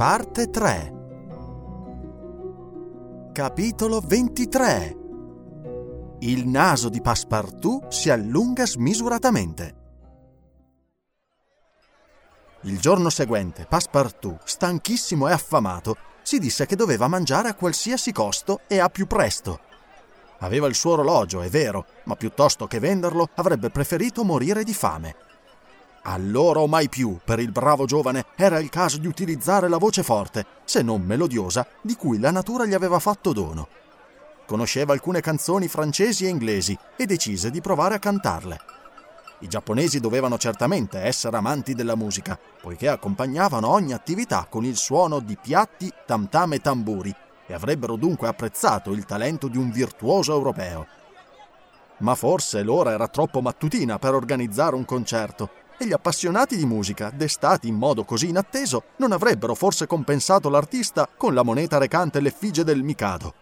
Parte 3 Capitolo 23 Il naso di Passepartout si allunga smisuratamente. Il giorno seguente, Passepartout, stanchissimo e affamato, si disse che doveva mangiare a qualsiasi costo e a più presto. Aveva il suo orologio, è vero, ma piuttosto che venderlo avrebbe preferito morire di fame. Allora o mai più, per il bravo giovane, era il caso di utilizzare la voce forte, se non melodiosa, di cui la natura gli aveva fatto dono. Conosceva alcune canzoni francesi e inglesi e decise di provare a cantarle. I giapponesi dovevano certamente essere amanti della musica, poiché accompagnavano ogni attività con il suono di piatti, tam tam e tamburi, e avrebbero dunque apprezzato il talento di un virtuoso europeo. Ma forse l'ora era troppo mattutina per organizzare un concerto e gli appassionati di musica, destati in modo così inatteso, non avrebbero forse compensato l'artista con la moneta recante l'effigie del Mikado.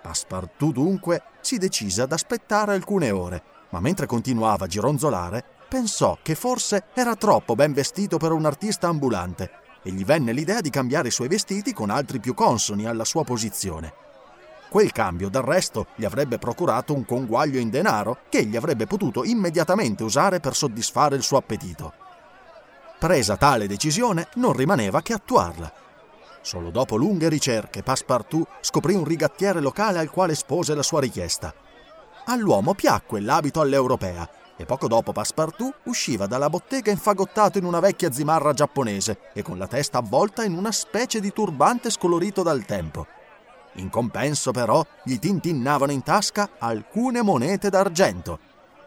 Passepartout dunque si decise ad aspettare alcune ore, ma mentre continuava a gironzolare, pensò che forse era troppo ben vestito per un artista ambulante e gli venne l'idea di cambiare i suoi vestiti con altri più consoni alla sua posizione. Quel cambio, del resto, gli avrebbe procurato un conguaglio in denaro che egli avrebbe potuto immediatamente usare per soddisfare il suo appetito. Presa tale decisione, non rimaneva che attuarla. Solo dopo lunghe ricerche, Passepartout scoprì un rigattiere locale al quale espose la sua richiesta. All'uomo piacque l'abito all'europea e poco dopo Passepartout usciva dalla bottega infagottato in una vecchia zimarra giapponese e con la testa avvolta in una specie di turbante scolorito dal tempo. In compenso, però, gli tintinnavano in tasca alcune monete d'argento.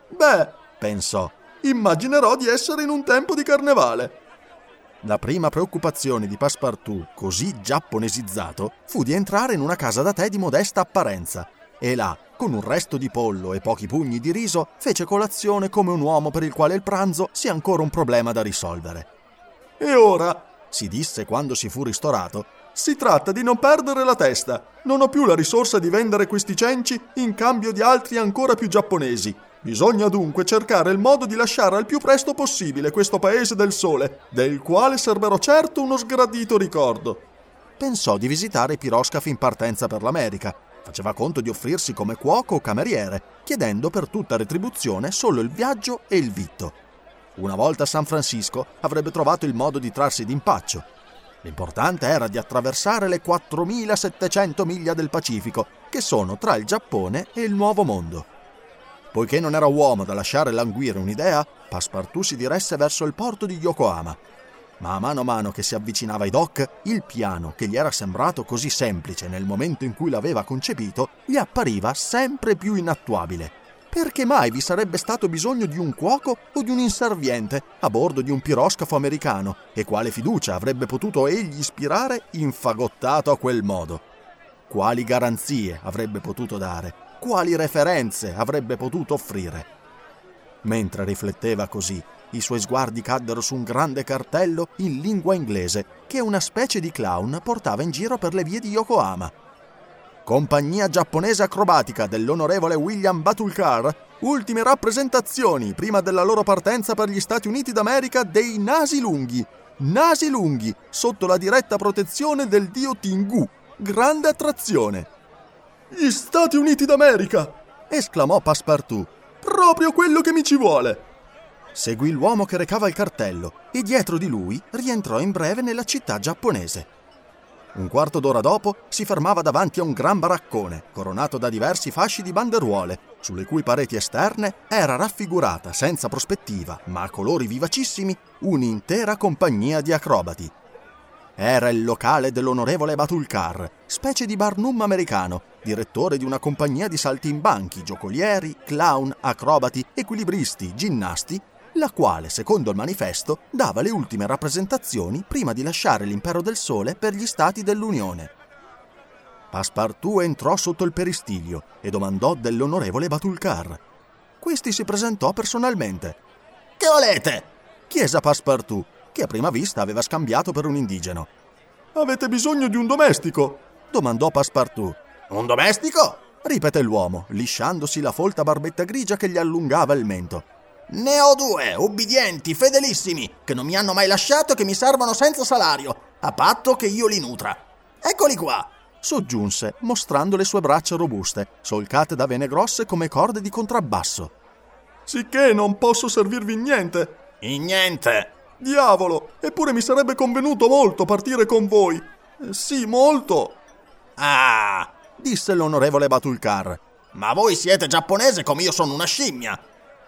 Beh, pensò, immaginerò di essere in un tempo di carnevale. La prima preoccupazione di Passepartout, così giapponesizzato, fu di entrare in una casa da tè di modesta apparenza e là, con un resto di pollo e pochi pugni di riso, fece colazione come un uomo per il quale il pranzo sia ancora un problema da risolvere. E ora, si disse quando si fu ristorato, si tratta di non perdere la testa. Non ho più la risorsa di vendere questi cenci in cambio di altri ancora più giapponesi. Bisogna dunque cercare il modo di lasciare al più presto possibile questo paese del sole, del quale serberò certo uno sgradito ricordo. Pensò di visitare i piroscafi in partenza per l'America. Faceva conto di offrirsi come cuoco o cameriere, chiedendo per tutta retribuzione solo il viaggio e il vitto. Una volta a San Francisco avrebbe trovato il modo di trarsi d'impaccio L'importante era di attraversare le 4700 miglia del Pacifico, che sono tra il Giappone e il Nuovo Mondo. Poiché non era uomo da lasciare languire un'idea, Passepartout si diresse verso il porto di Yokohama. Ma a mano a mano che si avvicinava ai dock, il piano, che gli era sembrato così semplice nel momento in cui l'aveva concepito, gli appariva sempre più inattuabile. Perché mai vi sarebbe stato bisogno di un cuoco o di un inserviente a bordo di un piroscafo americano? E quale fiducia avrebbe potuto egli ispirare infagottato a quel modo? Quali garanzie avrebbe potuto dare? Quali referenze avrebbe potuto offrire? Mentre rifletteva così, i suoi sguardi caddero su un grande cartello in lingua inglese che una specie di clown portava in giro per le vie di Yokohama compagnia giapponese acrobatica dell'onorevole William Batulcar, ultime rappresentazioni prima della loro partenza per gli Stati Uniti d'America dei Nasi Lunghi. Nasi Lunghi, sotto la diretta protezione del dio Tingu. Grande attrazione. Gli Stati Uniti d'America! esclamò Passepartout. Proprio quello che mi ci vuole! Seguì l'uomo che recava il cartello e dietro di lui rientrò in breve nella città giapponese. Un quarto d'ora dopo si fermava davanti a un gran baraccone, coronato da diversi fasci di banderuole, sulle cui pareti esterne era raffigurata, senza prospettiva, ma a colori vivacissimi, un'intera compagnia di acrobati. Era il locale dell'onorevole Batulcar, specie di barnum americano, direttore di una compagnia di saltimbanchi, giocolieri, clown, acrobati, equilibristi, ginnasti, la quale, secondo il manifesto, dava le ultime rappresentazioni prima di lasciare l'impero del sole per gli stati dell'Unione. Passepartout entrò sotto il peristilio e domandò dell'onorevole Batulcar. Questi si presentò personalmente. Che volete? chiese Passepartout, che a prima vista aveva scambiato per un indigeno. Avete bisogno di un domestico? domandò Passepartout. Un domestico? ripeté l'uomo, lisciandosi la folta barbetta grigia che gli allungava il mento. Ne ho due, ubbidienti, fedelissimi, che non mi hanno mai lasciato e che mi servono senza salario, a patto che io li nutra. Eccoli qua, soggiunse, mostrando le sue braccia robuste, solcate da vene grosse come corde di contrabbasso. Sicché non posso servirvi in niente. In niente. Diavolo, eppure mi sarebbe convenuto molto partire con voi. Eh, sì, molto. Ah, disse l'onorevole Batulcar. Ma voi siete giapponese come io sono una scimmia.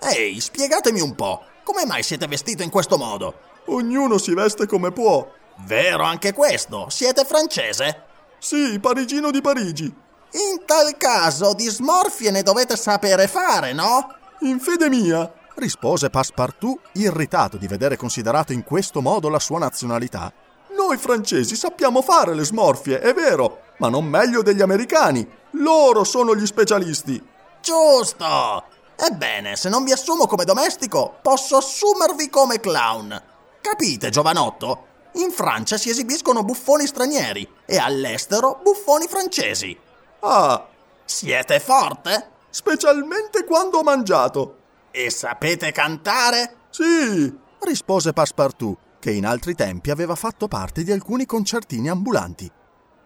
Ehi, spiegatemi un po', come mai siete vestito in questo modo? Ognuno si veste come può. Vero anche questo? Siete francese? Sì, parigino di Parigi. In tal caso di smorfie ne dovete sapere fare, no? In fede mia, rispose Passepartout, irritato di vedere considerato in questo modo la sua nazionalità. Noi francesi sappiamo fare le smorfie, è vero, ma non meglio degli americani. Loro sono gli specialisti. Giusto! Ebbene, se non vi assumo come domestico, posso assumervi come clown. Capite, giovanotto? In Francia si esibiscono buffoni stranieri e all'estero buffoni francesi. Ah, siete forte? Specialmente quando ho mangiato. E sapete cantare? Sì, rispose Passepartout, che in altri tempi aveva fatto parte di alcuni concertini ambulanti.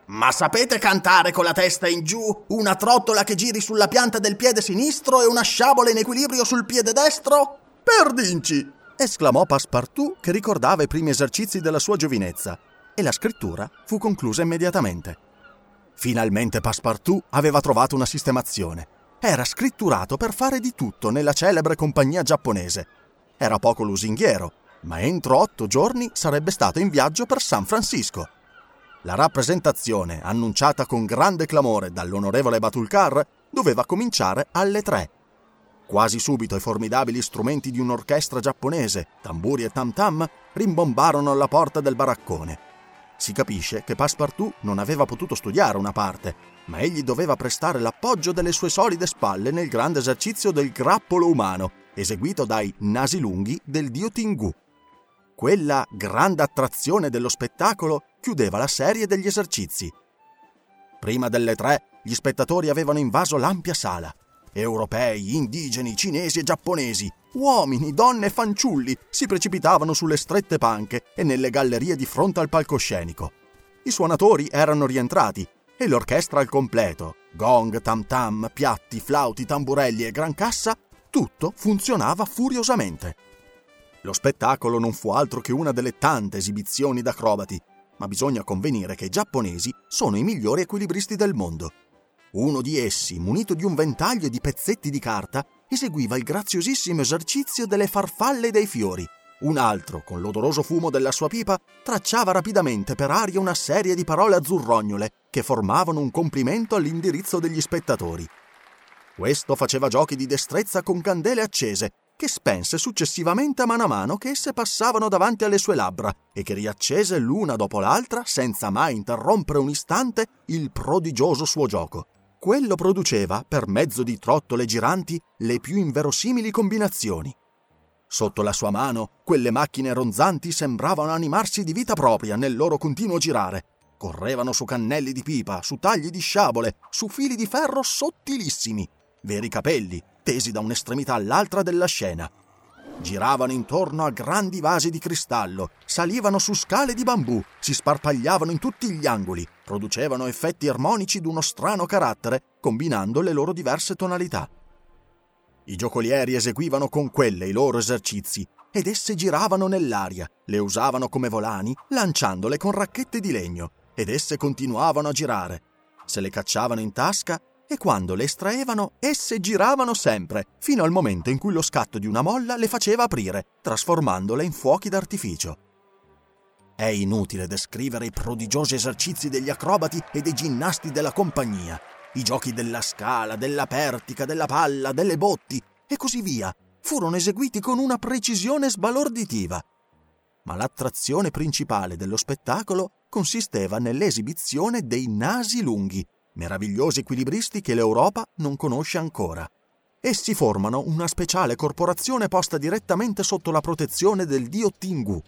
Ma sapete cantare con la testa in giù, una trottola che giri sulla pianta del piede sinistro e una sciabola in equilibrio sul piede destro? Perdinci! esclamò Passepartout che ricordava i primi esercizi della sua giovinezza e la scrittura fu conclusa immediatamente. Finalmente Passepartout aveva trovato una sistemazione era scritturato per fare di tutto nella celebre compagnia giapponese. Era poco lusinghiero, ma entro otto giorni sarebbe stato in viaggio per San Francisco. La rappresentazione, annunciata con grande clamore dall'onorevole Batulcar, doveva cominciare alle tre. Quasi subito i formidabili strumenti di un'orchestra giapponese, tamburi e tam tam, rimbombarono alla porta del baraccone. Si capisce che Passepartout non aveva potuto studiare una parte, ma egli doveva prestare l'appoggio delle sue solide spalle nel grande esercizio del grappolo umano, eseguito dai nasi lunghi del dio Tingu. Quella grande attrazione dello spettacolo chiudeva la serie degli esercizi. Prima delle tre, gli spettatori avevano invaso l'ampia sala. Europei, indigeni, cinesi e giapponesi, uomini, donne e fanciulli si precipitavano sulle strette panche e nelle gallerie di fronte al palcoscenico. I suonatori erano rientrati e l'orchestra al completo. Gong, tam tam, piatti, flauti, tamburelli e gran cassa, tutto funzionava furiosamente. Lo spettacolo non fu altro che una delle tante esibizioni d'acrobati, ma bisogna convenire che i giapponesi sono i migliori equilibristi del mondo. Uno di essi, munito di un ventaglio di pezzetti di carta, eseguiva il graziosissimo esercizio delle farfalle dei fiori, un altro, con l'odoroso fumo della sua pipa, tracciava rapidamente per aria una serie di parole azzurrognole che formavano un complimento all'indirizzo degli spettatori. Questo faceva giochi di destrezza con candele accese, che spense successivamente a mano a mano che esse passavano davanti alle sue labbra e che riaccese l'una dopo l'altra senza mai interrompere un istante il prodigioso suo gioco. Quello produceva, per mezzo di trottole giranti, le più inverosimili combinazioni. Sotto la sua mano, quelle macchine ronzanti sembravano animarsi di vita propria nel loro continuo girare. Correvano su cannelli di pipa, su tagli di sciabole, su fili di ferro sottilissimi, veri capelli, tesi da un'estremità all'altra della scena. Giravano intorno a grandi vasi di cristallo, salivano su scale di bambù, si sparpagliavano in tutti gli angoli, producevano effetti armonici d'uno strano carattere, combinando le loro diverse tonalità. I giocolieri eseguivano con quelle i loro esercizi ed esse giravano nell'aria, le usavano come volani, lanciandole con racchette di legno, ed esse continuavano a girare. Se le cacciavano in tasca e quando le estraevano, esse giravano sempre, fino al momento in cui lo scatto di una molla le faceva aprire, trasformandole in fuochi d'artificio. È inutile descrivere i prodigiosi esercizi degli acrobati e dei ginnasti della compagnia, i giochi della scala, della pertica, della palla, delle botti e così via. Furono eseguiti con una precisione sbalorditiva. Ma l'attrazione principale dello spettacolo consisteva nell'esibizione dei nasi lunghi, meravigliosi equilibristi che l'Europa non conosce ancora. Essi formano una speciale corporazione posta direttamente sotto la protezione del dio Tingu.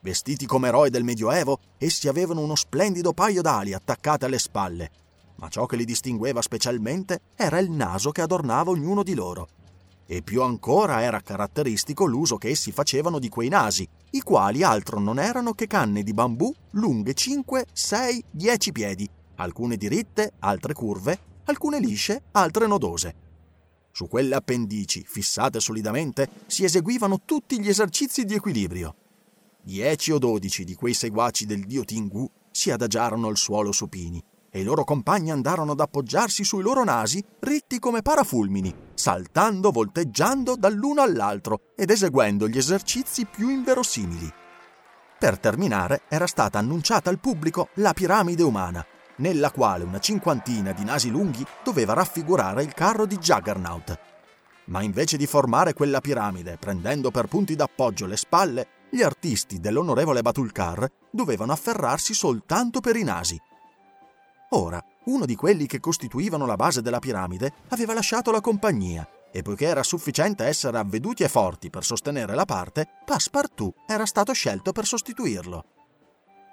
Vestiti come eroi del Medioevo, essi avevano uno splendido paio d'ali attaccate alle spalle, ma ciò che li distingueva specialmente era il naso che adornava ognuno di loro. E più ancora era caratteristico l'uso che essi facevano di quei nasi, i quali altro non erano che canne di bambù lunghe 5, 6, 10 piedi, alcune diritte, altre curve, alcune lisce, altre nodose. Su quelle appendici, fissate solidamente, si eseguivano tutti gli esercizi di equilibrio. Dieci o dodici di quei seguaci del dio Tingu si adagiarono al suolo supini e i loro compagni andarono ad appoggiarsi sui loro nasi, ritti come parafulmini, saltando, volteggiando dall'uno all'altro ed eseguendo gli esercizi più inverosimili. Per terminare, era stata annunciata al pubblico la piramide umana, nella quale una cinquantina di nasi lunghi doveva raffigurare il carro di Juggernaut. Ma invece di formare quella piramide, prendendo per punti d'appoggio le spalle, gli artisti dell'onorevole Batulcar dovevano afferrarsi soltanto per i nasi Ora, uno di quelli che costituivano la base della piramide aveva lasciato la compagnia e poiché era sufficiente essere avveduti e forti per sostenere la parte, Passepartout era stato scelto per sostituirlo.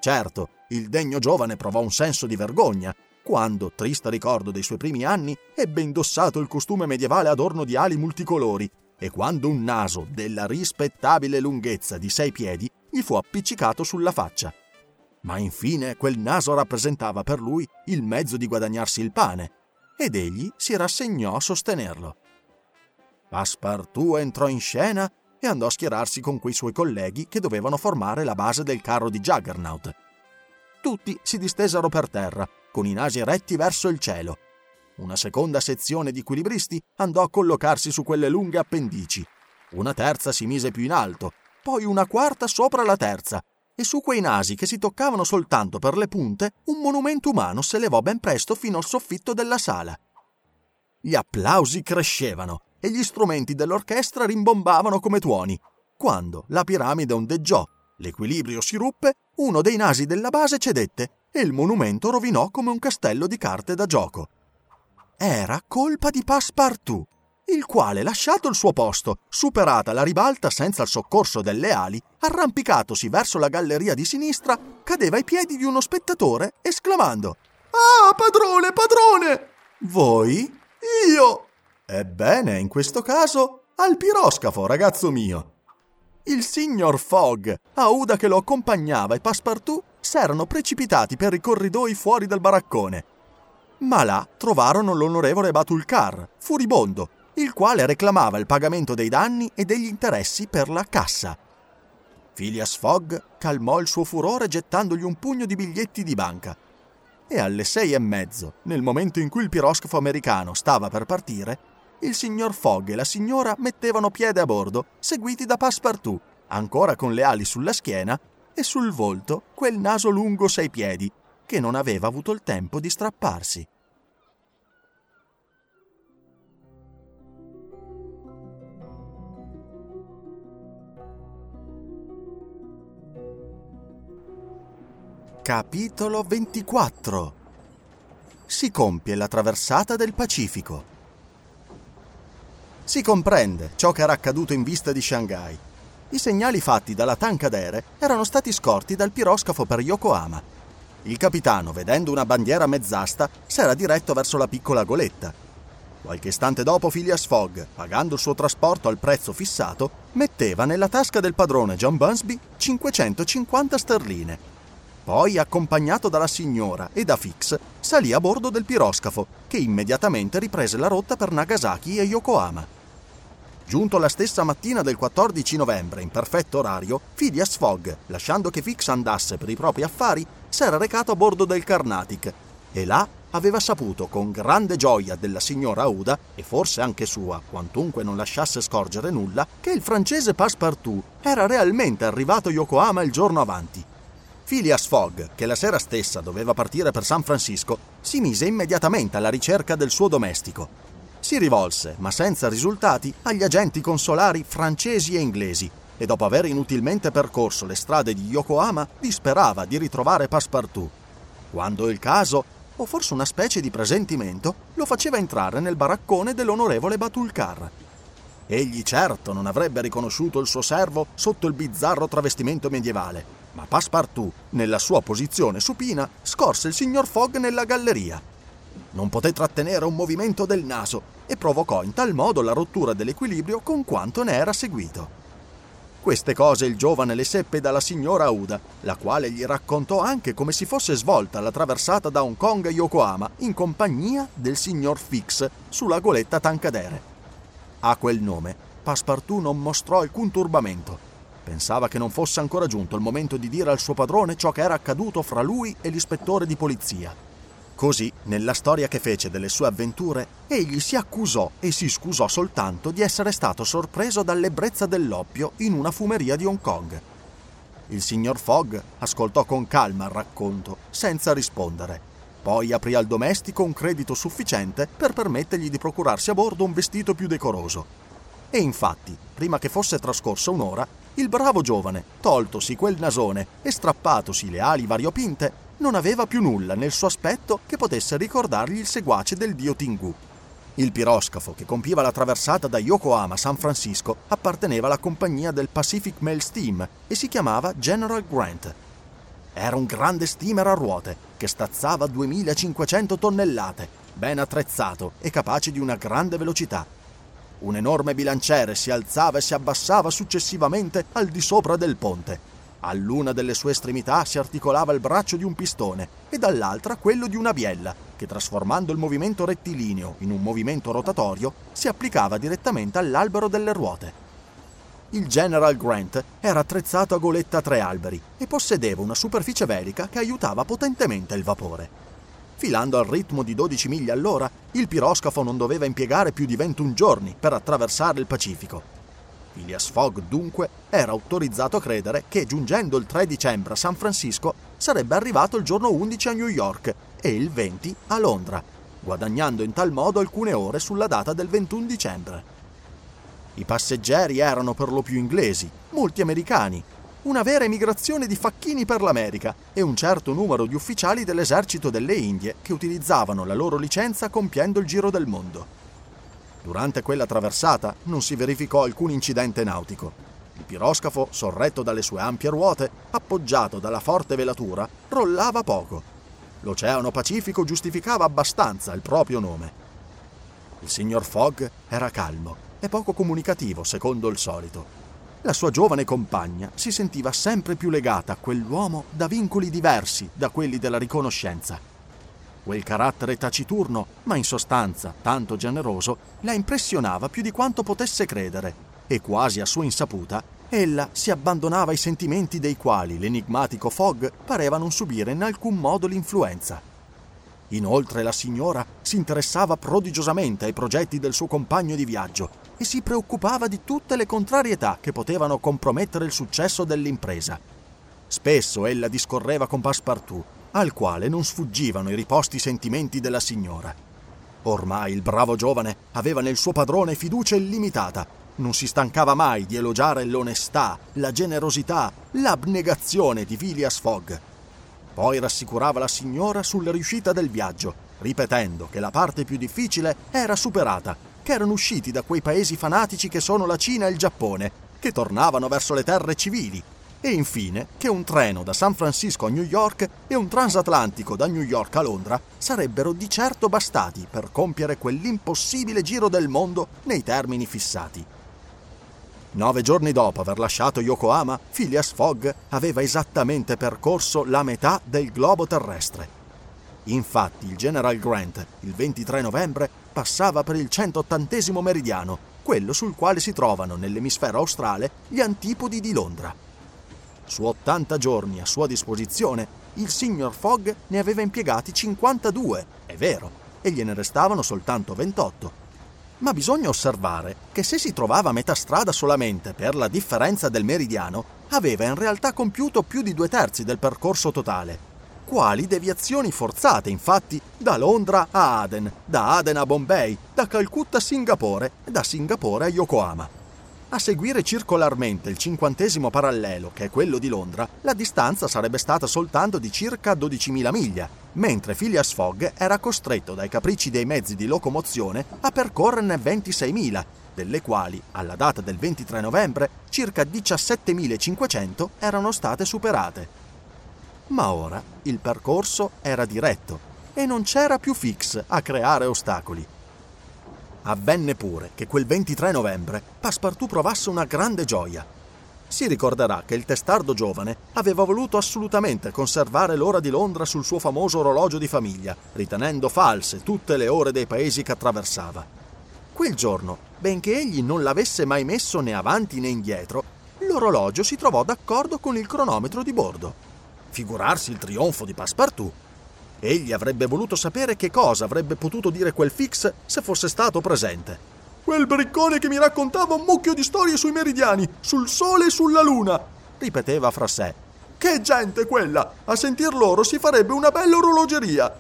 Certo, il degno giovane provò un senso di vergogna quando, triste ricordo dei suoi primi anni, ebbe indossato il costume medievale adorno di ali multicolori e quando un naso della rispettabile lunghezza di sei piedi gli fu appiccicato sulla faccia ma infine quel naso rappresentava per lui il mezzo di guadagnarsi il pane, ed egli si rassegnò a sostenerlo. Passepartout entrò in scena e andò a schierarsi con quei suoi colleghi che dovevano formare la base del carro di Juggernaut. Tutti si distesero per terra, con i nasi retti verso il cielo. Una seconda sezione di equilibristi andò a collocarsi su quelle lunghe appendici. Una terza si mise più in alto, poi una quarta sopra la terza, e su quei nasi che si toccavano soltanto per le punte, un monumento umano s'elevò ben presto fino al soffitto della sala. Gli applausi crescevano e gli strumenti dell'orchestra rimbombavano come tuoni. Quando la piramide ondeggiò, l'equilibrio si ruppe, uno dei nasi della base cedette e il monumento rovinò come un castello di carte da gioco. Era colpa di Passepartout il quale, lasciato il suo posto, superata la ribalta senza il soccorso delle ali, arrampicatosi verso la galleria di sinistra, cadeva ai piedi di uno spettatore, esclamando Ah, padrone, padrone! Voi? Io! Ebbene, in questo caso, al piroscafo, ragazzo mio. Il signor Fogg, Auda che lo accompagnava e Passepartout s'erano precipitati per i corridoi fuori dal baraccone. Ma là trovarono l'onorevole Batulcar, furibondo, il quale reclamava il pagamento dei danni e degli interessi per la cassa. Phileas Fogg calmò il suo furore gettandogli un pugno di biglietti di banca. E alle sei e mezzo, nel momento in cui il piroscafo americano stava per partire, il signor Fogg e la signora mettevano piede a bordo, seguiti da Passepartout, ancora con le ali sulla schiena e sul volto quel naso lungo sei piedi, che non aveva avuto il tempo di strapparsi. Capitolo 24 Si compie la traversata del Pacifico. Si comprende ciò che era accaduto in vista di Shanghai. I segnali fatti dalla Tankadere erano stati scorti dal piroscafo per Yokohama. Il capitano, vedendo una bandiera mezzasta, s'era diretto verso la piccola goletta. Qualche istante dopo Phileas Fogg, pagando il suo trasporto al prezzo fissato, metteva nella tasca del padrone John Bunsby 550 sterline poi, accompagnato dalla signora e da Fix, salì a bordo del piroscafo, che immediatamente riprese la rotta per Nagasaki e Yokohama. Giunto la stessa mattina del 14 novembre, in perfetto orario, Phileas Fogg, lasciando che Fix andasse per i propri affari, s'era recato a bordo del Carnatic e là aveva saputo con grande gioia della signora Uda, e forse anche sua, quantunque non lasciasse scorgere nulla, che il francese Passepartout era realmente arrivato a Yokohama il giorno avanti Phileas Fogg, che la sera stessa doveva partire per San Francisco, si mise immediatamente alla ricerca del suo domestico. Si rivolse, ma senza risultati, agli agenti consolari francesi e inglesi e dopo aver inutilmente percorso le strade di Yokohama disperava di ritrovare Passepartout. Quando il caso, o forse una specie di presentimento, lo faceva entrare nel baraccone dell'onorevole Batulcar. Egli certo non avrebbe riconosciuto il suo servo sotto il bizzarro travestimento medievale, ma Passepartout, nella sua posizione supina, scorse il signor Fogg nella galleria. Non poté trattenere un movimento del naso e provocò in tal modo la rottura dell'equilibrio con quanto ne era seguito. Queste cose il giovane le seppe dalla signora Uda, la quale gli raccontò anche come si fosse svolta la traversata da Hong Kong a Yokohama in compagnia del signor Fix sulla goletta Tancadere. A quel nome, Passepartout non mostrò alcun turbamento Pensava che non fosse ancora giunto il momento di dire al suo padrone ciò che era accaduto fra lui e l'ispettore di polizia. Così, nella storia che fece delle sue avventure, egli si accusò e si scusò soltanto di essere stato sorpreso dall'ebbrezza dell'oppio in una fumeria di Hong Kong. Il signor Fogg ascoltò con calma il racconto, senza rispondere. Poi aprì al domestico un credito sufficiente per permettergli di procurarsi a bordo un vestito più decoroso. E infatti, prima che fosse trascorsa un'ora, il bravo giovane, toltosi quel nasone e strappatosi le ali variopinte, non aveva più nulla nel suo aspetto che potesse ricordargli il seguace del dio Tingu. Il piroscafo che compiva la traversata da Yokohama a San Francisco apparteneva alla compagnia del Pacific Mail Steam e si chiamava General Grant. Era un grande steamer a ruote che stazzava 2500 tonnellate, ben attrezzato e capace di una grande velocità un enorme bilanciere si alzava e si abbassava successivamente al di sopra del ponte. All'una delle sue estremità si articolava il braccio di un pistone e dall'altra quello di una biella, che trasformando il movimento rettilineo in un movimento rotatorio si applicava direttamente all'albero delle ruote. Il General Grant era attrezzato a goletta a tre alberi e possedeva una superficie velica che aiutava potentemente il vapore. Filando al ritmo di 12 miglia all'ora, il piroscafo non doveva impiegare più di 21 giorni per attraversare il Pacifico. Phileas Fogg, dunque, era autorizzato a credere che giungendo il 3 dicembre a San Francisco sarebbe arrivato il giorno 11 a New York e il 20 a Londra, guadagnando in tal modo alcune ore sulla data del 21 dicembre. I passeggeri erano per lo più inglesi, molti americani, una vera emigrazione di facchini per l'America e un certo numero di ufficiali dell'esercito delle Indie che utilizzavano la loro licenza compiendo il giro del mondo. Durante quella traversata non si verificò alcun incidente nautico. Il piroscafo, sorretto dalle sue ampie ruote, appoggiato dalla forte velatura, rollava poco. L'Oceano Pacifico giustificava abbastanza il proprio nome. Il signor Fogg era calmo e poco comunicativo, secondo il solito la sua giovane compagna si sentiva sempre più legata a quell'uomo da vincoli diversi da quelli della riconoscenza. Quel carattere taciturno, ma in sostanza tanto generoso, la impressionava più di quanto potesse credere e quasi a sua insaputa ella si abbandonava ai sentimenti dei quali l'enigmatico Fogg pareva non subire in alcun modo l'influenza. Inoltre la signora si interessava prodigiosamente ai progetti del suo compagno di viaggio e si preoccupava di tutte le contrarietà che potevano compromettere il successo dell'impresa. Spesso ella discorreva con Passepartout, al quale non sfuggivano i riposti sentimenti della signora. Ormai il bravo giovane aveva nel suo padrone fiducia illimitata, non si stancava mai di elogiare l'onestà, la generosità, l'abnegazione di Phileas Fogg. Poi rassicurava la signora sulla riuscita del viaggio, ripetendo che la parte più difficile era superata che erano usciti da quei paesi fanatici che sono la Cina e il Giappone, che tornavano verso le terre civili, e infine che un treno da San Francisco a New York e un transatlantico da New York a Londra sarebbero di certo bastati per compiere quell'impossibile giro del mondo nei termini fissati. Nove giorni dopo aver lasciato Yokohama, Phileas Fogg aveva esattamente percorso la metà del globo terrestre. Infatti il General Grant, il 23 novembre, passava per il 180 meridiano, quello sul quale si trovano nell'emisfero australe gli antipodi di Londra. Su 80 giorni a sua disposizione, il signor Fogg ne aveva impiegati 52, è vero, e gliene restavano soltanto 28. Ma bisogna osservare che se si trovava a metà strada solamente per la differenza del meridiano, aveva in realtà compiuto più di due terzi del percorso totale. Quali deviazioni forzate, infatti, da Londra a Aden, da Aden a Bombay, da Calcutta a Singapore e da Singapore a Yokohama. A seguire circolarmente il cinquantesimo parallelo, che è quello di Londra, la distanza sarebbe stata soltanto di circa 12.000 miglia, mentre Phileas Fogg era costretto dai capricci dei mezzi di locomozione a percorrerne 26.000, delle quali, alla data del 23 novembre, circa 17.500 erano state superate. Ma ora il percorso era diretto e non c'era più Fix a creare ostacoli. Avvenne pure che quel 23 novembre Passepartout provasse una grande gioia. Si ricorderà che il testardo giovane aveva voluto assolutamente conservare l'ora di Londra sul suo famoso orologio di famiglia, ritenendo false tutte le ore dei paesi che attraversava. Quel giorno, benché egli non l'avesse mai messo né avanti né indietro, l'orologio si trovò d'accordo con il cronometro di bordo. Figurarsi il trionfo di Passepartout Egli avrebbe voluto sapere che cosa avrebbe potuto dire quel Fix se fosse stato presente. Quel briccone che mi raccontava un mucchio di storie sui meridiani, sul sole e sulla luna, ripeteva fra sé. Che gente quella! A sentir loro si farebbe una bella orologeria.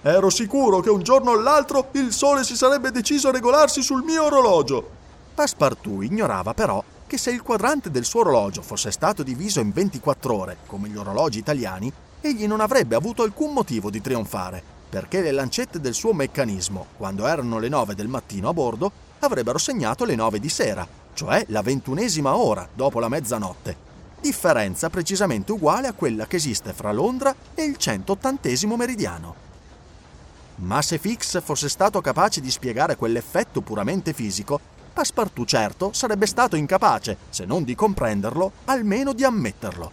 Ero sicuro che un giorno o l'altro il sole si sarebbe deciso a regolarsi sul mio orologio. Passepartout ignorava però che se il quadrante del suo orologio fosse stato diviso in 24 ore, come gli orologi italiani, egli non avrebbe avuto alcun motivo di trionfare, perché le lancette del suo meccanismo, quando erano le 9 del mattino a bordo, avrebbero segnato le 9 di sera, cioè la ventunesima ora dopo la mezzanotte, differenza precisamente uguale a quella che esiste fra Londra e il 180 meridiano. Ma se Fix fosse stato capace di spiegare quell'effetto puramente fisico, Passepartout certo sarebbe stato incapace, se non di comprenderlo, almeno di ammetterlo.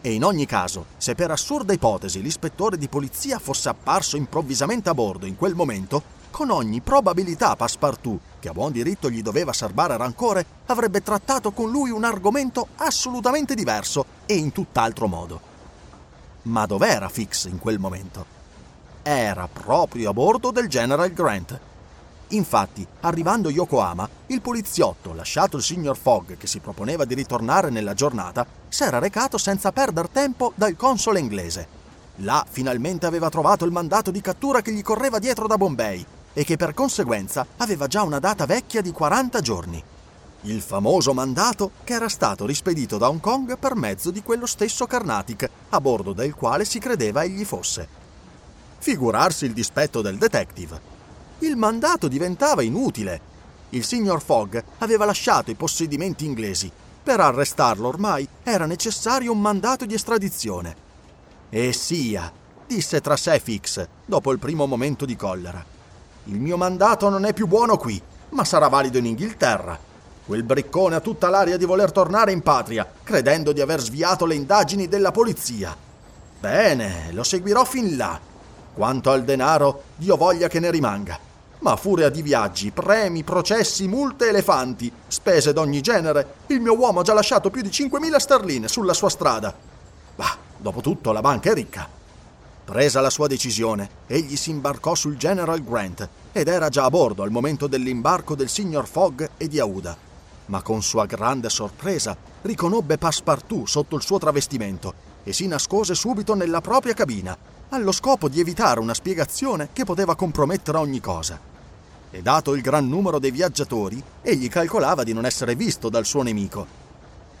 E in ogni caso, se per assurda ipotesi l'ispettore di polizia fosse apparso improvvisamente a bordo in quel momento, con ogni probabilità Passepartout, che a buon diritto gli doveva serbare rancore, avrebbe trattato con lui un argomento assolutamente diverso e in tutt'altro modo. Ma dov'era Fix in quel momento? Era proprio a bordo del General Grant, Infatti, arrivando a Yokohama, il poliziotto, lasciato il signor Fogg che si proponeva di ritornare nella giornata, s'era recato senza perder tempo dal console inglese. Là finalmente aveva trovato il mandato di cattura che gli correva dietro da Bombay e che per conseguenza aveva già una data vecchia di 40 giorni. Il famoso mandato che era stato rispedito da Hong Kong per mezzo di quello stesso Carnatic, a bordo del quale si credeva egli fosse. Figurarsi il dispetto del detective il mandato diventava inutile. Il signor Fogg aveva lasciato i possedimenti inglesi. Per arrestarlo ormai era necessario un mandato di estradizione. E sia, disse tra sé Fix, dopo il primo momento di collera. Il mio mandato non è più buono qui, ma sarà valido in Inghilterra. Quel briccone ha tutta l'aria di voler tornare in patria, credendo di aver sviato le indagini della polizia. Bene, lo seguirò fin là. Quanto al denaro, Dio voglia che ne rimanga ma a furia di viaggi, premi, processi, multe elefanti, spese d'ogni genere, il mio uomo ha già lasciato più di 5.000 sterline sulla sua strada. Ma, dopo tutto, la banca è ricca. Presa la sua decisione, egli si imbarcò sul General Grant ed era già a bordo al momento dell'imbarco del signor Fogg e di Aouda. Ma con sua grande sorpresa riconobbe Passepartout sotto il suo travestimento e si nascose subito nella propria cabina, allo scopo di evitare una spiegazione che poteva compromettere ogni cosa e dato il gran numero dei viaggiatori, egli calcolava di non essere visto dal suo nemico.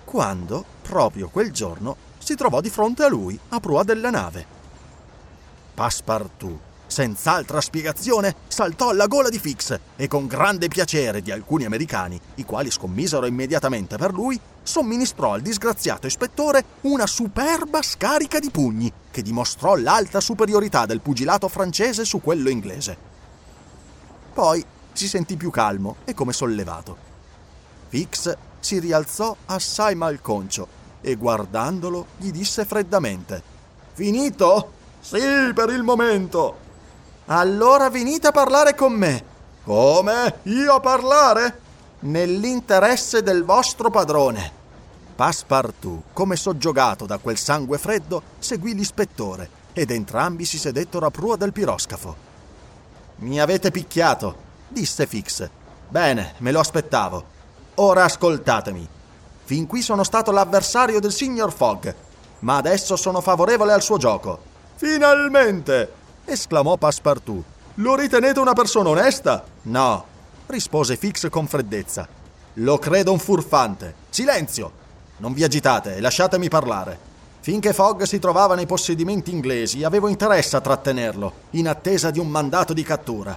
Quando, proprio quel giorno, si trovò di fronte a lui a prua della nave. Passepartout, senz'altra spiegazione, saltò alla gola di Fix e con grande piacere di alcuni americani, i quali scommisero immediatamente per lui, somministrò al disgraziato ispettore una superba scarica di pugni che dimostrò l'alta superiorità del pugilato francese su quello inglese. Poi si sentì più calmo e come sollevato. Fix si rialzò assai malconcio e guardandolo gli disse freddamente: Finito? Sì, per il momento. Allora venite a parlare con me. Come? Io a parlare? Nell'interesse del vostro padrone. Passepartout, come soggiogato da quel sangue freddo, seguì l'ispettore ed entrambi si sedettero a prua del piroscafo. Mi avete picchiato, disse Fix. Bene, me lo aspettavo. Ora ascoltatemi. Fin qui sono stato l'avversario del signor Fogg, ma adesso sono favorevole al suo gioco. Finalmente! esclamò Passepartout. Lo ritenete una persona onesta? No, rispose Fix con freddezza. Lo credo un furfante. Silenzio! Non vi agitate e lasciatemi parlare. Finché Fogg si trovava nei possedimenti inglesi, avevo interesse a trattenerlo, in attesa di un mandato di cattura.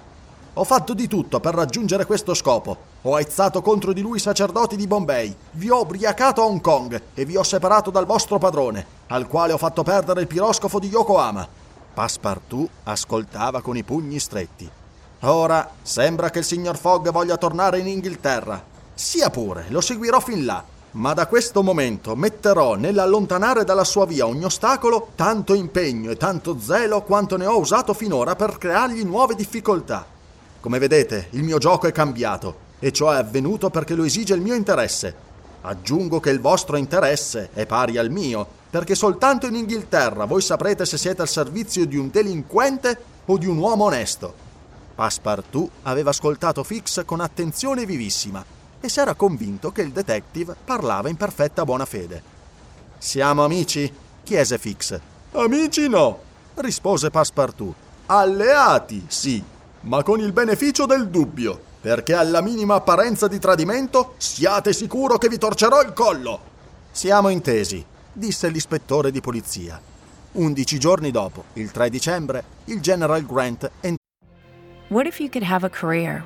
Ho fatto di tutto per raggiungere questo scopo. Ho aizzato contro di lui i sacerdoti di Bombay, vi ho ubriacato a Hong Kong e vi ho separato dal vostro padrone, al quale ho fatto perdere il piroscofo di Yokohama. Passepartout ascoltava con i pugni stretti. Ora sembra che il signor Fogg voglia tornare in Inghilterra. Sia pure, lo seguirò fin là ma da questo momento metterò nell'allontanare dalla sua via ogni ostacolo tanto impegno e tanto zelo quanto ne ho usato finora per creargli nuove difficoltà. Come vedete, il mio gioco è cambiato e ciò è avvenuto perché lo esige il mio interesse. Aggiungo che il vostro interesse è pari al mio, perché soltanto in Inghilterra voi saprete se siete al servizio di un delinquente o di un uomo onesto. Passepartout aveva ascoltato Fix con attenzione vivissima e si era convinto che il detective parlava in perfetta buona fede. Siamo amici? chiese Fix. Amici no, rispose Passepartout. Alleati, sì, ma con il beneficio del dubbio, perché alla minima apparenza di tradimento siate sicuro che vi torcerò il collo. Siamo intesi, disse l'ispettore di polizia. Undici giorni dopo, il 3 dicembre, il General Grant entrò. What if you could have a career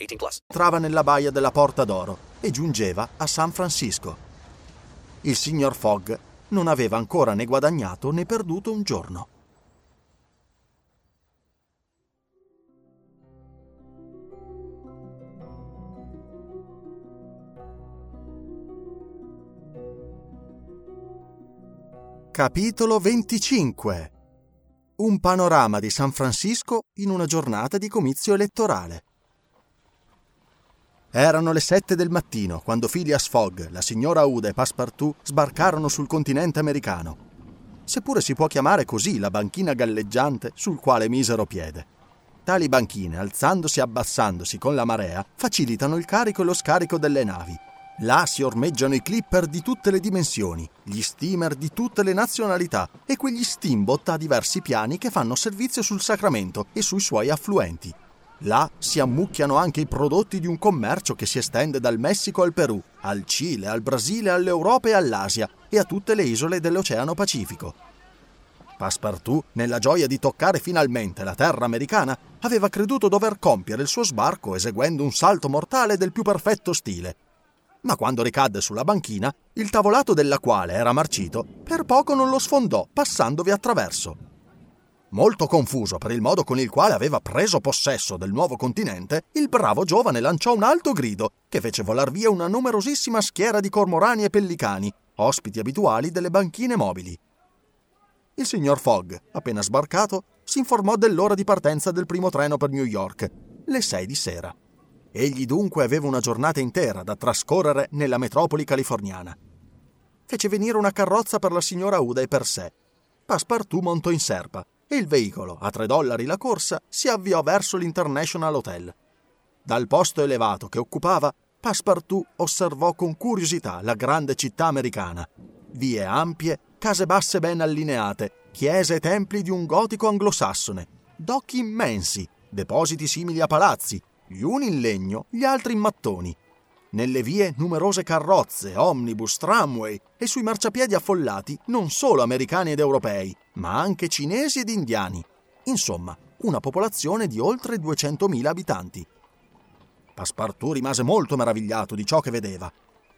18 plus. entrava nella baia della Porta d'Oro e giungeva a San Francisco. Il signor Fogg non aveva ancora né guadagnato né perduto un giorno. Capitolo 25 Un panorama di San Francisco in una giornata di comizio elettorale. Erano le sette del mattino quando Phileas Fogg, la signora Uda e Passepartout sbarcarono sul continente americano. Seppure si può chiamare così la banchina galleggiante sul quale misero piede. Tali banchine, alzandosi e abbassandosi con la marea, facilitano il carico e lo scarico delle navi. Là si ormeggiano i clipper di tutte le dimensioni, gli steamer di tutte le nazionalità e quegli steamboat a diversi piani che fanno servizio sul Sacramento e sui suoi affluenti. Là si ammucchiano anche i prodotti di un commercio che si estende dal Messico al Perù, al Cile, al Brasile, all'Europa e all'Asia e a tutte le isole dell'Oceano Pacifico. Passepartout, nella gioia di toccare finalmente la terra americana, aveva creduto dover compiere il suo sbarco eseguendo un salto mortale del più perfetto stile. Ma quando ricadde sulla banchina, il tavolato della quale era marcito, per poco non lo sfondò, passandovi attraverso. Molto confuso per il modo con il quale aveva preso possesso del nuovo continente, il bravo giovane lanciò un alto grido che fece volar via una numerosissima schiera di cormorani e pellicani, ospiti abituali delle banchine mobili. Il signor Fogg, appena sbarcato, si informò dell'ora di partenza del primo treno per New York, le sei di sera. Egli dunque aveva una giornata intera da trascorrere nella metropoli californiana. Fece venire una carrozza per la signora Uda e per sé. Passepartout montò in serpa e il veicolo, a tre dollari la corsa, si avviò verso l'International Hotel. Dal posto elevato che occupava, Passepartout osservò con curiosità la grande città americana. Vie ampie, case basse ben allineate, chiese e templi di un gotico anglosassone, docchi immensi, depositi simili a palazzi, gli uni in legno, gli altri in mattoni. Nelle vie numerose carrozze, omnibus, tramway e sui marciapiedi affollati non solo americani ed europei, ma anche cinesi ed indiani. Insomma, una popolazione di oltre 200.000 abitanti. Passepartout rimase molto meravigliato di ciò che vedeva.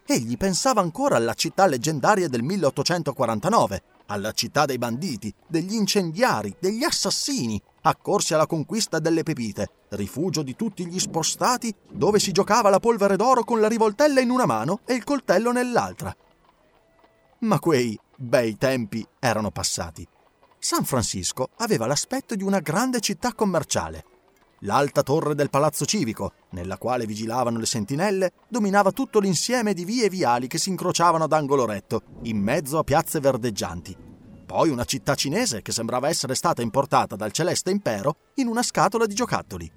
Egli pensava ancora alla città leggendaria del 1849, alla città dei banditi, degli incendiari, degli assassini, accorsi alla conquista delle pepite, rifugio di tutti gli spostati, dove si giocava la polvere d'oro con la rivoltella in una mano e il coltello nell'altra. Ma quei bei tempi erano passati. San Francisco aveva l'aspetto di una grande città commerciale. L'alta torre del palazzo civico, nella quale vigilavano le sentinelle, dominava tutto l'insieme di vie e viali che si incrociavano ad angolo retto, in mezzo a piazze verdeggianti. Poi una città cinese che sembrava essere stata importata dal celeste impero in una scatola di giocattoli.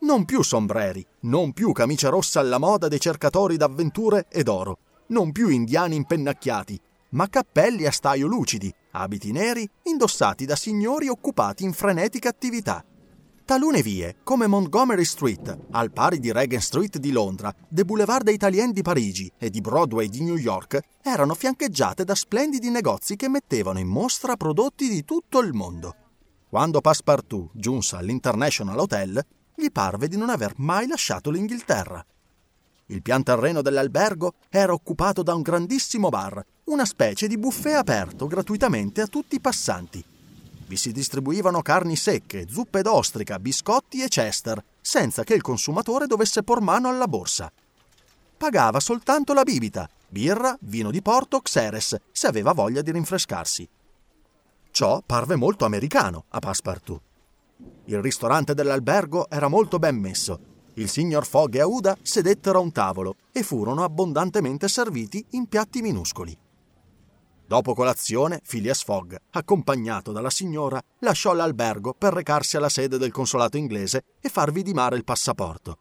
Non più sombreri, non più camicia rossa alla moda dei cercatori d'avventure ed oro, non più indiani impennacchiati, ma cappelli a staio lucidi, abiti neri indossati da signori occupati in frenetica attività. Talune vie, come Montgomery Street, al pari di Regent Street di Londra, The Boulevard dei Italien di Parigi e di Broadway di New York, erano fiancheggiate da splendidi negozi che mettevano in mostra prodotti di tutto il mondo. Quando Passepartout giunse all'International Hotel, gli parve di non aver mai lasciato l'Inghilterra. Il pian terreno dell'albergo era occupato da un grandissimo bar, una specie di buffet aperto gratuitamente a tutti i passanti vi si distribuivano carni secche, zuppe d'ostrica, biscotti e chester, senza che il consumatore dovesse por mano alla borsa. Pagava soltanto la bibita, birra, vino di porto, xeres, se aveva voglia di rinfrescarsi. Ciò parve molto americano a Passepartout. Il ristorante dell'albergo era molto ben messo. Il signor Fogg e Aouda sedettero a un tavolo e furono abbondantemente serviti in piatti minuscoli. Dopo colazione, Phileas Fogg, accompagnato dalla signora, lasciò l'albergo per recarsi alla sede del consolato inglese e far vidimare il passaporto.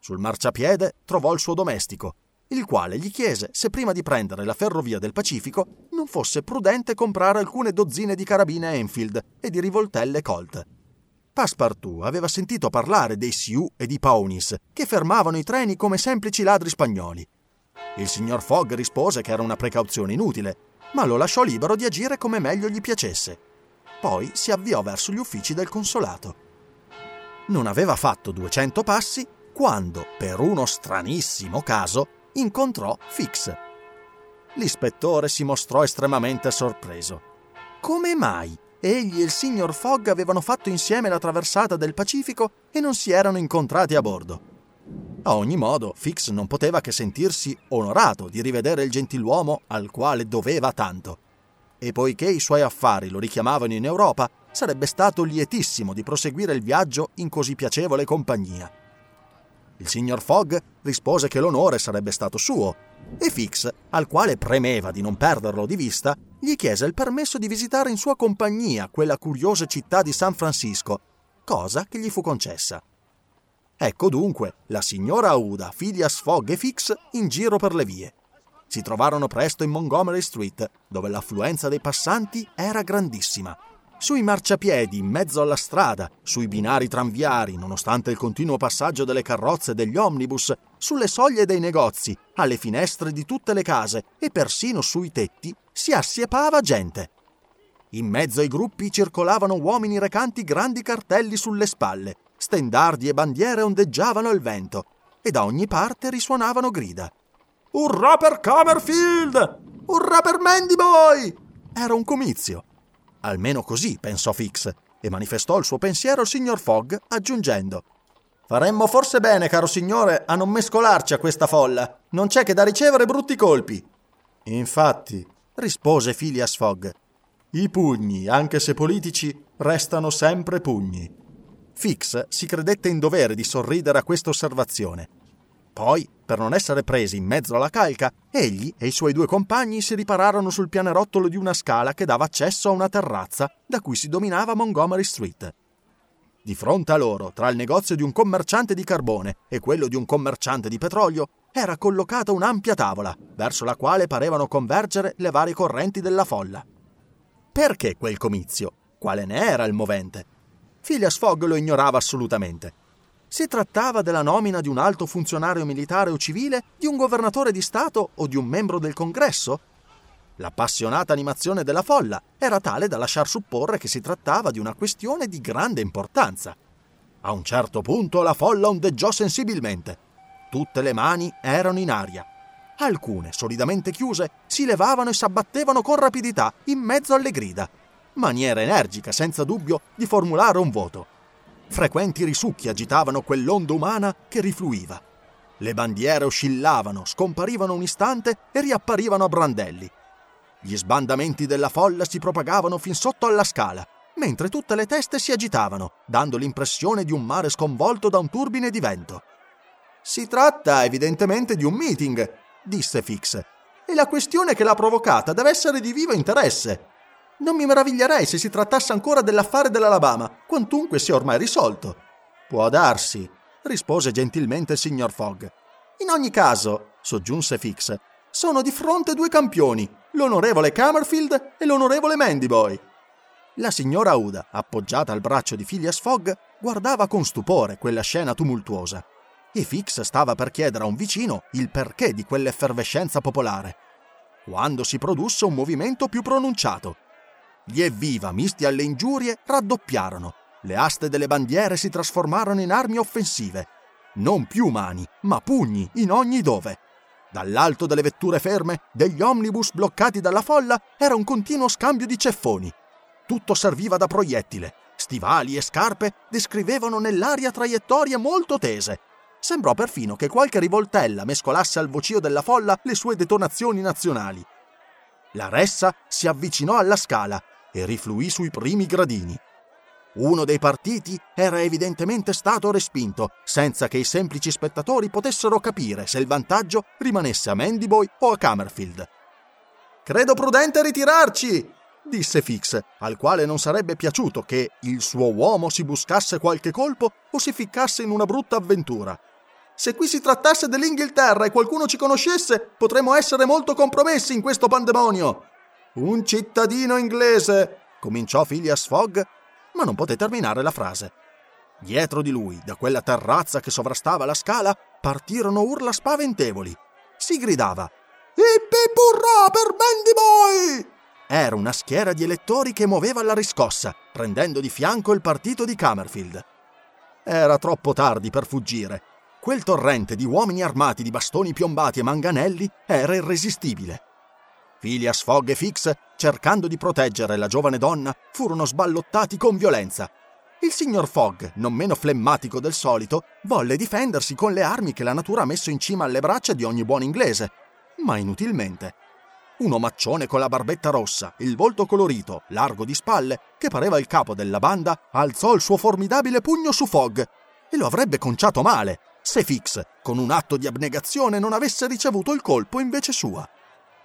Sul marciapiede trovò il suo domestico, il quale gli chiese se prima di prendere la ferrovia del Pacifico non fosse prudente comprare alcune dozzine di carabine Enfield e di rivoltelle Colt. Passepartout aveva sentito parlare dei Sioux e di Pawnees, che fermavano i treni come semplici ladri spagnoli. Il signor Fogg rispose che era una precauzione inutile ma lo lasciò libero di agire come meglio gli piacesse. Poi si avviò verso gli uffici del consolato. Non aveva fatto 200 passi quando, per uno stranissimo caso, incontrò Fix. L'ispettore si mostrò estremamente sorpreso. Come mai egli e il signor Fogg avevano fatto insieme la traversata del Pacifico e non si erano incontrati a bordo? A ogni modo, Fix non poteva che sentirsi onorato di rivedere il gentiluomo al quale doveva tanto. E poiché i suoi affari lo richiamavano in Europa, sarebbe stato lietissimo di proseguire il viaggio in così piacevole compagnia. Il signor Fogg rispose che l'onore sarebbe stato suo, e Fix, al quale premeva di non perderlo di vista, gli chiese il permesso di visitare in sua compagnia quella curiosa città di San Francisco, cosa che gli fu concessa. Ecco dunque la signora Aouda, Phileas Fogg e Fix in giro per le vie. Si trovarono presto in Montgomery Street, dove l'affluenza dei passanti era grandissima. Sui marciapiedi, in mezzo alla strada, sui binari tranviari, nonostante il continuo passaggio delle carrozze e degli omnibus, sulle soglie dei negozi, alle finestre di tutte le case e persino sui tetti, si assiepava gente. In mezzo ai gruppi circolavano uomini recanti grandi cartelli sulle spalle, stendardi e bandiere ondeggiavano al vento e da ogni parte risuonavano grida. Urrà per Comerfield! Urrà per Mandyboy! Era un comizio. Almeno così pensò Fix e manifestò il suo pensiero al signor Fogg aggiungendo Faremmo forse bene, caro signore, a non mescolarci a questa folla. Non c'è che da ricevere brutti colpi. Infatti, rispose Phileas Fogg, i pugni, anche se politici, restano sempre pugni. Fix si credette in dovere di sorridere a questa osservazione. Poi, per non essere presi in mezzo alla calca, egli e i suoi due compagni si ripararono sul pianerottolo di una scala che dava accesso a una terrazza da cui si dominava Montgomery Street. Di fronte a loro, tra il negozio di un commerciante di carbone e quello di un commerciante di petrolio, era collocata un'ampia tavola, verso la quale parevano convergere le varie correnti della folla. Perché quel comizio? Quale ne era il movente? Phileas Fogg lo ignorava assolutamente. Si trattava della nomina di un alto funzionario militare o civile, di un governatore di Stato o di un membro del Congresso? L'appassionata animazione della folla era tale da lasciar supporre che si trattava di una questione di grande importanza. A un certo punto la folla ondeggiò sensibilmente. Tutte le mani erano in aria. Alcune, solidamente chiuse, si levavano e s'abbattevano con rapidità in mezzo alle grida. Maniera energica, senza dubbio, di formulare un voto. Frequenti risucchi agitavano quell'onda umana che rifluiva. Le bandiere oscillavano, scomparivano un istante e riapparivano a brandelli. Gli sbandamenti della folla si propagavano fin sotto alla scala, mentre tutte le teste si agitavano, dando l'impressione di un mare sconvolto da un turbine di vento. Si tratta evidentemente di un meeting, disse Fix, e la questione che l'ha provocata deve essere di vivo interesse. Non mi meraviglierei se si trattasse ancora dell'affare dell'Alabama, quantunque sia ormai risolto. Può darsi, rispose gentilmente il signor Fogg. In ogni caso, soggiunse Fix, sono di fronte due campioni, l'onorevole Camerfield e l'onorevole Mandyboy. La signora Uda, appoggiata al braccio di Phileas Fogg, guardava con stupore quella scena tumultuosa. E Fix stava per chiedere a un vicino il perché di quell'effervescenza popolare. Quando si produsse un movimento più pronunciato. Gli evviva misti alle ingiurie raddoppiarono. Le aste delle bandiere si trasformarono in armi offensive. Non più mani, ma pugni in ogni dove. Dall'alto delle vetture ferme, degli omnibus bloccati dalla folla, era un continuo scambio di ceffoni. Tutto serviva da proiettile. Stivali e scarpe descrivevano nell'aria traiettorie molto tese. Sembrò perfino che qualche rivoltella mescolasse al vocio della folla le sue detonazioni nazionali. La ressa si avvicinò alla scala e rifluì sui primi gradini. Uno dei partiti era evidentemente stato respinto, senza che i semplici spettatori potessero capire se il vantaggio rimanesse a Mandyboy o a Camerfield. Credo prudente ritirarci, disse Fix, al quale non sarebbe piaciuto che il suo uomo si buscasse qualche colpo o si ficcasse in una brutta avventura. Se qui si trattasse dell'Inghilterra e qualcuno ci conoscesse, potremmo essere molto compromessi in questo pandemonio. Un cittadino inglese, cominciò Phileas Fogg, ma non poté terminare la frase. Dietro di lui, da quella terrazza che sovrastava la scala, partirono urla spaventevoli. Si gridava: Ippi burrà per Mandyboy! Era una schiera di elettori che muoveva alla riscossa, prendendo di fianco il partito di Camerfield. Era troppo tardi per fuggire. Quel torrente di uomini armati di bastoni piombati e manganelli era irresistibile. Phileas Fogg e Fix, cercando di proteggere la giovane donna, furono sballottati con violenza. Il signor Fogg, non meno flemmatico del solito, volle difendersi con le armi che la natura ha messo in cima alle braccia di ogni buon inglese, ma inutilmente un omaccione con la barbetta rossa, il volto colorito, largo di spalle, che pareva il capo della banda, alzò il suo formidabile pugno su Fogg e lo avrebbe conciato male se Fix, con un atto di abnegazione, non avesse ricevuto il colpo invece sua.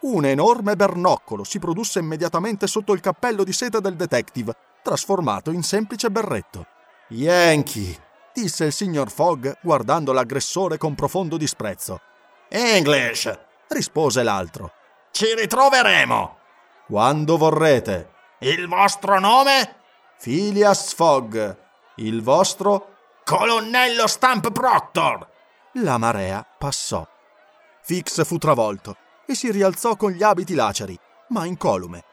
Un enorme bernoccolo si produsse immediatamente sotto il cappello di seta del detective, trasformato in semplice berretto. Yankee, disse il signor Fogg, guardando l'aggressore con profondo disprezzo. English, rispose l'altro. Ci ritroveremo. Quando vorrete. Il vostro nome? Phileas Fogg. Il vostro? Colonnello Stamp Proctor. La marea passò. Fix fu travolto e si rialzò con gli abiti laceri, ma incolume.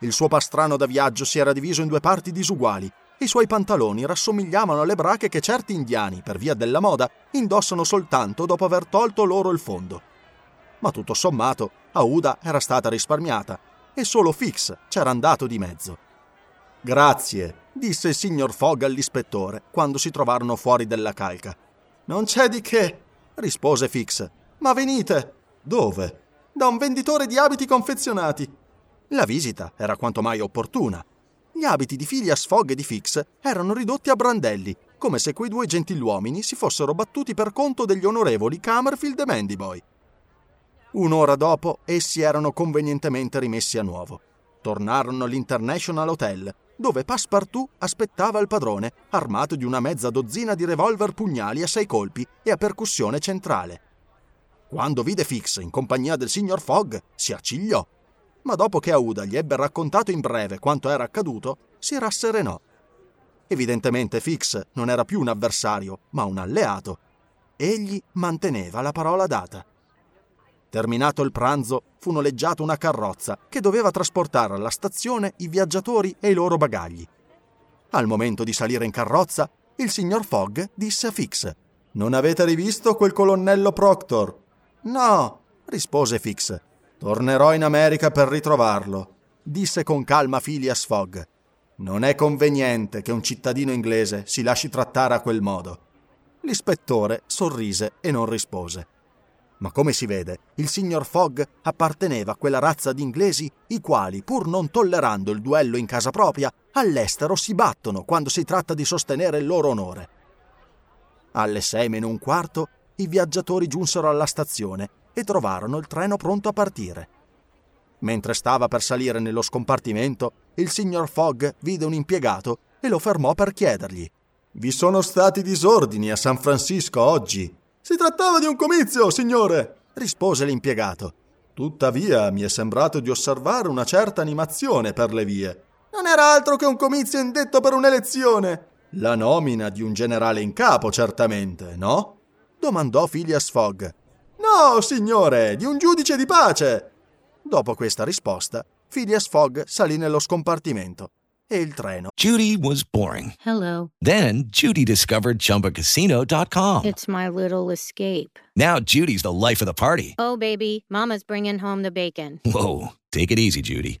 Il suo pastrano da viaggio si era diviso in due parti disuguali e i suoi pantaloni rassomigliavano alle brache che certi indiani, per via della moda, indossano soltanto dopo aver tolto loro il fondo ma tutto sommato Aouda era stata risparmiata e solo Fix c'era andato di mezzo. Grazie, disse il signor Fogg all'ispettore quando si trovarono fuori della calca. Non c'è di che, rispose Fix. Ma venite. Dove? Da un venditore di abiti confezionati. La visita era quanto mai opportuna. Gli abiti di Phileas Fogg e di Fix erano ridotti a brandelli, come se quei due gentiluomini si fossero battuti per conto degli onorevoli Camerfield e Mandyboy. Un'ora dopo essi erano convenientemente rimessi a nuovo. Tornarono all'International Hotel, dove Passepartout aspettava il padrone, armato di una mezza dozzina di revolver pugnali a sei colpi e a percussione centrale. Quando vide Fix in compagnia del signor Fogg, si accigliò, ma dopo che Aouda gli ebbe raccontato in breve quanto era accaduto, si rasserenò. Evidentemente Fix non era più un avversario, ma un alleato. Egli manteneva la parola data. Terminato il pranzo, fu noleggiata una carrozza che doveva trasportare alla stazione i viaggiatori e i loro bagagli. Al momento di salire in carrozza, il signor Fogg disse a Fix: Non avete rivisto quel colonnello Proctor? No, rispose Fix. Tornerò in America per ritrovarlo, disse con calma Phileas Fogg. Non è conveniente che un cittadino inglese si lasci trattare a quel modo. L'ispettore sorrise e non rispose. Ma come si vede, il signor Fogg apparteneva a quella razza di inglesi i quali, pur non tollerando il duello in casa propria, all'estero si battono quando si tratta di sostenere il loro onore. Alle sei meno un quarto, i viaggiatori giunsero alla stazione e trovarono il treno pronto a partire. Mentre stava per salire nello scompartimento, il signor Fogg vide un impiegato e lo fermò per chiedergli: Vi sono stati disordini a San Francisco oggi? Si trattava di un comizio, signore, rispose l'impiegato. Tuttavia mi è sembrato di osservare una certa animazione per le vie. Non era altro che un comizio indetto per un'elezione. La nomina di un generale in capo, certamente, no? Domandò Phileas Fogg. No, signore, di un giudice di pace. Dopo questa risposta, Phileas Fogg salì nello scompartimento e il treno. Judy was boring. Hello. Then Judy discovered ChumbaCasino.com. It's my little escape. Now Judy's the life of the party. Oh, baby, Mama's bringing home the bacon. Whoa, take it easy, Judy.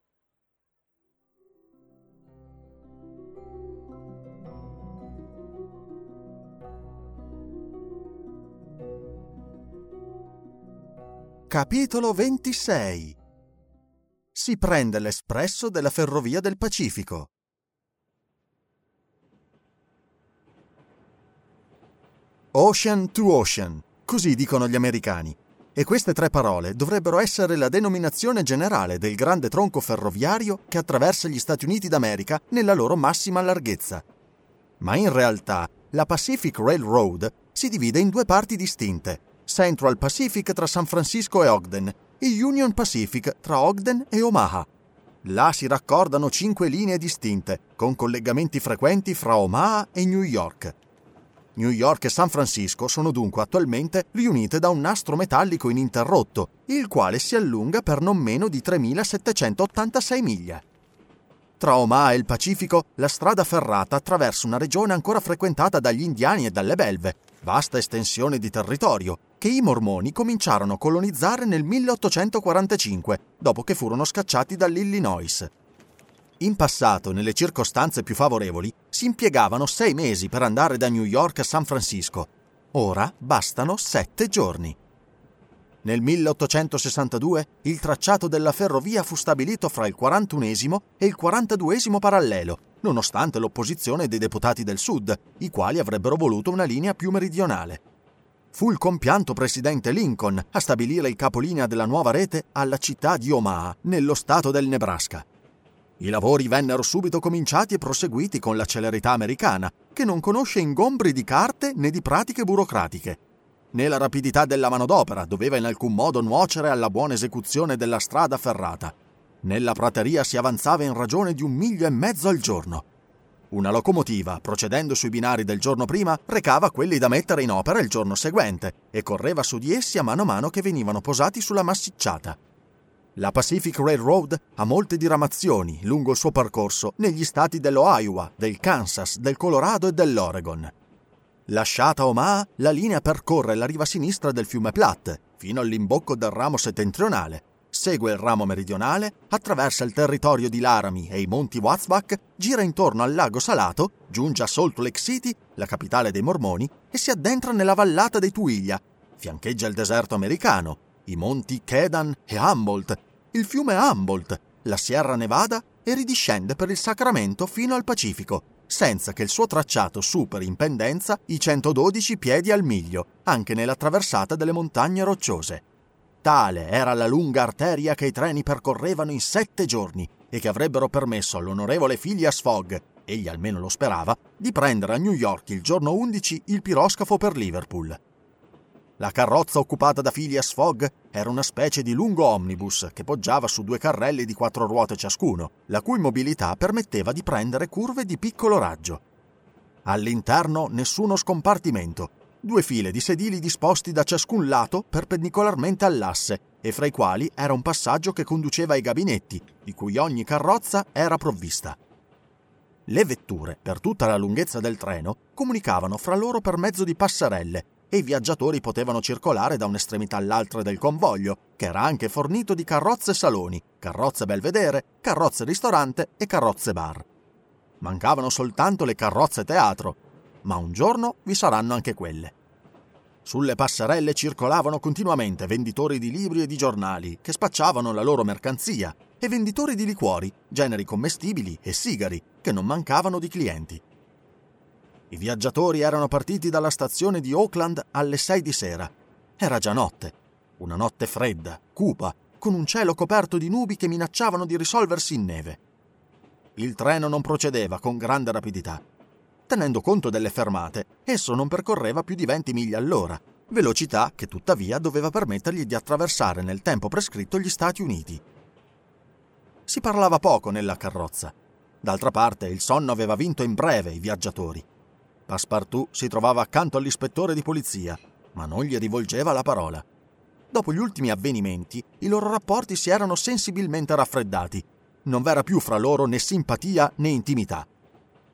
Capitolo 26 Si prende l'espresso della Ferrovia del Pacifico. Ocean to Ocean, così dicono gli americani. E queste tre parole dovrebbero essere la denominazione generale del grande tronco ferroviario che attraversa gli Stati Uniti d'America nella loro massima larghezza. Ma in realtà la Pacific Railroad si divide in due parti distinte, Central Pacific tra San Francisco e Ogden e Union Pacific tra Ogden e Omaha. Là si raccordano cinque linee distinte, con collegamenti frequenti fra Omaha e New York. New York e San Francisco sono dunque attualmente riunite da un nastro metallico ininterrotto, il quale si allunga per non meno di 3.786 miglia. Tra Omaha e il Pacifico, la strada ferrata attraversa una regione ancora frequentata dagli indiani e dalle belve, vasta estensione di territorio, che i mormoni cominciarono a colonizzare nel 1845, dopo che furono scacciati dall'Illinois. In passato, nelle circostanze più favorevoli, si impiegavano sei mesi per andare da New York a San Francisco. Ora bastano sette giorni. Nel 1862 il tracciato della ferrovia fu stabilito fra il 41 e il 42 parallelo, nonostante l'opposizione dei deputati del Sud, i quali avrebbero voluto una linea più meridionale. Fu il compianto presidente Lincoln a stabilire il capolinea della nuova rete alla città di Omaha, nello stato del Nebraska. I lavori vennero subito cominciati e proseguiti con la celerità americana, che non conosce ingombri di carte né di pratiche burocratiche. Né la rapidità della manodopera doveva in alcun modo nuocere alla buona esecuzione della strada ferrata. Nella prateria si avanzava in ragione di un miglio e mezzo al giorno. Una locomotiva, procedendo sui binari del giorno prima, recava quelli da mettere in opera il giorno seguente e correva su di essi a mano a mano che venivano posati sulla massicciata. La Pacific Railroad ha molte diramazioni lungo il suo percorso negli stati dell'Iowa, del Kansas, del Colorado e dell'Oregon. Lasciata Omaha, la linea percorre la riva sinistra del fiume Platte, fino all'imbocco del ramo settentrionale. Segue il ramo meridionale, attraversa il territorio di Laramie e i monti Watzbach, gira intorno al lago Salato, giunge a Salt Lake City, la capitale dei Mormoni, e si addentra nella vallata dei Tuiglia. Fiancheggia il deserto americano, i monti Kedan e Humboldt, il fiume Humboldt, la Sierra Nevada e ridiscende per il Sacramento fino al Pacifico, senza che il suo tracciato superi in pendenza i 112 piedi al miglio, anche nella traversata delle montagne rocciose. Tale era la lunga arteria che i treni percorrevano in sette giorni e che avrebbero permesso all'onorevole Phileas Fogg, egli almeno lo sperava, di prendere a New York il giorno 11 il piroscafo per Liverpool. La carrozza occupata da Phileas Fogg era una specie di lungo omnibus che poggiava su due carrelli di quattro ruote ciascuno, la cui mobilità permetteva di prendere curve di piccolo raggio. All'interno nessuno scompartimento, due file di sedili disposti da ciascun lato perpendicolarmente all'asse e fra i quali era un passaggio che conduceva ai gabinetti, di cui ogni carrozza era provvista. Le vetture, per tutta la lunghezza del treno, comunicavano fra loro per mezzo di passerelle e i viaggiatori potevano circolare da un'estremità all'altra del convoglio, che era anche fornito di carrozze saloni, carrozze belvedere, carrozze ristorante e carrozze bar. Mancavano soltanto le carrozze teatro, ma un giorno vi saranno anche quelle. Sulle passerelle circolavano continuamente venditori di libri e di giornali che spacciavano la loro mercanzia e venditori di liquori, generi commestibili e sigari che non mancavano di clienti. I viaggiatori erano partiti dalla stazione di Auckland alle sei di sera. Era già notte. Una notte fredda, cupa, con un cielo coperto di nubi che minacciavano di risolversi in neve. Il treno non procedeva con grande rapidità. Tenendo conto delle fermate, esso non percorreva più di 20 miglia all'ora, velocità che tuttavia doveva permettergli di attraversare nel tempo prescritto gli Stati Uniti. Si parlava poco nella carrozza. D'altra parte, il sonno aveva vinto in breve i viaggiatori. Passepartout si trovava accanto all'ispettore di polizia, ma non gli rivolgeva la parola. Dopo gli ultimi avvenimenti, i loro rapporti si erano sensibilmente raffreddati. Non v'era più fra loro né simpatia né intimità.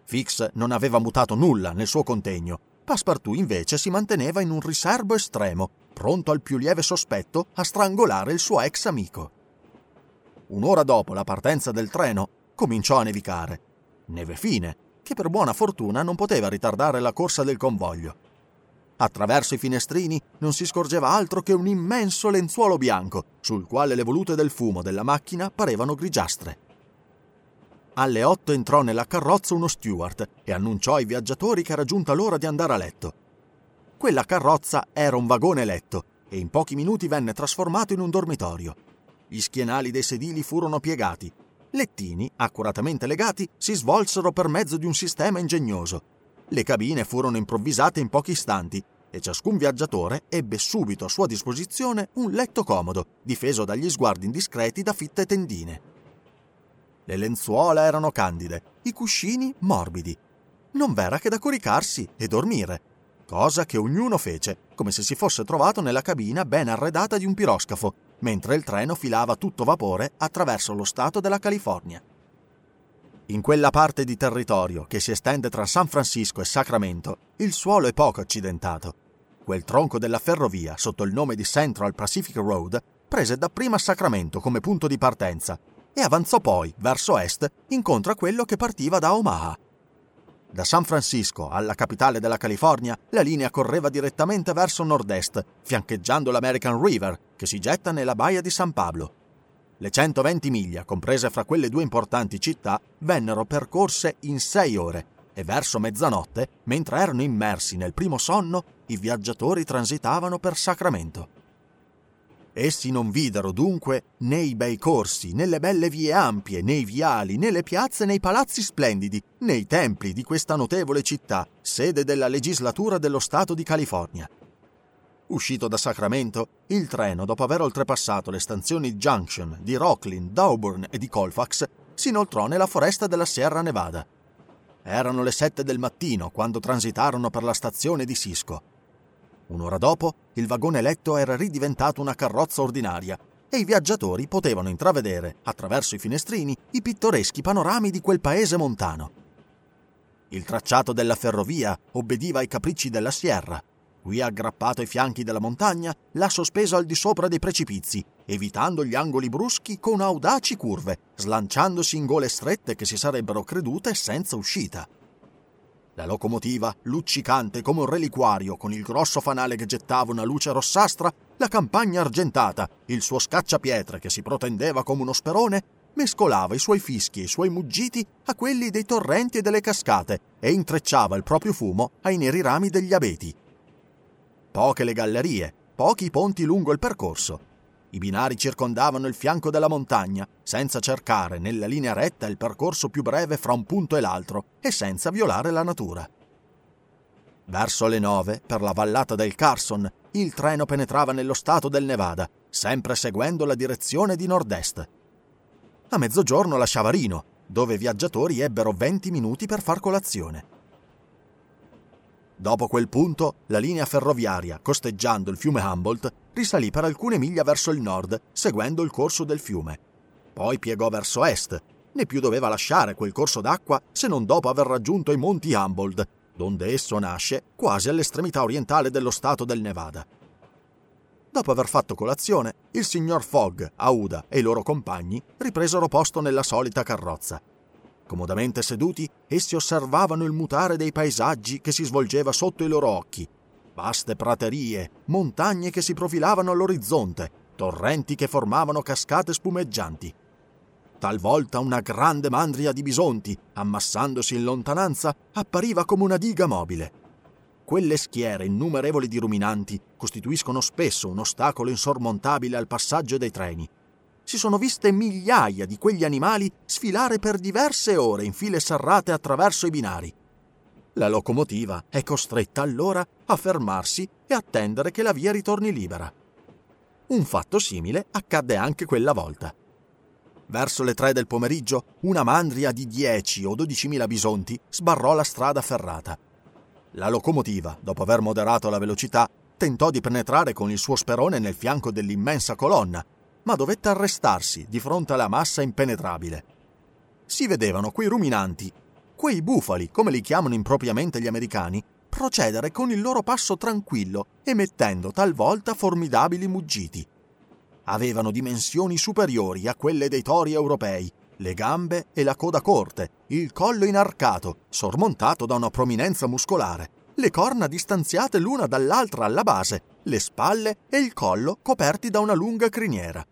Fix non aveva mutato nulla nel suo contegno. Passepartout invece si manteneva in un riservo estremo, pronto al più lieve sospetto a strangolare il suo ex amico. Un'ora dopo la partenza del treno cominciò a nevicare. Neve fine, che per buona fortuna non poteva ritardare la corsa del convoglio. Attraverso i finestrini non si scorgeva altro che un immenso lenzuolo bianco, sul quale le volute del fumo della macchina parevano grigiastre. Alle otto entrò nella carrozza uno steward e annunciò ai viaggiatori che era giunta l'ora di andare a letto. Quella carrozza era un vagone letto e in pochi minuti venne trasformato in un dormitorio. Gli schienali dei sedili furono piegati Lettini, accuratamente legati, si svolsero per mezzo di un sistema ingegnoso. Le cabine furono improvvisate in pochi istanti e ciascun viaggiatore ebbe subito a sua disposizione un letto comodo, difeso dagli sguardi indiscreti da fitte tendine. Le lenzuola erano candide, i cuscini morbidi. Non v'era che da coricarsi e dormire, cosa che ognuno fece, come se si fosse trovato nella cabina ben arredata di un piroscafo, mentre il treno filava tutto vapore attraverso lo stato della California. In quella parte di territorio che si estende tra San Francisco e Sacramento, il suolo è poco accidentato. Quel tronco della ferrovia, sotto il nome di Central Pacific Road, prese dapprima Sacramento come punto di partenza e avanzò poi, verso est, incontro a quello che partiva da Omaha, da San Francisco alla capitale della California, la linea correva direttamente verso nord-est, fiancheggiando l'American River, che si getta nella baia di San Pablo. Le 120 miglia, comprese fra quelle due importanti città, vennero percorse in sei ore e verso mezzanotte, mentre erano immersi nel primo sonno, i viaggiatori transitavano per Sacramento. Essi non videro dunque né i bei corsi, né le belle vie ampie, né i viali, né le piazze, né i palazzi splendidi, né i templi di questa notevole città, sede della legislatura dello Stato di California. Uscito da Sacramento, il treno, dopo aver oltrepassato le stazioni Junction di Rocklin, Dauburn e di Colfax, si inoltrò nella foresta della Sierra Nevada. Erano le sette del mattino quando transitarono per la stazione di Cisco. Un'ora dopo, il vagone letto era ridiventato una carrozza ordinaria e i viaggiatori potevano intravedere, attraverso i finestrini, i pittoreschi panorami di quel paese montano. Il tracciato della ferrovia obbediva ai capricci della Sierra. Qui aggrappato ai fianchi della montagna, l'ha sospeso al di sopra dei precipizi, evitando gli angoli bruschi con audaci curve, slanciandosi in gole strette che si sarebbero credute senza uscita. La locomotiva, luccicante come un reliquario, con il grosso fanale che gettava una luce rossastra, la campagna argentata, il suo scacciapietre che si protendeva come uno sperone, mescolava i suoi fischi e i suoi muggiti a quelli dei torrenti e delle cascate e intrecciava il proprio fumo ai neri rami degli abeti. Poche le gallerie, pochi i ponti lungo il percorso. I binari circondavano il fianco della montagna, senza cercare nella linea retta il percorso più breve fra un punto e l'altro e senza violare la natura. Verso le nove, per la vallata del Carson, il treno penetrava nello stato del Nevada, sempre seguendo la direzione di nord-est. A mezzogiorno lasciava Rino, dove i viaggiatori ebbero 20 minuti per far colazione. Dopo quel punto, la linea ferroviaria, costeggiando il fiume Humboldt, risalì per alcune miglia verso il nord, seguendo il corso del fiume. Poi piegò verso est, né più doveva lasciare quel corso d'acqua se non dopo aver raggiunto i monti Humboldt, donde esso nasce quasi all'estremità orientale dello stato del Nevada. Dopo aver fatto colazione, il signor Fogg, Aouda e i loro compagni ripresero posto nella solita carrozza. Comodamente seduti, essi osservavano il mutare dei paesaggi che si svolgeva sotto i loro occhi. Vaste praterie, montagne che si profilavano all'orizzonte, torrenti che formavano cascate spumeggianti. Talvolta una grande mandria di bisonti, ammassandosi in lontananza, appariva come una diga mobile. Quelle schiere innumerevoli di ruminanti costituiscono spesso un ostacolo insormontabile al passaggio dei treni si sono viste migliaia di quegli animali sfilare per diverse ore in file serrate attraverso i binari. La locomotiva è costretta allora a fermarsi e attendere che la via ritorni libera. Un fatto simile accadde anche quella volta. Verso le tre del pomeriggio, una mandria di 10 o 12.000 bisonti sbarrò la strada ferrata. La locomotiva, dopo aver moderato la velocità, tentò di penetrare con il suo sperone nel fianco dell'immensa colonna, ma dovette arrestarsi di fronte alla massa impenetrabile. Si vedevano quei ruminanti, quei bufali, come li chiamano impropriamente gli americani, procedere con il loro passo tranquillo, emettendo talvolta formidabili muggiti. Avevano dimensioni superiori a quelle dei tori europei, le gambe e la coda corte, il collo inarcato, sormontato da una prominenza muscolare, le corna distanziate l'una dall'altra alla base, le spalle e il collo coperti da una lunga criniera.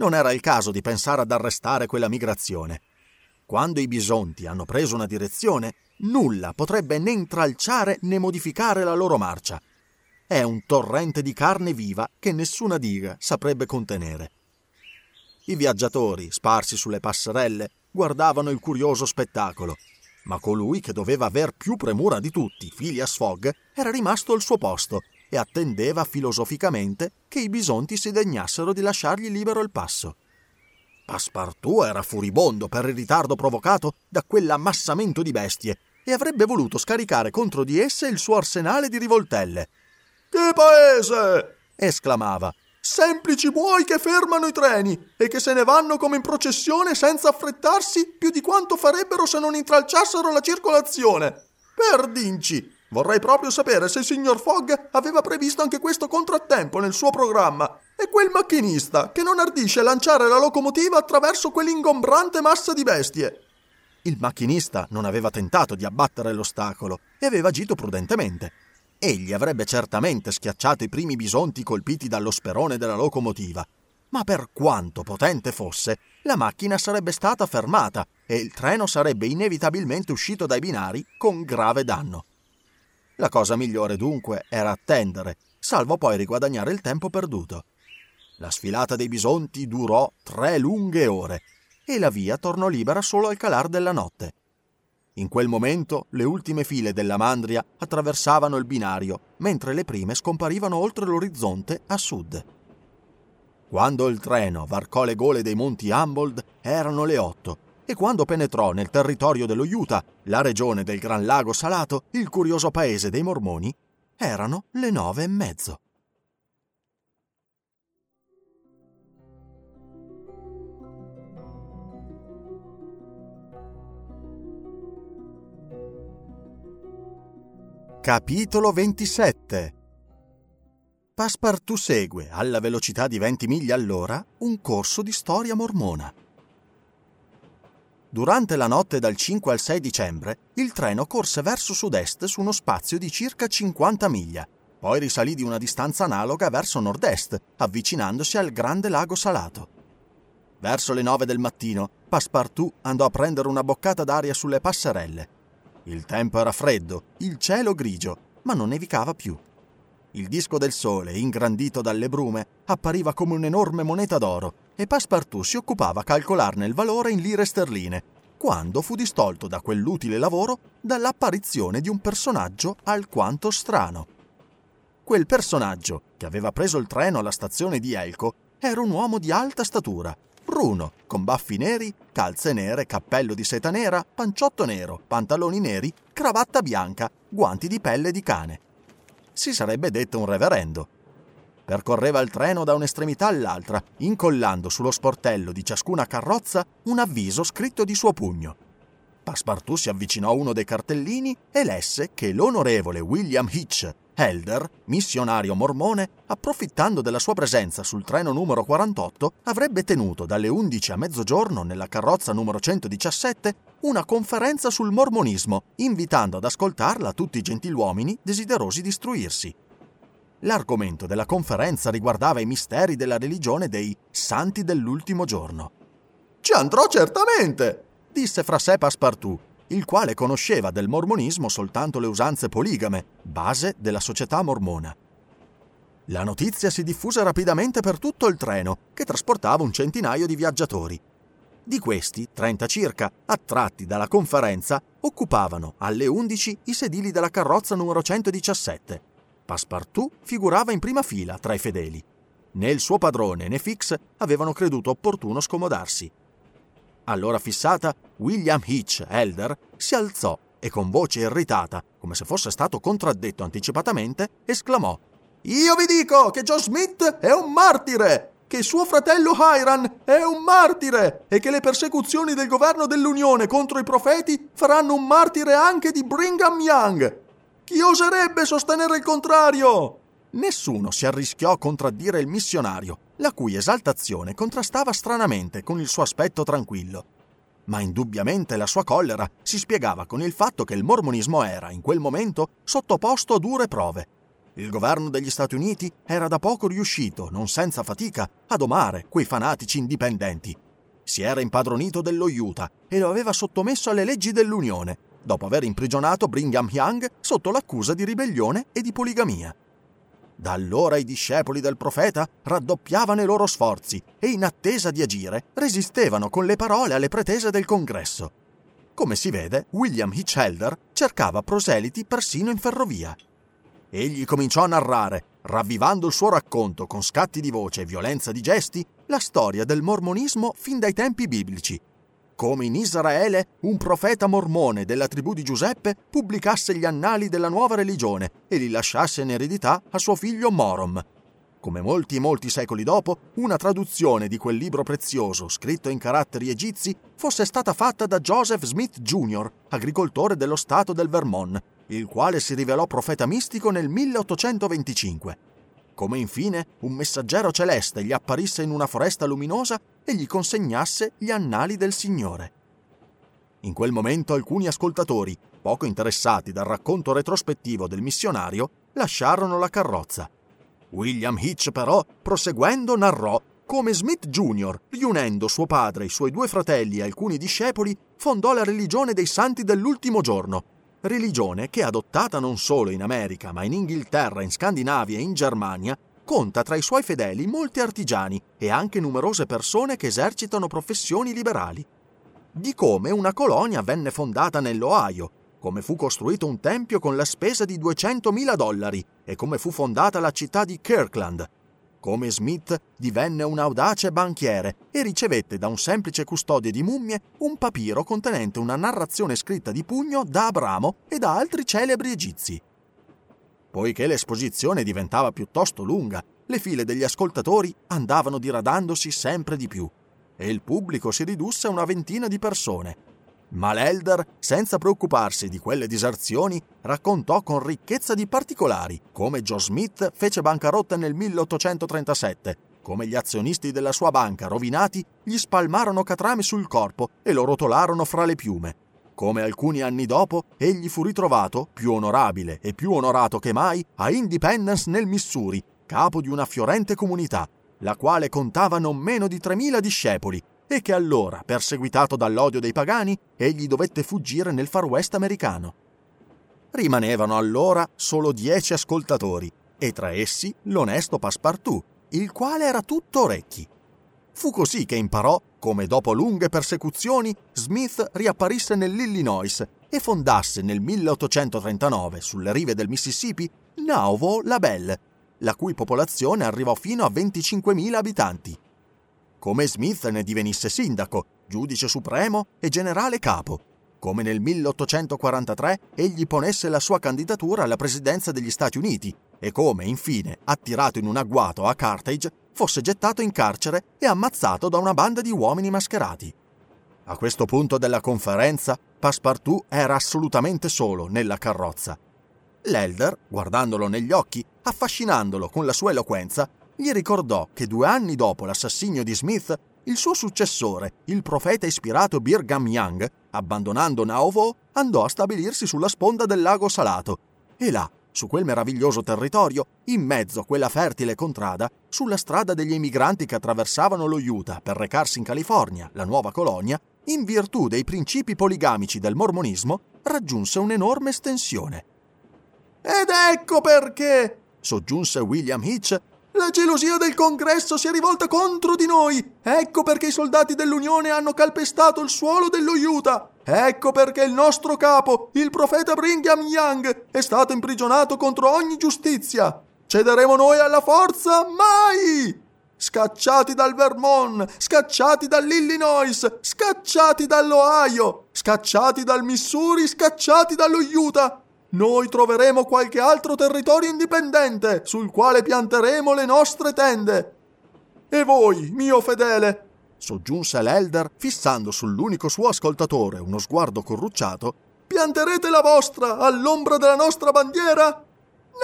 Non era il caso di pensare ad arrestare quella migrazione. Quando i bisonti hanno preso una direzione, nulla potrebbe né intralciare né modificare la loro marcia. È un torrente di carne viva che nessuna diga saprebbe contenere. I viaggiatori, sparsi sulle passerelle, guardavano il curioso spettacolo, ma colui che doveva aver più premura di tutti, Phileas Fogg, era rimasto al suo posto e attendeva filosoficamente che i bisonti si degnassero di lasciargli libero il passo. Passepartout era furibondo per il ritardo provocato da quell'ammassamento di bestie e avrebbe voluto scaricare contro di esse il suo arsenale di rivoltelle. Che paese! esclamava. Semplici buoi che fermano i treni e che se ne vanno come in processione senza affrettarsi più di quanto farebbero se non intralciassero la circolazione. Perdinci! Vorrei proprio sapere se il signor Fogg aveva previsto anche questo contrattempo nel suo programma. E quel macchinista che non ardisce lanciare la locomotiva attraverso quell'ingombrante massa di bestie. Il macchinista non aveva tentato di abbattere l'ostacolo e aveva agito prudentemente. Egli avrebbe certamente schiacciato i primi bisonti colpiti dallo sperone della locomotiva, ma per quanto potente fosse, la macchina sarebbe stata fermata e il treno sarebbe inevitabilmente uscito dai binari con grave danno. La cosa migliore dunque era attendere, salvo poi riguadagnare il tempo perduto. La sfilata dei bisonti durò tre lunghe ore e la via tornò libera solo al calar della notte. In quel momento le ultime file della mandria attraversavano il binario, mentre le prime scomparivano oltre l'orizzonte a sud. Quando il treno varcò le gole dei monti Humboldt erano le otto e quando penetrò nel territorio dello Utah, la regione del Gran Lago Salato, il curioso paese dei Mormoni, erano le nove e mezzo. Capitolo 27 Passepartout segue, alla velocità di 20 miglia all'ora, un corso di storia mormona. Durante la notte dal 5 al 6 dicembre, il treno corse verso sud-est su uno spazio di circa 50 miglia, poi risalì di una distanza analoga verso nord-est, avvicinandosi al grande lago salato. Verso le 9 del mattino, Passepartout andò a prendere una boccata d'aria sulle passerelle. Il tempo era freddo, il cielo grigio, ma non nevicava più. Il disco del sole, ingrandito dalle brume, appariva come un'enorme moneta d'oro e Passepartout si occupava a calcolarne il valore in lire sterline, quando fu distolto da quell'utile lavoro dall'apparizione di un personaggio alquanto strano. Quel personaggio, che aveva preso il treno alla stazione di Elco, era un uomo di alta statura, bruno, con baffi neri, calze nere, cappello di seta nera, panciotto nero, pantaloni neri, cravatta bianca, guanti di pelle di cane si sarebbe detto un reverendo. Percorreva il treno da un'estremità all'altra, incollando sullo sportello di ciascuna carrozza un avviso scritto di suo pugno. Passepartout si avvicinò a uno dei cartellini e lesse che l'onorevole William Hitch, Elder, missionario mormone, approfittando della sua presenza sul treno numero 48, avrebbe tenuto dalle 11 a mezzogiorno nella carrozza numero 117 una conferenza sul mormonismo, invitando ad ascoltarla tutti i gentiluomini desiderosi di istruirsi. L'argomento della conferenza riguardava i misteri della religione dei santi dell'ultimo giorno. Ci andrò certamente, disse fra sé Passepartout il quale conosceva del mormonismo soltanto le usanze poligame, base della società mormona. La notizia si diffuse rapidamente per tutto il treno, che trasportava un centinaio di viaggiatori. Di questi, 30 circa, attratti dalla conferenza, occupavano alle 11 i sedili della carrozza numero 117. Passepartout figurava in prima fila tra i fedeli. Né il suo padrone né Fix avevano creduto opportuno scomodarsi all'ora fissata, William Hitch, Elder, si alzò e con voce irritata, come se fosse stato contraddetto anticipatamente, esclamò Io vi dico che John Smith è un martire, che suo fratello Hiram è un martire e che le persecuzioni del governo dell'Unione contro i profeti faranno un martire anche di Brigham Young. Chi oserebbe sostenere il contrario? Nessuno si arrischiò a contraddire il missionario, la cui esaltazione contrastava stranamente con il suo aspetto tranquillo. Ma indubbiamente la sua collera si spiegava con il fatto che il mormonismo era, in quel momento, sottoposto a dure prove. Il governo degli Stati Uniti era da poco riuscito, non senza fatica, a domare quei fanatici indipendenti. Si era impadronito dello Utah e lo aveva sottomesso alle leggi dell'Unione, dopo aver imprigionato Brigham Young sotto l'accusa di ribellione e di poligamia. Da allora i discepoli del profeta raddoppiavano i loro sforzi e in attesa di agire resistevano con le parole alle pretese del congresso. Come si vede, William Hitchelder cercava proseliti persino in ferrovia. Egli cominciò a narrare, ravvivando il suo racconto con scatti di voce e violenza di gesti, la storia del mormonismo fin dai tempi biblici come in Israele un profeta mormone della tribù di Giuseppe pubblicasse gli annali della nuova religione e li lasciasse in eredità a suo figlio Morom. Come molti e molti secoli dopo, una traduzione di quel libro prezioso, scritto in caratteri egizi, fosse stata fatta da Joseph Smith Jr., agricoltore dello stato del Vermont, il quale si rivelò profeta mistico nel 1825 come infine un messaggero celeste gli apparisse in una foresta luminosa e gli consegnasse gli annali del Signore. In quel momento alcuni ascoltatori, poco interessati dal racconto retrospettivo del missionario, lasciarono la carrozza. William Hitch però, proseguendo, narrò come Smith Jr., riunendo suo padre, i suoi due fratelli e alcuni discepoli, fondò la religione dei santi dell'ultimo giorno, religione che, adottata non solo in America, ma in Inghilterra, in Scandinavia e in Germania, conta tra i suoi fedeli molti artigiani e anche numerose persone che esercitano professioni liberali. Di come una colonia venne fondata nell'Ohio, come fu costruito un tempio con la spesa di 200.000 dollari e come fu fondata la città di Kirkland, come Smith divenne un audace banchiere e ricevette da un semplice custode di mummie un papiro contenente una narrazione scritta di pugno da Abramo e da altri celebri egizi. Poiché l'esposizione diventava piuttosto lunga, le file degli ascoltatori andavano diradandosi sempre di più e il pubblico si ridusse a una ventina di persone. Ma l'Elder, senza preoccuparsi di quelle diserzioni, raccontò con ricchezza di particolari come Joe Smith fece bancarotta nel 1837, come gli azionisti della sua banca rovinati gli spalmarono catrame sul corpo e lo rotolarono fra le piume, come alcuni anni dopo egli fu ritrovato, più onorabile e più onorato che mai, a Independence nel Missouri, capo di una fiorente comunità, la quale contava non meno di 3.000 discepoli, e che allora, perseguitato dall'odio dei pagani, egli dovette fuggire nel far west americano. Rimanevano allora solo dieci ascoltatori, e tra essi l'onesto Passepartout, il quale era tutto orecchi. Fu così che imparò come dopo lunghe persecuzioni Smith riapparisse nell'Illinois e fondasse nel 1839 sulle rive del Mississippi Nauvoo la Belle, la cui popolazione arrivò fino a 25.000 abitanti come Smith ne divenisse sindaco, giudice supremo e generale capo, come nel 1843 egli ponesse la sua candidatura alla presidenza degli Stati Uniti e come, infine, attirato in un agguato a Carthage, fosse gettato in carcere e ammazzato da una banda di uomini mascherati. A questo punto della conferenza, Passepartout era assolutamente solo nella carrozza. L'Elder, guardandolo negli occhi, affascinandolo con la sua eloquenza, gli ricordò che due anni dopo l'assassinio di Smith, il suo successore, il profeta ispirato Birgham Young, abbandonando Nauvoo, andò a stabilirsi sulla sponda del lago Salato e là, su quel meraviglioso territorio, in mezzo a quella fertile contrada, sulla strada degli emigranti che attraversavano lo Utah per recarsi in California, la nuova colonia, in virtù dei principi poligamici del mormonismo, raggiunse un'enorme estensione. Ed ecco perché, soggiunse William Hitch, la gelosia del congresso si è rivolta contro di noi. Ecco perché i soldati dell'Unione hanno calpestato il suolo dello Utah. Ecco perché il nostro capo, il profeta Brigham Young, è stato imprigionato contro ogni giustizia. Cederemo noi alla forza? Mai! Scacciati dal Vermont, scacciati dall'Illinois, scacciati dall'Ohio, scacciati dal Missouri, scacciati dallo Utah noi troveremo qualche altro territorio indipendente sul quale pianteremo le nostre tende. E voi, mio fedele, soggiunse l'Elder, fissando sull'unico suo ascoltatore uno sguardo corrucciato, pianterete la vostra all'ombra della nostra bandiera?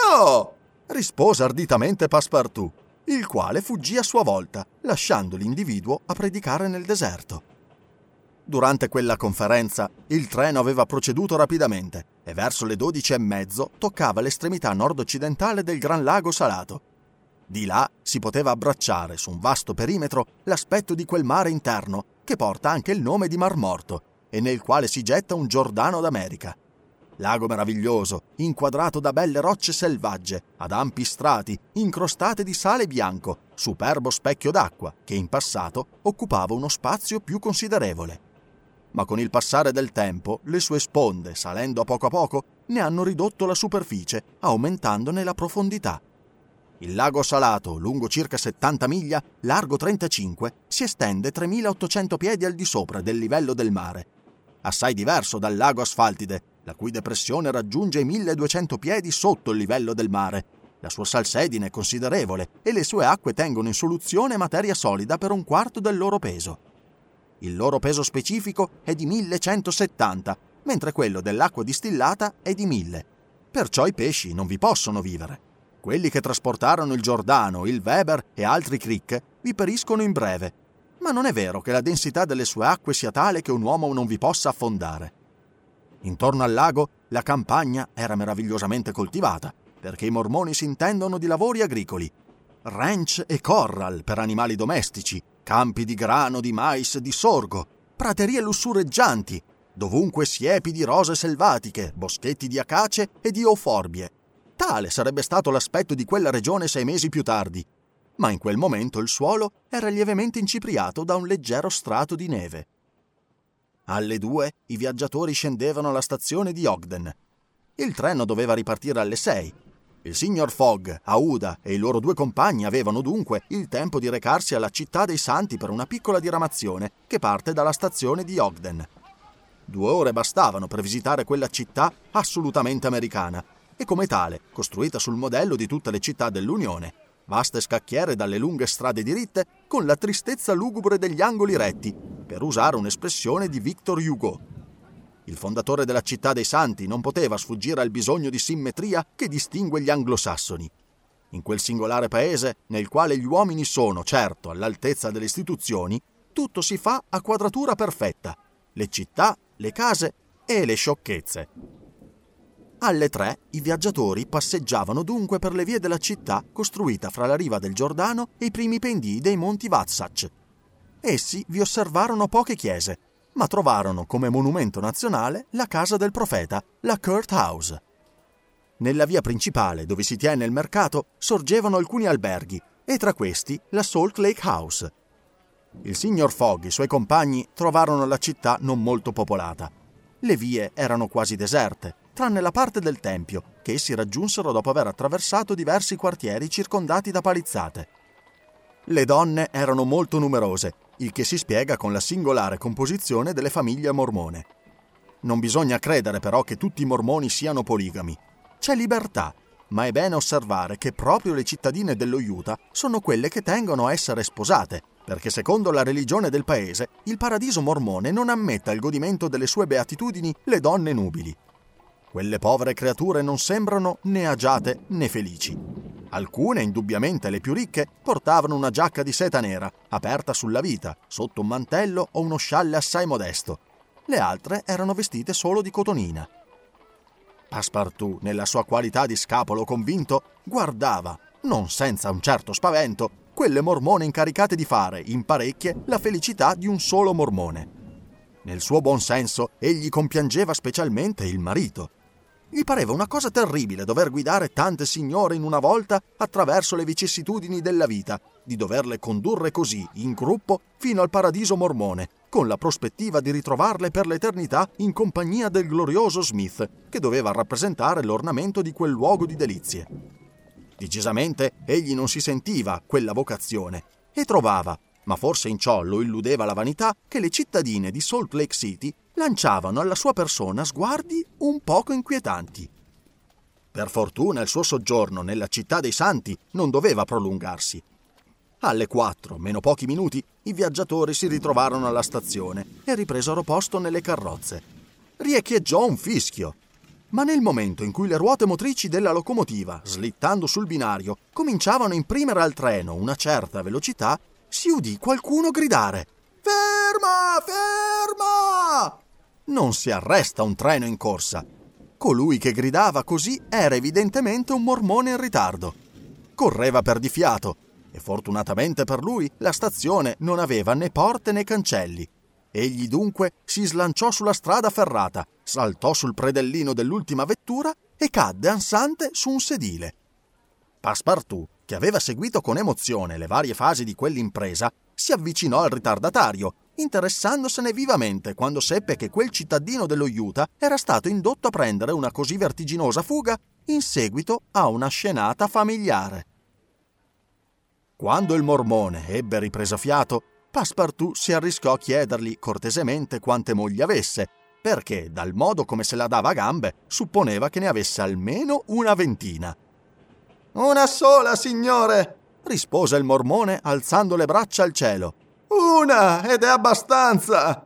No! rispose arditamente Passepartout, il quale fuggì a sua volta, lasciando l'individuo a predicare nel deserto. Durante quella conferenza il treno aveva proceduto rapidamente e verso le dodici e mezzo toccava l'estremità nord-occidentale del Gran Lago Salato. Di là si poteva abbracciare su un vasto perimetro l'aspetto di quel mare interno che porta anche il nome di Mar Morto e nel quale si getta un Giordano d'America. Lago meraviglioso, inquadrato da belle rocce selvagge, ad ampi strati, incrostate di sale bianco, superbo specchio d'acqua che in passato occupava uno spazio più considerevole ma con il passare del tempo le sue sponde, salendo a poco a poco, ne hanno ridotto la superficie, aumentandone la profondità. Il lago salato, lungo circa 70 miglia, largo 35, si estende 3800 piedi al di sopra del livello del mare. Assai diverso dal lago Asfaltide, la cui depressione raggiunge i 1200 piedi sotto il livello del mare. La sua salsedine è considerevole e le sue acque tengono in soluzione materia solida per un quarto del loro peso. Il loro peso specifico è di 1170, mentre quello dell'acqua distillata è di 1000. Perciò i pesci non vi possono vivere. Quelli che trasportarono il Giordano, il Weber e altri crick vi periscono in breve. Ma non è vero che la densità delle sue acque sia tale che un uomo non vi possa affondare. Intorno al lago la campagna era meravigliosamente coltivata, perché i mormoni si intendono di lavori agricoli. Ranch e corral per animali domestici, campi di grano, di mais, di sorgo, praterie lussureggianti, dovunque siepi di rose selvatiche, boschetti di acace e di euforbie. Tale sarebbe stato l'aspetto di quella regione sei mesi più tardi, ma in quel momento il suolo era lievemente incipriato da un leggero strato di neve. Alle due i viaggiatori scendevano alla stazione di Ogden. Il treno doveva ripartire alle sei il signor Fogg, Aouda e i loro due compagni avevano dunque il tempo di recarsi alla città dei Santi per una piccola diramazione che parte dalla stazione di Ogden. Due ore bastavano per visitare quella città assolutamente americana e come tale costruita sul modello di tutte le città dell'Unione, vaste scacchiere dalle lunghe strade diritte con la tristezza lugubre degli angoli retti, per usare un'espressione di Victor Hugo. Il fondatore della città dei santi non poteva sfuggire al bisogno di simmetria che distingue gli anglosassoni. In quel singolare paese, nel quale gli uomini sono, certo, all'altezza delle istituzioni, tutto si fa a quadratura perfetta. Le città, le case e le sciocchezze. Alle tre i viaggiatori passeggiavano dunque per le vie della città costruita fra la riva del Giordano e i primi pendii dei monti Vatsach. Essi vi osservarono poche chiese, ma trovarono come monumento nazionale la casa del profeta, la Kurt House. Nella via principale, dove si tiene il mercato, sorgevano alcuni alberghi, e tra questi la Salt Lake House. Il signor Fogg e i suoi compagni trovarono la città non molto popolata. Le vie erano quasi deserte, tranne la parte del tempio, che essi raggiunsero dopo aver attraversato diversi quartieri circondati da palizzate. Le donne erano molto numerose il che si spiega con la singolare composizione delle famiglie mormone. Non bisogna credere però che tutti i mormoni siano poligami. C'è libertà, ma è bene osservare che proprio le cittadine dello Utah sono quelle che tengono a essere sposate, perché secondo la religione del paese il paradiso mormone non ammette al godimento delle sue beatitudini le donne nubili. Quelle povere creature non sembrano né agiate né felici. Alcune, indubbiamente le più ricche, portavano una giacca di seta nera, aperta sulla vita, sotto un mantello o uno scialle assai modesto. Le altre erano vestite solo di cotonina. Passepartout, nella sua qualità di scapolo convinto, guardava, non senza un certo spavento, quelle mormone incaricate di fare, in parecchie, la felicità di un solo mormone. Nel suo buon senso, egli compiangeva specialmente il marito, gli pareva una cosa terribile dover guidare tante signore in una volta attraverso le vicissitudini della vita, di doverle condurre così, in gruppo, fino al paradiso mormone, con la prospettiva di ritrovarle per l'eternità in compagnia del glorioso Smith, che doveva rappresentare l'ornamento di quel luogo di delizie. Decisamente egli non si sentiva quella vocazione e trovava, ma forse in ciò lo illudeva la vanità, che le cittadine di Salt Lake City lanciavano alla sua persona sguardi un poco inquietanti. Per fortuna il suo soggiorno nella città dei santi non doveva prolungarsi. Alle quattro, meno pochi minuti, i viaggiatori si ritrovarono alla stazione e ripresero posto nelle carrozze. Riecheggiò un fischio. Ma nel momento in cui le ruote motrici della locomotiva, slittando sul binario, cominciavano a imprimere al treno una certa velocità, si udì qualcuno gridare Ferma! Ferma! Non si arresta un treno in corsa. Colui che gridava così era evidentemente un mormone in ritardo. Correva per di fiato e fortunatamente per lui la stazione non aveva né porte né cancelli. Egli dunque si slanciò sulla strada ferrata, saltò sul predellino dell'ultima vettura e cadde ansante su un sedile. Passepartout, che aveva seguito con emozione le varie fasi di quell'impresa, si avvicinò al ritardatario, interessandosene vivamente quando seppe che quel cittadino dello Utah era stato indotto a prendere una così vertiginosa fuga in seguito a una scenata familiare. Quando il mormone ebbe ripreso fiato, Passepartout si arriscò a chiedergli cortesemente quante mogli avesse, perché, dal modo come se la dava a gambe, supponeva che ne avesse almeno una ventina. Una sola, signore, rispose il mormone alzando le braccia al cielo. Una ed è abbastanza.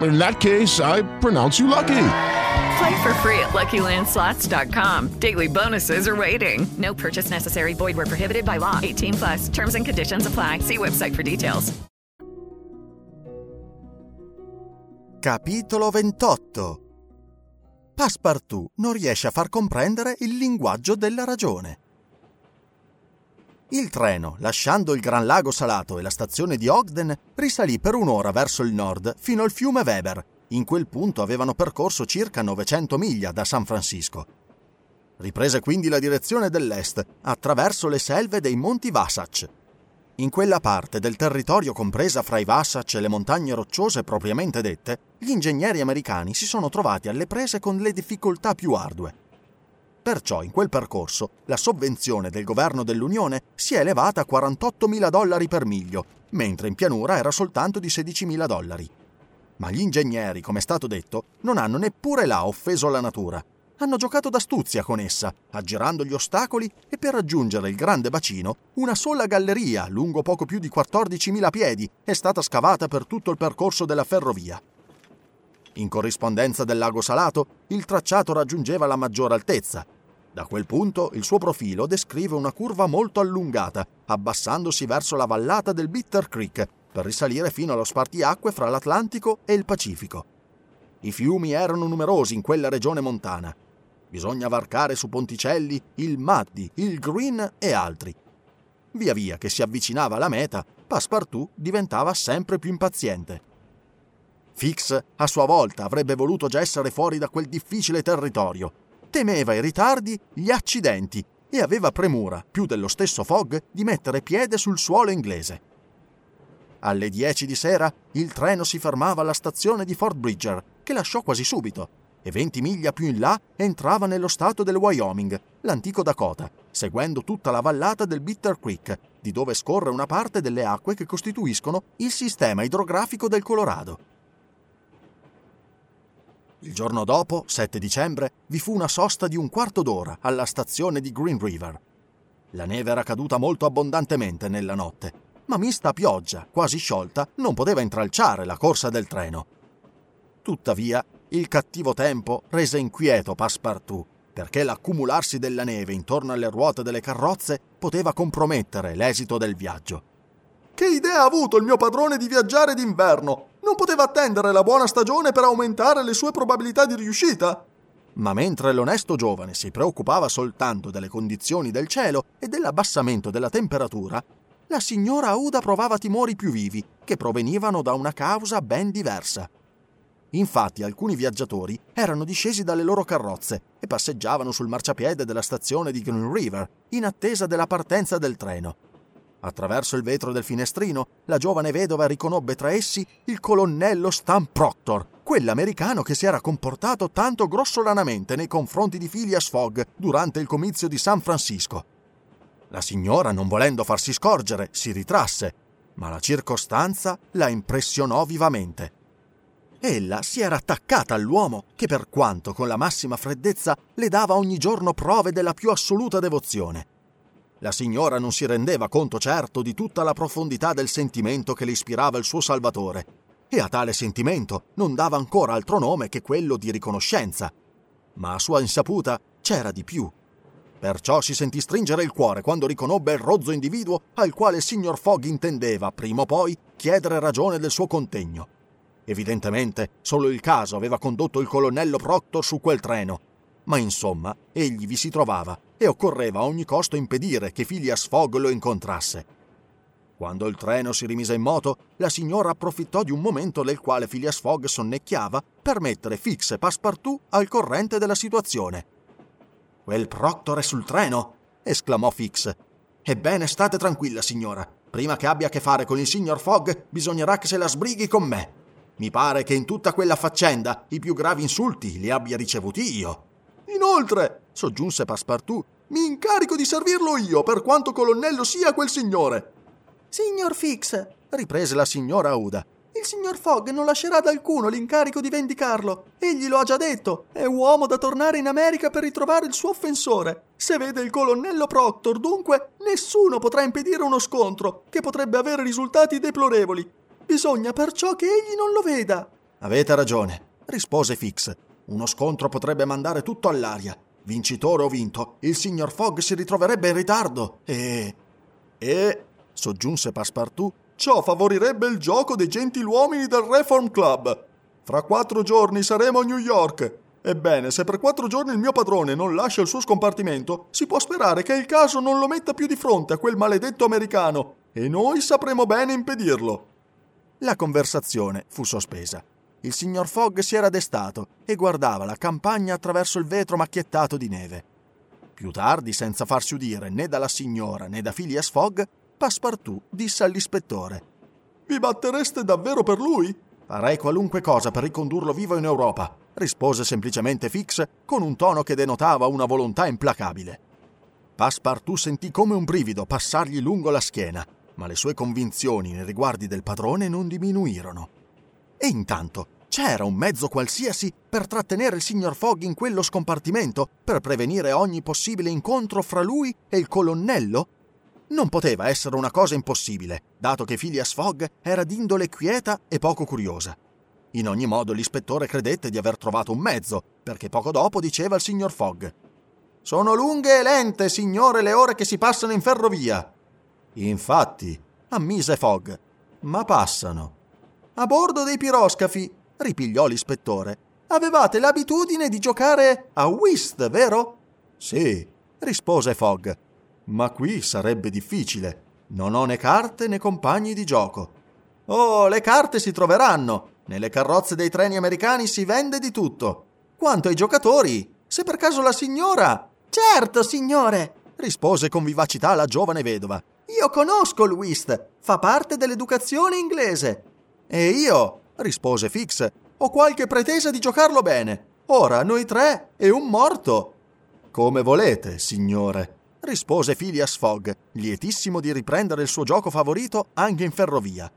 In that case, I pronounce you lucky. Play for free at LuckyLandSlots.com. Daily bonuses are waiting. No purchase necessary. Void where prohibited by law. 18 plus. Terms and conditions apply. See website for details. Capitolo 28 Passepartout non riesce a far comprendere il linguaggio della ragione. Il treno, lasciando il Gran Lago Salato e la stazione di Ogden, risalì per un'ora verso il nord fino al fiume Weber. In quel punto avevano percorso circa 900 miglia da San Francisco. Riprese quindi la direzione dell'est, attraverso le selve dei Monti Wasatch. In quella parte del territorio compresa fra i Wasatch e le montagne rocciose propriamente dette, gli ingegneri americani si sono trovati alle prese con le difficoltà più ardue. Perciò in quel percorso la sovvenzione del governo dell'Unione si è elevata a 48.000 dollari per miglio, mentre in pianura era soltanto di 16.000 dollari. Ma gli ingegneri, come è stato detto, non hanno neppure là offeso la natura. Hanno giocato d'astuzia con essa, aggirando gli ostacoli e per raggiungere il grande bacino una sola galleria, lungo poco più di 14.000 piedi, è stata scavata per tutto il percorso della ferrovia. In corrispondenza del lago Salato, il tracciato raggiungeva la maggiore altezza, da quel punto il suo profilo descrive una curva molto allungata, abbassandosi verso la vallata del Bitter Creek per risalire fino allo spartiacque fra l'Atlantico e il Pacifico. I fiumi erano numerosi in quella regione montana. Bisogna varcare su ponticelli il Maddi, il Green e altri. Via via che si avvicinava alla meta, Passepartout diventava sempre più impaziente. Fix, a sua volta, avrebbe voluto già essere fuori da quel difficile territorio, temeva i ritardi, gli accidenti e aveva premura, più dello stesso Fogg, di mettere piede sul suolo inglese. Alle 10 di sera il treno si fermava alla stazione di Fort Bridger, che lasciò quasi subito, e 20 miglia più in là entrava nello stato del Wyoming, l'antico Dakota, seguendo tutta la vallata del Bitter Creek, di dove scorre una parte delle acque che costituiscono il sistema idrografico del Colorado. Il giorno dopo, 7 dicembre, vi fu una sosta di un quarto d'ora alla stazione di Green River. La neve era caduta molto abbondantemente nella notte, ma mista a pioggia, quasi sciolta, non poteva intralciare la corsa del treno. Tuttavia, il cattivo tempo rese inquieto Passepartout, perché l'accumularsi della neve intorno alle ruote delle carrozze poteva compromettere l'esito del viaggio. Che idea ha avuto il mio padrone di viaggiare d'inverno? Non poteva attendere la buona stagione per aumentare le sue probabilità di riuscita? Ma mentre l'onesto giovane si preoccupava soltanto delle condizioni del cielo e dell'abbassamento della temperatura, la signora Auda provava timori più vivi, che provenivano da una causa ben diversa. Infatti alcuni viaggiatori erano discesi dalle loro carrozze e passeggiavano sul marciapiede della stazione di Green River in attesa della partenza del treno. Attraverso il vetro del finestrino, la giovane vedova riconobbe tra essi il colonnello Stan Proctor, quell'americano che si era comportato tanto grossolanamente nei confronti di Phileas Fogg durante il comizio di San Francisco. La signora, non volendo farsi scorgere, si ritrasse, ma la circostanza la impressionò vivamente. Ella si era attaccata all'uomo che, per quanto con la massima freddezza, le dava ogni giorno prove della più assoluta devozione la signora non si rendeva conto certo di tutta la profondità del sentimento che le ispirava il suo Salvatore, e a tale sentimento non dava ancora altro nome che quello di riconoscenza. Ma a sua insaputa c'era di più. Perciò si sentì stringere il cuore quando riconobbe il rozzo individuo al quale il signor Fogg intendeva, prima o poi, chiedere ragione del suo contegno. Evidentemente, solo il caso aveva condotto il colonnello Proctor su quel treno, ma insomma, egli vi si trovava e occorreva a ogni costo impedire che Phileas Fogg lo incontrasse. Quando il treno si rimise in moto, la signora approfittò di un momento nel quale Phileas Fogg sonnecchiava per mettere Fix e Passepartout al corrente della situazione. Quel Proctor è sul treno! esclamò Fix. Ebbene, state tranquilla, signora. Prima che abbia a che fare con il signor Fogg, bisognerà che se la sbrighi con me. Mi pare che in tutta quella faccenda i più gravi insulti li abbia ricevuti io. Inoltre, soggiunse Passepartout, mi incarico di servirlo io, per quanto colonnello sia quel signore. Signor Fix, riprese la signora Uda, il signor Fogg non lascerà ad alcuno l'incarico di vendicarlo. Egli lo ha già detto. È uomo da tornare in America per ritrovare il suo offensore. Se vede il colonnello Proctor, dunque, nessuno potrà impedire uno scontro che potrebbe avere risultati deplorevoli. Bisogna perciò che egli non lo veda. Avete ragione, rispose Fix. Uno scontro potrebbe mandare tutto all'aria. Vincitore o vinto, il signor Fogg si ritroverebbe in ritardo e... E... soggiunse Passepartout, ciò favorirebbe il gioco dei gentiluomini del Reform Club. Fra quattro giorni saremo a New York Ebbene, se per quattro giorni il mio padrone non lascia il suo scompartimento, si può sperare che il caso non lo metta più di fronte a quel maledetto americano e noi sapremo bene impedirlo. La conversazione fu sospesa. Il signor Fogg si era destato e guardava la campagna attraverso il vetro macchiettato di neve. Più tardi, senza farsi udire né dalla signora né da Phileas Fogg, Passepartout disse all'ispettore: Vi battereste davvero per lui? Farei qualunque cosa per ricondurlo vivo in Europa, rispose semplicemente Fix con un tono che denotava una volontà implacabile. Passepartout sentì come un brivido passargli lungo la schiena, ma le sue convinzioni nei riguardi del padrone non diminuirono. E intanto c'era un mezzo qualsiasi per trattenere il signor Fogg in quello scompartimento, per prevenire ogni possibile incontro fra lui e il colonnello? Non poteva essere una cosa impossibile, dato che Phileas Fogg era d'indole quieta e poco curiosa. In ogni modo l'ispettore credette di aver trovato un mezzo, perché poco dopo diceva al signor Fogg Sono lunghe e lente, signore, le ore che si passano in ferrovia. Infatti, ammise Fogg, ma passano. A bordo dei piroscafi, ripigliò l'ispettore. Avevate l'abitudine di giocare a whist, vero? Sì, rispose Fogg. Ma qui sarebbe difficile. Non ho né carte né compagni di gioco. Oh, le carte si troveranno. Nelle carrozze dei treni americani si vende di tutto. Quanto ai giocatori, se per caso la signora. Certo, signore, rispose con vivacità la giovane vedova. Io conosco il whist, fa parte dell'educazione inglese. E io, rispose Fix, ho qualche pretesa di giocarlo bene. Ora noi tre e un morto. Come volete, signore, rispose Phileas Fogg, lietissimo di riprendere il suo gioco favorito anche in ferrovia.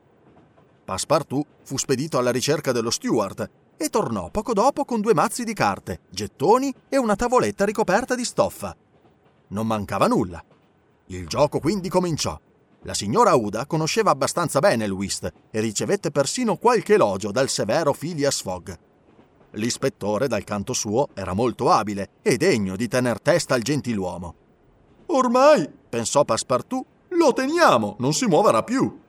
Passepartout fu spedito alla ricerca dello steward e tornò poco dopo con due mazzi di carte, gettoni e una tavoletta ricoperta di stoffa. Non mancava nulla. Il gioco quindi cominciò. La signora Uda conosceva abbastanza bene il whist e ricevette persino qualche elogio dal severo Phileas Fogg. L'ispettore, dal canto suo, era molto abile e degno di tener testa al gentiluomo. Ormai, pensò Passepartout, lo teniamo, non si muoverà più.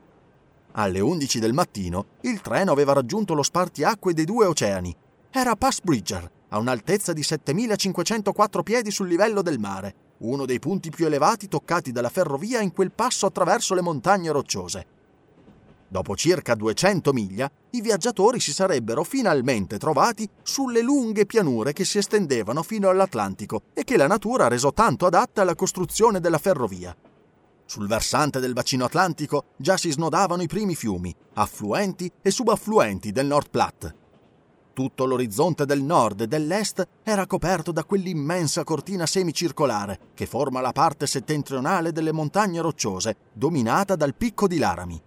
Alle 11 del mattino il treno aveva raggiunto lo spartiacque dei due oceani. Era Pass Bridger, a un'altezza di 7504 piedi sul livello del mare, uno dei punti più elevati toccati dalla ferrovia in quel passo attraverso le montagne rocciose. Dopo circa 200 miglia, i viaggiatori si sarebbero finalmente trovati sulle lunghe pianure che si estendevano fino all'Atlantico e che la natura ha reso tanto adatte alla costruzione della ferrovia. Sul versante del bacino atlantico già si snodavano i primi fiumi, affluenti e subaffluenti del Nord Platte. Tutto l'orizzonte del nord e dell'est era coperto da quell'immensa cortina semicircolare che forma la parte settentrionale delle montagne rocciose, dominata dal picco di Laramie.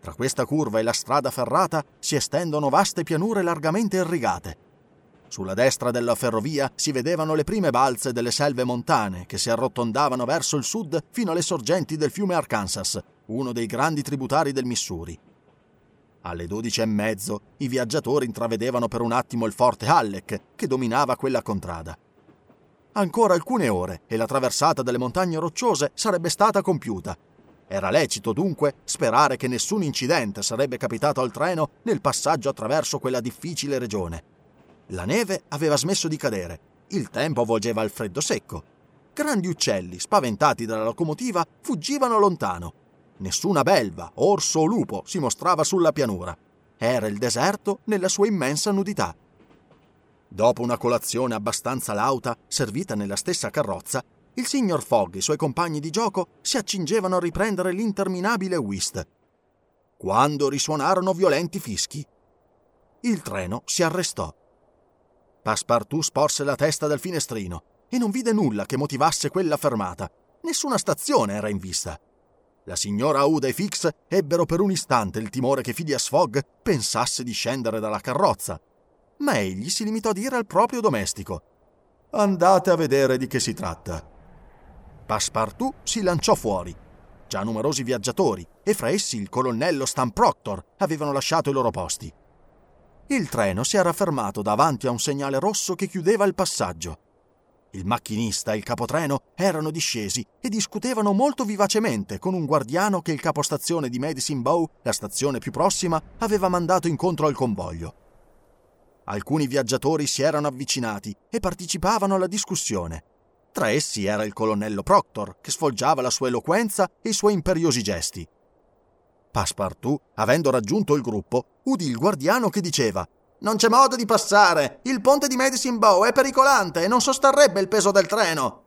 Tra questa curva e la strada ferrata si estendono vaste pianure largamente irrigate. Sulla destra della ferrovia si vedevano le prime balze delle selve montane che si arrotondavano verso il sud fino alle sorgenti del fiume Arkansas, uno dei grandi tributari del Missouri. Alle dodici e mezzo i viaggiatori intravedevano per un attimo il forte Halleck che dominava quella contrada. Ancora alcune ore e la traversata delle montagne rocciose sarebbe stata compiuta. Era lecito dunque sperare che nessun incidente sarebbe capitato al treno nel passaggio attraverso quella difficile regione. La neve aveva smesso di cadere, il tempo volgeva al freddo secco. Grandi uccelli, spaventati dalla locomotiva, fuggivano lontano. Nessuna belva, orso o lupo si mostrava sulla pianura. Era il deserto nella sua immensa nudità. Dopo una colazione abbastanza lauta, servita nella stessa carrozza, il signor Fogg e i suoi compagni di gioco si accingevano a riprendere l'interminabile whist. Quando risuonarono violenti fischi, il treno si arrestò. Passepartout sporse la testa dal finestrino e non vide nulla che motivasse quella fermata. Nessuna stazione era in vista. La signora Uda e Fix ebbero per un istante il timore che Phileas Fogg pensasse di scendere dalla carrozza, ma egli si limitò a dire al proprio domestico: Andate a vedere di che si tratta. Passepartout si lanciò fuori. Già numerosi viaggiatori, e fra essi il colonnello Stan Proctor, avevano lasciato i loro posti. Il treno si era fermato davanti a un segnale rosso che chiudeva il passaggio. Il macchinista e il capotreno erano discesi e discutevano molto vivacemente con un guardiano che il capostazione di Medicine Bow, la stazione più prossima, aveva mandato incontro al convoglio. alcuni viaggiatori si erano avvicinati e partecipavano alla discussione. Tra essi era il colonnello Proctor, che sfoggiava la sua eloquenza e i suoi imperiosi gesti. Passepartout, avendo raggiunto il gruppo, udì il guardiano che diceva Non c'è modo di passare. Il ponte di Medicine Bow è pericolante e non sosterrebbe il peso del treno.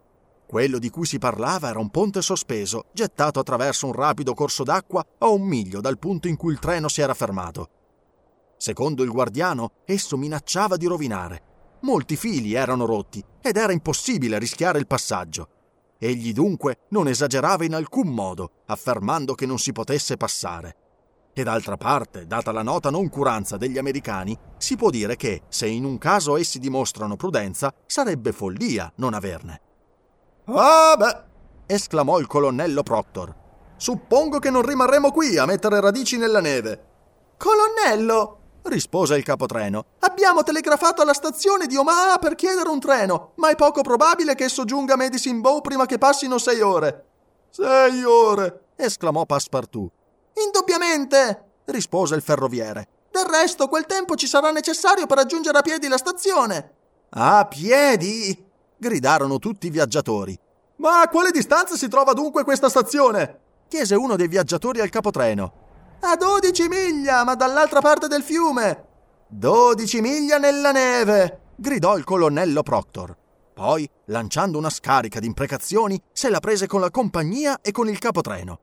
Quello di cui si parlava era un ponte sospeso, gettato attraverso un rapido corso d'acqua a un miglio dal punto in cui il treno si era fermato. Secondo il guardiano, esso minacciava di rovinare. Molti fili erano rotti ed era impossibile rischiare il passaggio. Egli dunque non esagerava in alcun modo, affermando che non si potesse passare. E d'altra parte, data la nota noncuranza degli americani, si può dire che, se in un caso essi dimostrano prudenza, sarebbe follia non averne. Ah beh! esclamò il colonnello Proctor. Suppongo che non rimarremo qui a mettere radici nella neve. Colonnello! rispose il capotreno. Abbiamo telegrafato alla stazione di Omaha per chiedere un treno, ma è poco probabile che esso giunga a Medicine Bow prima che passino sei ore. Sei ore! esclamò Passepartout. Indubbiamente! rispose il ferroviere. Del resto, quel tempo ci sarà necessario per raggiungere a piedi la stazione. A piedi? gridarono tutti i viaggiatori. Ma a quale distanza si trova dunque questa stazione? chiese uno dei viaggiatori al capotreno. A dodici miglia, ma dall'altra parte del fiume. Dodici miglia nella neve, gridò il colonnello Proctor. Poi, lanciando una scarica di imprecazioni, se la prese con la compagnia e con il capotreno.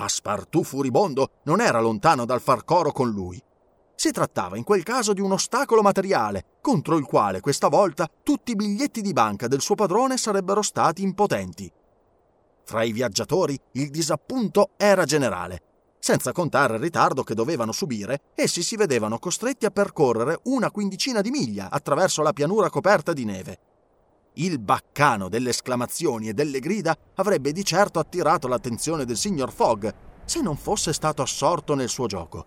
Passepartout furibondo non era lontano dal far coro con lui. Si trattava in quel caso di un ostacolo materiale, contro il quale questa volta tutti i biglietti di banca del suo padrone sarebbero stati impotenti. Fra i viaggiatori il disappunto era generale senza contare il ritardo che dovevano subire, essi si vedevano costretti a percorrere una quindicina di miglia attraverso la pianura coperta di neve. Il baccano delle esclamazioni e delle grida avrebbe di certo attirato l'attenzione del signor Fogg se non fosse stato assorto nel suo gioco.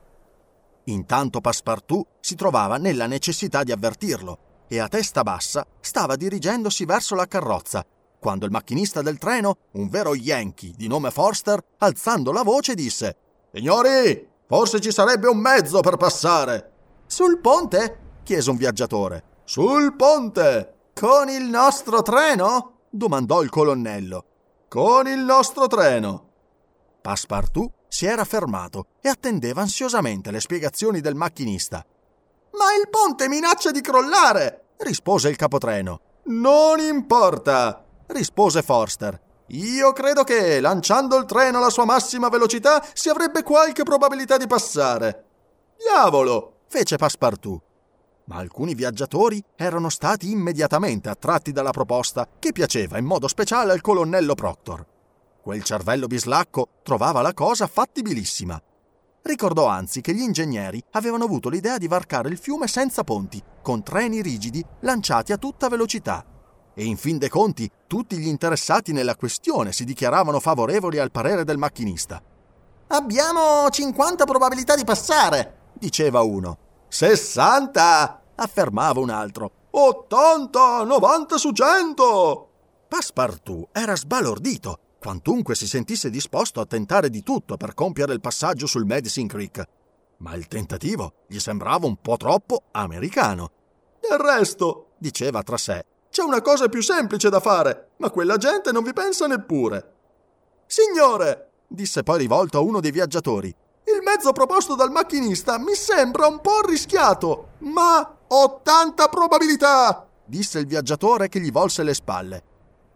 Intanto Passepartout si trovava nella necessità di avvertirlo e a testa bassa stava dirigendosi verso la carrozza quando il macchinista del treno, un vero Yankee di nome Forster, alzando la voce disse Signori, forse ci sarebbe un mezzo per passare. Sul ponte? chiese un viaggiatore. Sul ponte! Con il nostro treno? domandò il colonnello. Con il nostro treno. Passepartout si era fermato e attendeva ansiosamente le spiegazioni del macchinista. Ma il ponte minaccia di crollare, rispose il capotreno. Non importa, rispose Forster. Io credo che, lanciando il treno alla sua massima velocità, si avrebbe qualche probabilità di passare. Diavolo! fece Passepartout. Ma alcuni viaggiatori erano stati immediatamente attratti dalla proposta che piaceva in modo speciale al colonnello Proctor. Quel cervello bislacco trovava la cosa fattibilissima. Ricordò anzi che gli ingegneri avevano avuto l'idea di varcare il fiume senza ponti, con treni rigidi lanciati a tutta velocità e in fin dei conti tutti gli interessati nella questione si dichiaravano favorevoli al parere del macchinista. Abbiamo 50 probabilità di passare, diceva uno. 60, affermava un altro. 80, 90 su 100. Passepartout era sbalordito, quantunque si sentisse disposto a tentare di tutto per compiere il passaggio sul Medicine Creek. Ma il tentativo gli sembrava un po' troppo americano. Del resto, diceva tra sé, c'è una cosa più semplice da fare, ma quella gente non vi pensa neppure. Signore, disse poi rivolto a uno dei viaggiatori, il mezzo proposto dal macchinista mi sembra un po' rischiato, ma 80 probabilità, disse il viaggiatore che gli volse le spalle.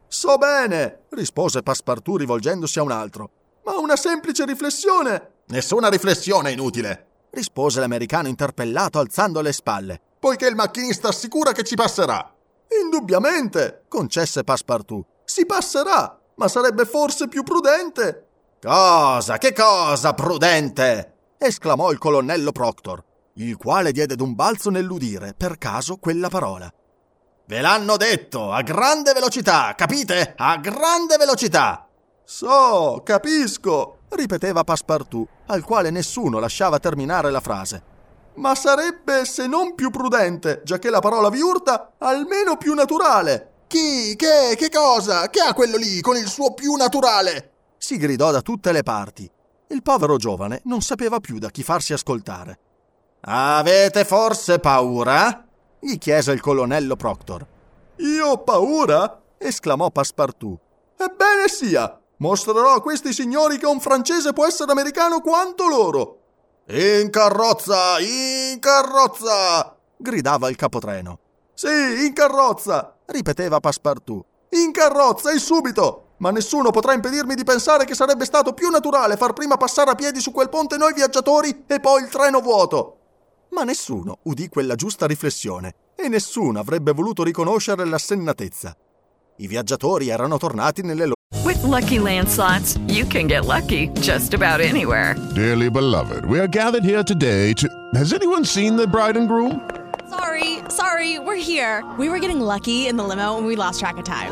So bene, rispose Passepartout rivolgendosi a un altro, ma una semplice riflessione. Nessuna riflessione inutile, rispose l'americano interpellato alzando le spalle, poiché il macchinista assicura che ci passerà. Indubbiamente, concesse Passepartout. Si passerà, ma sarebbe forse più prudente. Cosa? Che cosa prudente? esclamò il colonnello Proctor, il quale diede d'un balzo nell'udire, per caso, quella parola. Ve l'hanno detto, a grande velocità, capite? A grande velocità! So, capisco, ripeteva Passepartout, al quale nessuno lasciava terminare la frase ma sarebbe, se non più prudente, già che la parola vi urta, almeno più naturale. Chi? Che? Che cosa? Che ha quello lì con il suo più naturale? Si gridò da tutte le parti. Il povero giovane non sapeva più da chi farsi ascoltare. Avete forse paura? gli chiese il colonnello Proctor. Io ho paura? esclamò Passepartout. Ebbene sia! Mostrerò a questi signori che un francese può essere americano quanto loro! In carrozza! In carrozza! gridava il capotreno. Sì, in carrozza! ripeteva Passepartout. In carrozza e subito! Ma nessuno potrà impedirmi di pensare che sarebbe stato più naturale far prima passare a piedi su quel ponte noi viaggiatori e poi il treno vuoto. Ma nessuno udì quella giusta riflessione e nessuno avrebbe voluto riconoscere l'assennatezza. I viaggiatori erano tornati nelle loro. With lucky landslots, you can get lucky just about anywhere. Dearly beloved, we are gathered here today to. Has anyone seen the bride and groom? Sorry, sorry, we're here. We were getting lucky in the limo and we lost track of time.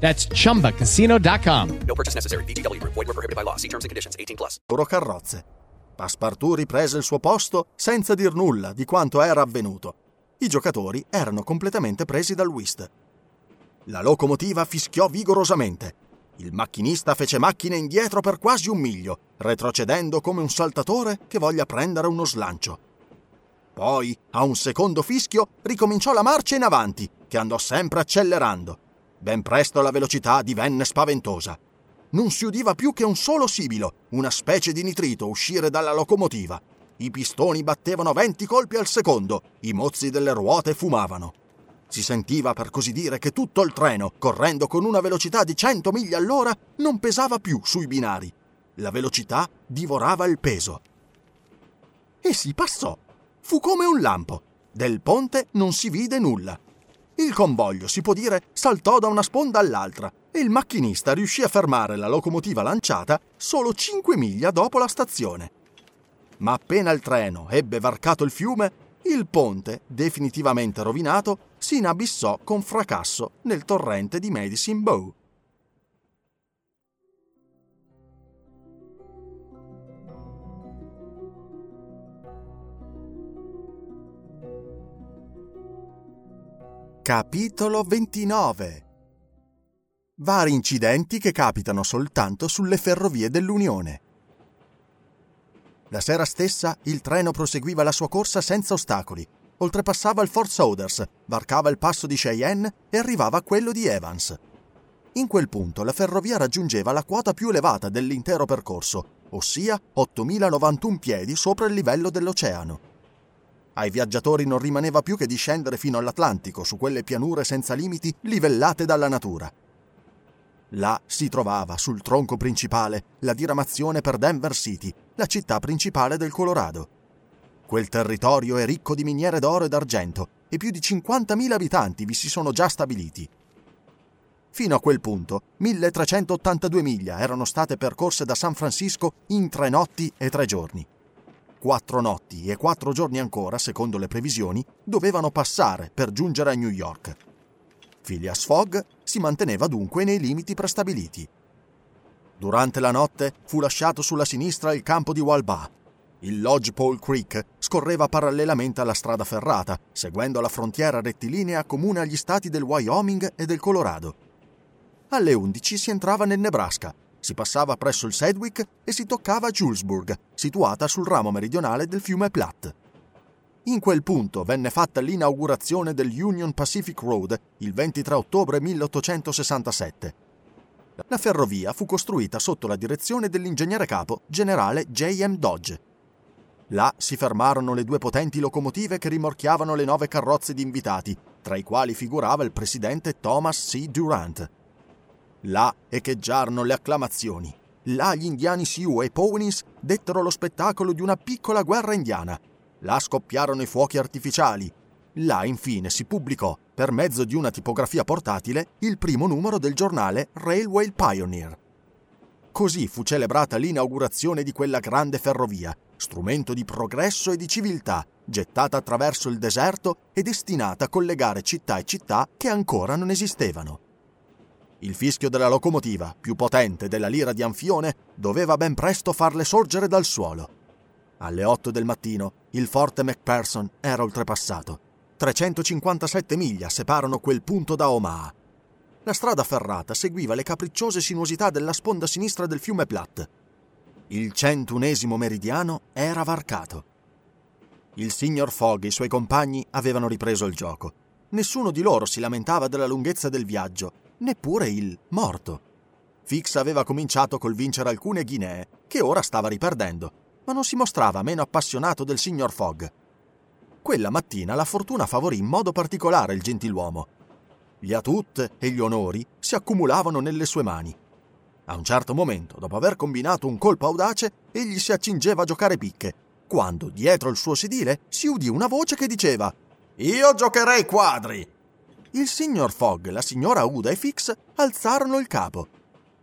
That's chumbacasino.com. No purchase necessary. VGW Group. Void were prohibited by law. See terms and conditions. 18 plus. loro carrozze. Passepartout riprese il suo posto senza dir nulla di quanto era avvenuto. I giocatori erano completamente presi dal whist. La locomotiva fischiò vigorosamente. Il macchinista fece macchina indietro per quasi un miglio, retrocedendo come un saltatore che voglia prendere uno slancio. Poi, a un secondo fischio, ricominciò la marcia in avanti, che andò sempre accelerando. Ben presto la velocità divenne spaventosa. Non si udiva più che un solo sibilo, una specie di nitrito, uscire dalla locomotiva. I pistoni battevano 20 colpi al secondo, i mozzi delle ruote fumavano. Si sentiva, per così dire, che tutto il treno, correndo con una velocità di 100 miglia all'ora, non pesava più sui binari. La velocità divorava il peso. E si passò. Fu come un lampo. Del ponte non si vide nulla. Il convoglio, si può dire, saltò da una sponda all'altra e il macchinista riuscì a fermare la locomotiva lanciata solo 5 miglia dopo la stazione. Ma appena il treno ebbe varcato il fiume, il ponte, definitivamente rovinato, si inabissò con fracasso nel torrente di Medicine Bow. Capitolo 29 Vari incidenti che capitano soltanto sulle ferrovie dell'Unione. La sera stessa il treno proseguiva la sua corsa senza ostacoli, oltrepassava il Fort Souders, varcava il passo di Cheyenne e arrivava a quello di Evans. In quel punto la ferrovia raggiungeva la quota più elevata dell'intero percorso, ossia 8.091 piedi sopra il livello dell'oceano. Ai viaggiatori non rimaneva più che di scendere fino all'Atlantico su quelle pianure senza limiti livellate dalla natura. Là si trovava, sul tronco principale, la diramazione per Denver City, la città principale del Colorado. Quel territorio è ricco di miniere d'oro ed argento e più di 50.000 abitanti vi si sono già stabiliti. Fino a quel punto, 1382 miglia erano state percorse da San Francisco in tre notti e tre giorni. Quattro notti e quattro giorni ancora, secondo le previsioni, dovevano passare per giungere a New York. Phileas Fogg si manteneva dunque nei limiti prestabiliti. Durante la notte fu lasciato sulla sinistra il campo di Walbah. Il Lodgepole Creek scorreva parallelamente alla strada ferrata, seguendo la frontiera rettilinea comune agli stati del Wyoming e del Colorado. Alle 11 si entrava nel Nebraska, si passava presso il Sedgwick e si toccava Julesburg, situata sul ramo meridionale del fiume Platte. In quel punto venne fatta l'inaugurazione del Union Pacific Road il 23 ottobre 1867. La ferrovia fu costruita sotto la direzione dell'ingegnere capo generale J.M. Dodge. Là si fermarono le due potenti locomotive che rimorchiavano le nove carrozze di invitati, tra i quali figurava il presidente Thomas C. Durant. Là echeggiarono le acclamazioni. Là gli indiani Sioux e Pawnees dettero lo spettacolo di una piccola guerra indiana. Là scoppiarono i fuochi artificiali. Là infine si pubblicò, per mezzo di una tipografia portatile, il primo numero del giornale Railway Pioneer. Così fu celebrata l'inaugurazione di quella grande ferrovia, strumento di progresso e di civiltà, gettata attraverso il deserto e destinata a collegare città e città che ancora non esistevano. Il fischio della locomotiva, più potente della lira di Anfione, doveva ben presto farle sorgere dal suolo. Alle 8 del mattino il forte McPherson era oltrepassato. 357 miglia separano quel punto da Omaha. La strada ferrata seguiva le capricciose sinuosità della sponda sinistra del fiume Platte. Il centunesimo meridiano era varcato. Il signor Fogg e i suoi compagni avevano ripreso il gioco. Nessuno di loro si lamentava della lunghezza del viaggio, neppure il morto. Fix aveva cominciato col vincere alcune ghinee, che ora stava riperdendo, ma non si mostrava meno appassionato del signor Fogg. Quella mattina la fortuna favorì in modo particolare il gentiluomo. Gli atut e gli onori si accumulavano nelle sue mani. A un certo momento, dopo aver combinato un colpo audace, egli si accingeva a giocare picche, quando dietro il suo sedile si udì una voce che diceva Io giocherei quadri. Il signor Fogg, la signora Uda e Fix alzarono il capo.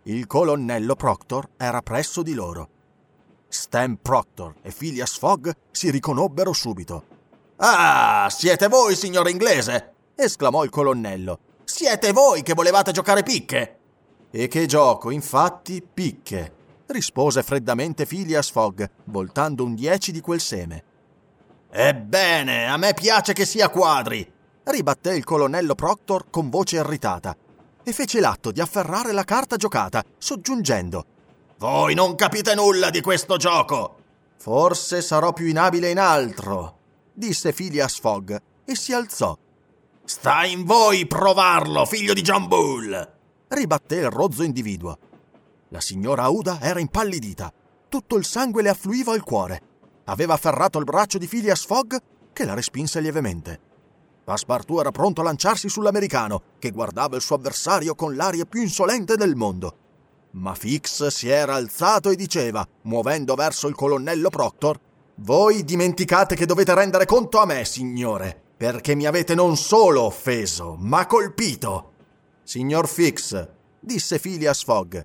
Il colonnello Proctor era presso di loro. Stan Proctor e Phileas Fogg si riconobbero subito. Ah, siete voi, signor inglese! esclamò il colonnello. Siete voi che volevate giocare picche? E che gioco, infatti, picche, rispose freddamente Phileas Fogg, voltando un dieci di quel seme. Ebbene, a me piace che sia quadri, ribatté il colonnello Proctor con voce irritata, e fece l'atto di afferrare la carta giocata, soggiungendo Voi non capite nulla di questo gioco. Forse sarò più inabile in altro, disse Phileas Fogg, e si alzò. Sta in voi provarlo, figlio di John Bull! ribatté il rozzo individuo. La signora Auda era impallidita. Tutto il sangue le affluiva al cuore. Aveva afferrato il braccio di Phileas Fogg, che la respinse lievemente. Passepartout era pronto a lanciarsi sull'americano, che guardava il suo avversario con l'aria più insolente del mondo. Ma Fix si era alzato e diceva, muovendo verso il colonnello Proctor, Voi dimenticate che dovete rendere conto a me, signore, perché mi avete non solo offeso, ma colpito. Signor Fix, disse Phileas Fogg,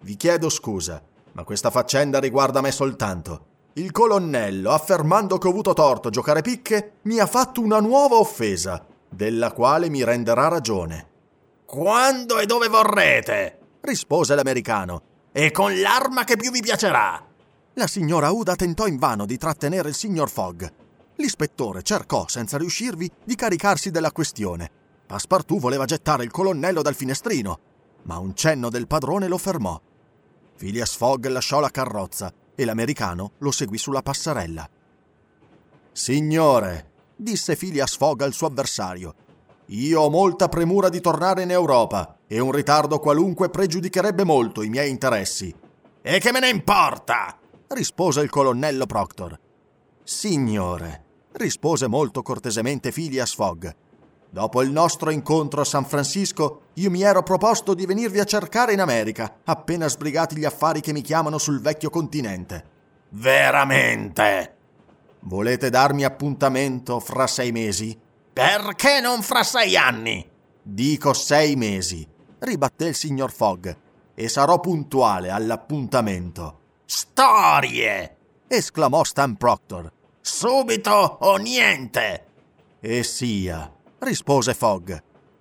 vi chiedo scusa, ma questa faccenda riguarda me soltanto. Il colonnello, affermando che ho avuto torto a giocare picche, mi ha fatto una nuova offesa, della quale mi renderà ragione. Quando e dove vorrete? rispose l'americano, e con l'arma che più vi piacerà. La signora Uda tentò invano di trattenere il signor Fogg. L'ispettore cercò, senza riuscirvi, di caricarsi della questione. Passepartout voleva gettare il colonnello dal finestrino, ma un cenno del padrone lo fermò. Phileas Fogg lasciò la carrozza e l'americano lo seguì sulla passerella. Signore, disse Phileas Fogg al suo avversario, io ho molta premura di tornare in Europa e un ritardo qualunque pregiudicherebbe molto i miei interessi. E che me ne importa? rispose il colonnello Proctor. Signore, rispose molto cortesemente Phileas Fogg, dopo il nostro incontro a San Francisco, io mi ero proposto di venirvi a cercare in America, appena sbrigati gli affari che mi chiamano sul vecchio continente. Veramente? Volete darmi appuntamento fra sei mesi? Perché non fra sei anni? Dico sei mesi, ribatté il signor Fogg, e sarò puntuale all'appuntamento. Storie! esclamò Stan Proctor. Subito o niente? E sia, rispose Fogg.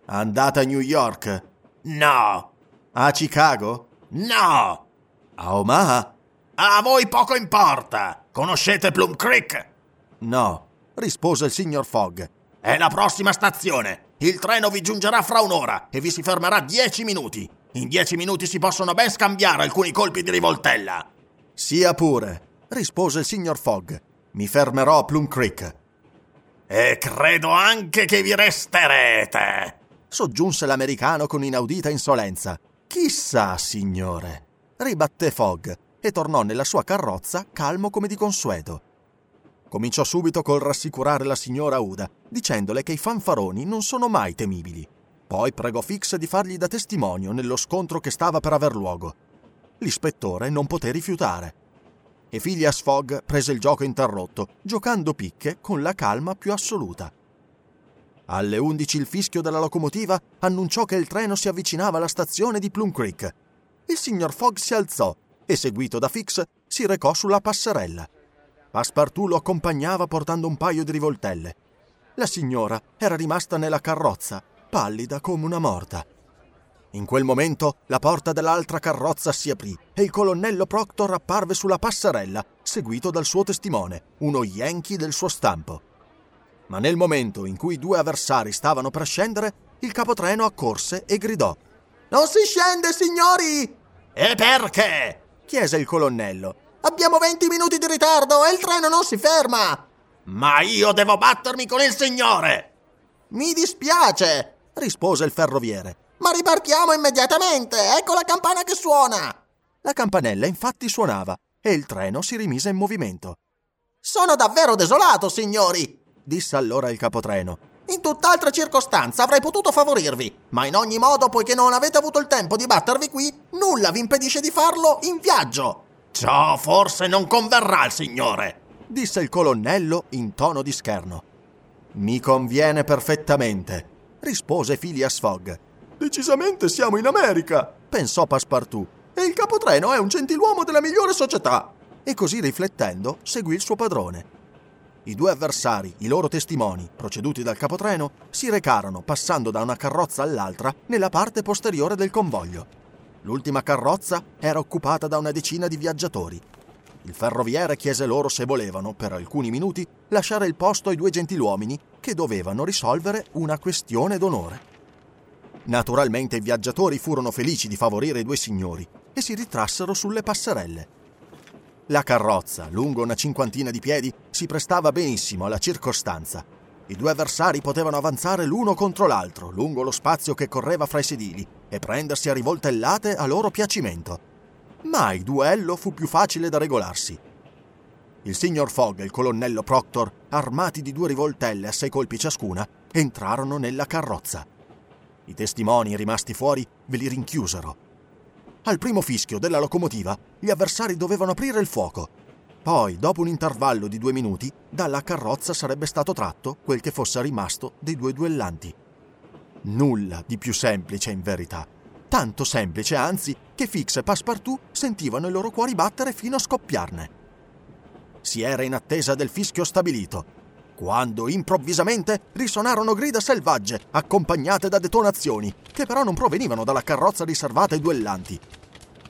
Andate a New York? No. A Chicago? No. A Omaha? A voi poco importa. Conoscete Plum Creek? No, rispose il signor Fogg. È la prossima stazione. Il treno vi giungerà fra un'ora e vi si fermerà dieci minuti. In dieci minuti si possono ben scambiare alcuni colpi di rivoltella. Sia pure, rispose il signor Fogg. Mi fermerò a Plum Creek. E credo anche che vi resterete, soggiunse l'americano con inaudita insolenza. Chissà, signore, ribatté Fogg e tornò nella sua carrozza calmo come di consueto. Cominciò subito col rassicurare la signora Uda, dicendole che i fanfaroni non sono mai temibili. Poi pregò Fix di fargli da testimonio nello scontro che stava per aver luogo. L'ispettore non poté rifiutare. E Phileas Fogg prese il gioco interrotto, giocando picche con la calma più assoluta. Alle 11 il fischio della locomotiva annunciò che il treno si avvicinava alla stazione di Plum Creek. Il signor Fogg si alzò e, seguito da Fix, si recò sulla passerella. Passepartout lo accompagnava portando un paio di rivoltelle. La signora era rimasta nella carrozza, pallida come una morta. In quel momento la porta dell'altra carrozza si aprì e il colonnello Proctor apparve sulla passerella, seguito dal suo testimone, uno Yankee del suo stampo. Ma nel momento in cui i due avversari stavano per scendere, il capotreno accorse e gridò: Non si scende, signori! E perché? chiese il colonnello. Abbiamo 20 minuti di ritardo e il treno non si ferma! Ma io devo battermi con il signore! Mi dispiace, rispose il ferroviere. Ma ripartiamo immediatamente! Ecco la campana che suona! La campanella infatti suonava e il treno si rimise in movimento. Sono davvero desolato, signori! disse allora il capotreno. In tutt'altra circostanza avrei potuto favorirvi, ma in ogni modo, poiché non avete avuto il tempo di battervi qui, nulla vi impedisce di farlo in viaggio. Ciò forse non converrà al signore, disse il colonnello in tono di scherno. Mi conviene perfettamente, rispose Phileas Fogg. Decisamente siamo in America, pensò Passepartout. E il capotreno è un gentiluomo della migliore società. E così riflettendo, seguì il suo padrone. I due avversari, i loro testimoni, proceduti dal capotreno, si recarono passando da una carrozza all'altra nella parte posteriore del convoglio. L'ultima carrozza era occupata da una decina di viaggiatori. Il ferroviere chiese loro se volevano, per alcuni minuti, lasciare il posto ai due gentiluomini che dovevano risolvere una questione d'onore. Naturalmente i viaggiatori furono felici di favorire i due signori e si ritrassero sulle passerelle. La carrozza, lungo una cinquantina di piedi, si prestava benissimo alla circostanza. I due avversari potevano avanzare l'uno contro l'altro, lungo lo spazio che correva fra i sedili, e prendersi a rivoltellate a loro piacimento. Mai duello fu più facile da regolarsi. Il signor Fogg e il colonnello Proctor, armati di due rivoltelle a sei colpi ciascuna, entrarono nella carrozza. I testimoni rimasti fuori ve li rinchiusero. Al primo fischio della locomotiva, gli avversari dovevano aprire il fuoco. Poi, dopo un intervallo di due minuti, dalla carrozza sarebbe stato tratto quel che fosse rimasto dei due duellanti. Nulla di più semplice in verità. Tanto semplice, anzi, che Fix e Passepartout sentivano i loro cuori battere fino a scoppiarne. Si era in attesa del fischio stabilito, quando improvvisamente risuonarono grida selvagge, accompagnate da detonazioni, che però non provenivano dalla carrozza riservata ai duellanti.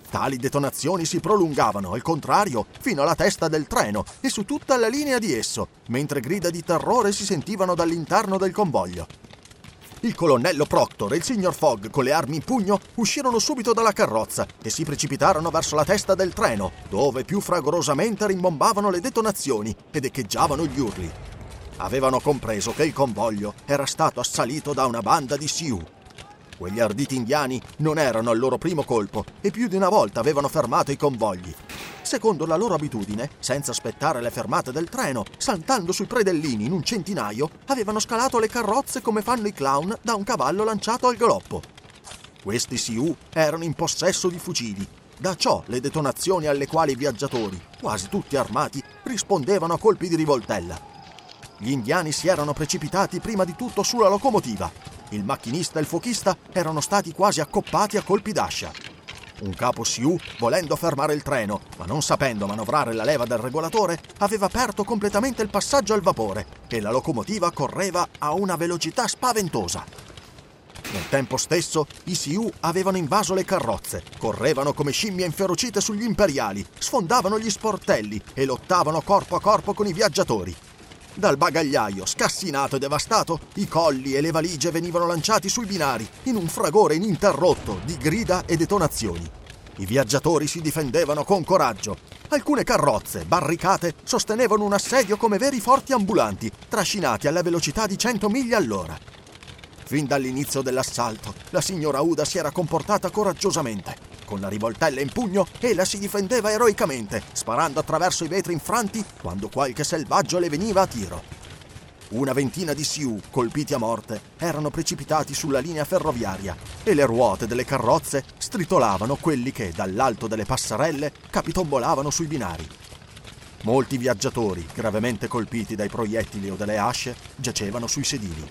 Tali detonazioni si prolungavano, al contrario, fino alla testa del treno e su tutta la linea di esso, mentre grida di terrore si sentivano dall'interno del convoglio. Il colonnello Proctor e il signor Fogg, con le armi in pugno, uscirono subito dalla carrozza e si precipitarono verso la testa del treno, dove più fragorosamente rimbombavano le detonazioni ed echeggiavano gli urli. Avevano compreso che il convoglio era stato assalito da una banda di Sioux. Quegli arditi indiani non erano al loro primo colpo e più di una volta avevano fermato i convogli. Secondo la loro abitudine, senza aspettare le fermate del treno, saltando sui predellini in un centinaio, avevano scalato le carrozze come fanno i clown da un cavallo lanciato al galoppo. Questi Sioux erano in possesso di fucili. Da ciò le detonazioni alle quali i viaggiatori, quasi tutti armati, rispondevano a colpi di rivoltella. Gli indiani si erano precipitati prima di tutto sulla locomotiva. Il macchinista e il fuochista erano stati quasi accoppati a colpi d'ascia. Un capo Sioux, volendo fermare il treno, ma non sapendo manovrare la leva del regolatore, aveva aperto completamente il passaggio al vapore e la locomotiva correva a una velocità spaventosa. Nel tempo stesso, i Sioux avevano invaso le carrozze, correvano come scimmie inferocite sugli imperiali, sfondavano gli sportelli e lottavano corpo a corpo con i viaggiatori. Dal bagagliaio, scassinato e devastato, i colli e le valigie venivano lanciati sui binari in un fragore ininterrotto di grida e detonazioni. I viaggiatori si difendevano con coraggio. Alcune carrozze, barricate, sostenevano un assedio come veri forti ambulanti, trascinati alla velocità di 100 miglia all'ora. Fin dall'inizio dell'assalto, la signora Uda si era comportata coraggiosamente. Con la rivoltella in pugno, ella si difendeva eroicamente, sparando attraverso i vetri infranti quando qualche selvaggio le veniva a tiro. Una ventina di Sioux, colpiti a morte, erano precipitati sulla linea ferroviaria e le ruote delle carrozze stritolavano quelli che, dall'alto delle passerelle, capitombolavano sui binari. Molti viaggiatori, gravemente colpiti dai proiettili o dalle asce, giacevano sui sedili.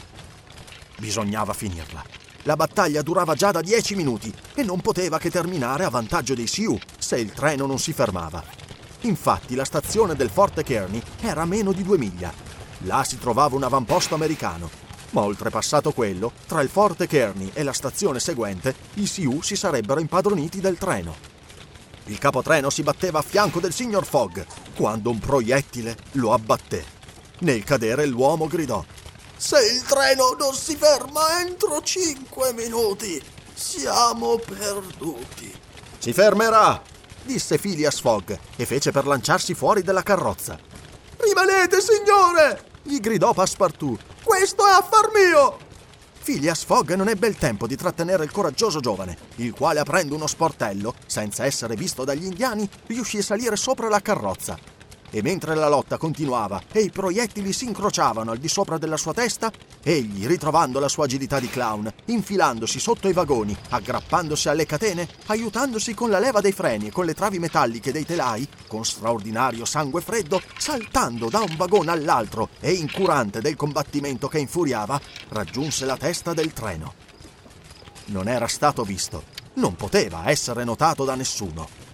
Bisognava finirla. La battaglia durava già da dieci minuti e non poteva che terminare a vantaggio dei Sioux se il treno non si fermava. Infatti la stazione del Forte Kearney era a meno di due miglia. Là si trovava un avamposto americano. Ma oltrepassato quello, tra il Forte Kearney e la stazione seguente, i Sioux si sarebbero impadroniti del treno. Il capotreno si batteva a fianco del signor Fogg quando un proiettile lo abbatté. Nel cadere l'uomo gridò se il treno non si ferma entro cinque minuti, siamo perduti. Si fermerà, disse Phileas Fogg e fece per lanciarsi fuori dalla carrozza. Rimanete, signore! gli gridò Passepartout. Questo è affar mio! Phileas Fogg non ebbe il tempo di trattenere il coraggioso giovane, il quale aprendo uno sportello, senza essere visto dagli indiani, riuscì a salire sopra la carrozza e mentre la lotta continuava e i proiettili si incrociavano al di sopra della sua testa, egli, ritrovando la sua agilità di clown, infilandosi sotto i vagoni, aggrappandosi alle catene, aiutandosi con la leva dei freni e con le travi metalliche dei telai, con straordinario sangue freddo, saltando da un vagone all'altro e incurante del combattimento che infuriava, raggiunse la testa del treno. Non era stato visto, non poteva essere notato da nessuno.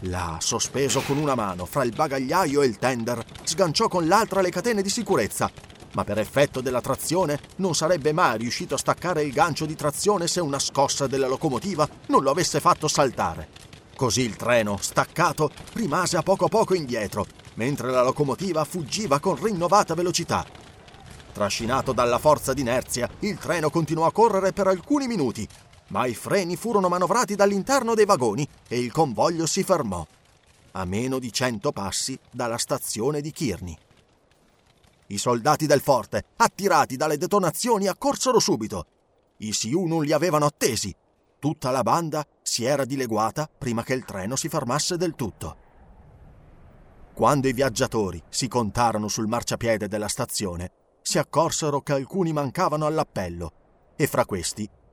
Là, sospeso con una mano fra il bagagliaio e il tender, sganciò con l'altra le catene di sicurezza, ma per effetto della trazione non sarebbe mai riuscito a staccare il gancio di trazione se una scossa della locomotiva non lo avesse fatto saltare. Così il treno, staccato, rimase a poco a poco indietro, mentre la locomotiva fuggiva con rinnovata velocità. Trascinato dalla forza d'inerzia, il treno continuò a correre per alcuni minuti, ma i freni furono manovrati dall'interno dei vagoni e il convoglio si fermò, a meno di cento passi dalla stazione di Kearney. I soldati del forte, attirati dalle detonazioni, accorsero subito. I Sioux non li avevano attesi. Tutta la banda si era dileguata prima che il treno si fermasse del tutto. Quando i viaggiatori si contarono sul marciapiede della stazione, si accorsero che alcuni mancavano all'appello e fra questi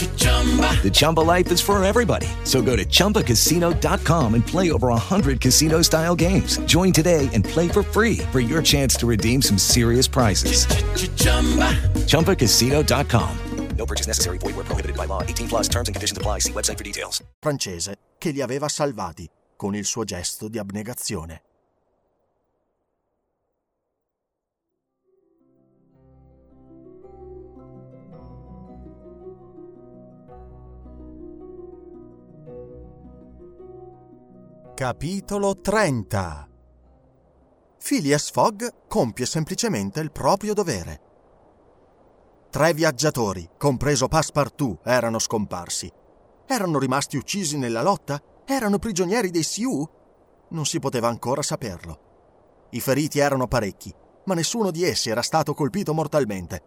The Chumba life is for everybody. So go to ChumbaCasino.com and play over 100 casino style games. Join today and play for free for your chance to redeem some serious prizes. ChumbaCasino.com. No purchase necessary. Void where prohibited by law. 18 plus terms and conditions apply. See website for details. francese che li aveva salvati con il suo gesto di abnegazione. Capitolo 30 Phileas Fogg compie semplicemente il proprio dovere. Tre viaggiatori, compreso Passepartout, erano scomparsi. Erano rimasti uccisi nella lotta? Erano prigionieri dei Sioux? Non si poteva ancora saperlo. I feriti erano parecchi, ma nessuno di essi era stato colpito mortalmente.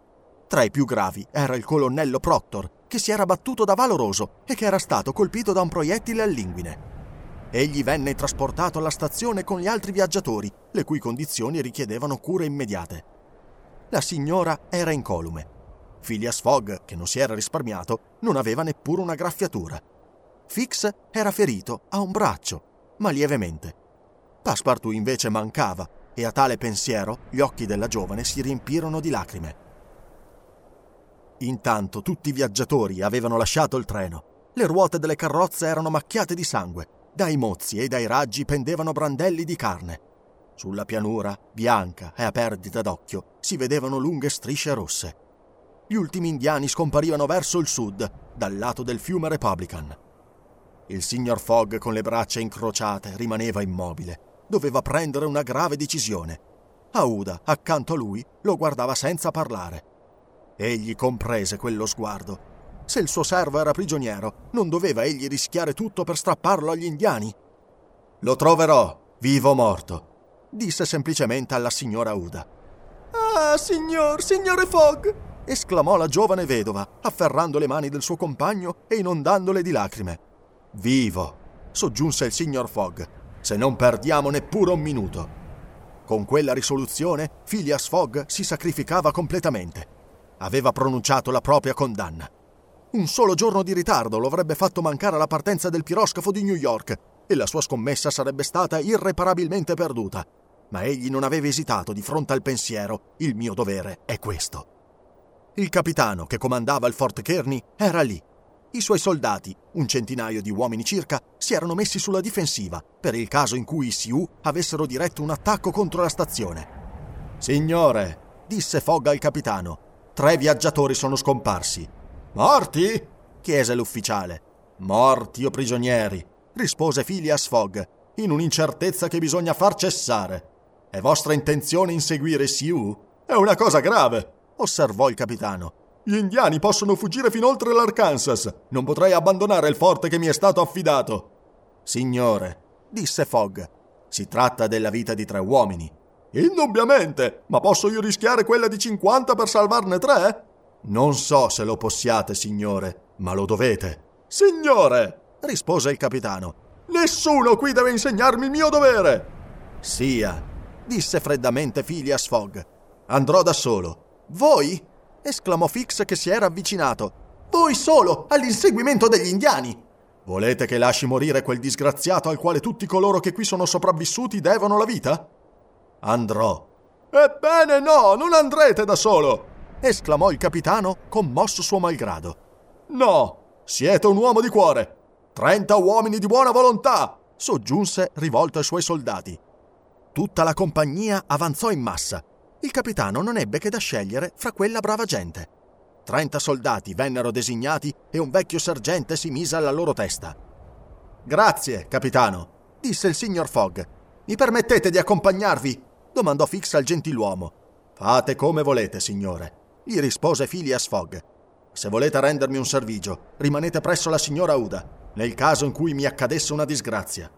Tra i più gravi era il colonnello Proctor, che si era battuto da valoroso e che era stato colpito da un proiettile all'inguine. Egli venne trasportato alla stazione con gli altri viaggiatori, le cui condizioni richiedevano cure immediate. La signora era incolume. Phileas Fogg, che non si era risparmiato, non aveva neppure una graffiatura. Fix era ferito a un braccio, ma lievemente. Passepartout invece mancava e a tale pensiero gli occhi della giovane si riempirono di lacrime. Intanto tutti i viaggiatori avevano lasciato il treno. Le ruote delle carrozze erano macchiate di sangue. Dai mozzi e dai raggi pendevano brandelli di carne. Sulla pianura, bianca e a perdita d'occhio, si vedevano lunghe strisce rosse. Gli ultimi indiani scomparivano verso il sud, dal lato del fiume Republican. Il signor Fogg, con le braccia incrociate, rimaneva immobile. Doveva prendere una grave decisione. Aouda, accanto a lui, lo guardava senza parlare. Egli comprese quello sguardo. Se il suo servo era prigioniero, non doveva egli rischiare tutto per strapparlo agli indiani? Lo troverò, vivo o morto, disse semplicemente alla signora Uda. Ah, signor, signore Fogg! esclamò la giovane vedova, afferrando le mani del suo compagno e inondandole di lacrime. Vivo, soggiunse il signor Fogg, se non perdiamo neppure un minuto. Con quella risoluzione, Phileas Fogg si sacrificava completamente. Aveva pronunciato la propria condanna. Un solo giorno di ritardo lo avrebbe fatto mancare alla partenza del piroscafo di New York e la sua scommessa sarebbe stata irreparabilmente perduta. Ma egli non aveva esitato di fronte al pensiero: il mio dovere è questo. Il capitano che comandava il Fort Kearney era lì. I suoi soldati, un centinaio di uomini circa, si erano messi sulla difensiva per il caso in cui i Sioux avessero diretto un attacco contro la stazione. Signore, disse Fogg al capitano, tre viaggiatori sono scomparsi. Morti? chiese l'ufficiale. Morti o prigionieri? rispose Phileas Fogg, in un'incertezza che bisogna far cessare. È vostra intenzione inseguire Sioux? È una cosa grave, osservò il capitano. Gli indiani possono fuggire fin oltre l'Arkansas. Non potrei abbandonare il forte che mi è stato affidato. Signore, disse Fogg, si tratta della vita di tre uomini. Indubbiamente, ma posso io rischiare quella di 50 per salvarne tre? Non so se lo possiate, signore, ma lo dovete. Signore, rispose il capitano, nessuno qui deve insegnarmi il mio dovere. Sia, disse freddamente Phileas Fogg. Andrò da solo. Voi? esclamò Fix che si era avvicinato. Voi solo, all'inseguimento degli indiani. Volete che lasci morire quel disgraziato al quale tutti coloro che qui sono sopravvissuti devono la vita? Andrò. Ebbene no, non andrete da solo, esclamò il capitano, commosso suo malgrado. No, siete un uomo di cuore. Trenta uomini di buona volontà, soggiunse rivolto ai suoi soldati. Tutta la compagnia avanzò in massa. Il capitano non ebbe che da scegliere fra quella brava gente. Trenta soldati vennero designati e un vecchio sergente si mise alla loro testa. Grazie, capitano, disse il signor Fogg. Mi permettete di accompagnarvi? domandò Fix al gentiluomo. Fate come volete, signore, gli rispose Phileas Fogg. Se volete rendermi un servigio, rimanete presso la signora Uda, nel caso in cui mi accadesse una disgrazia.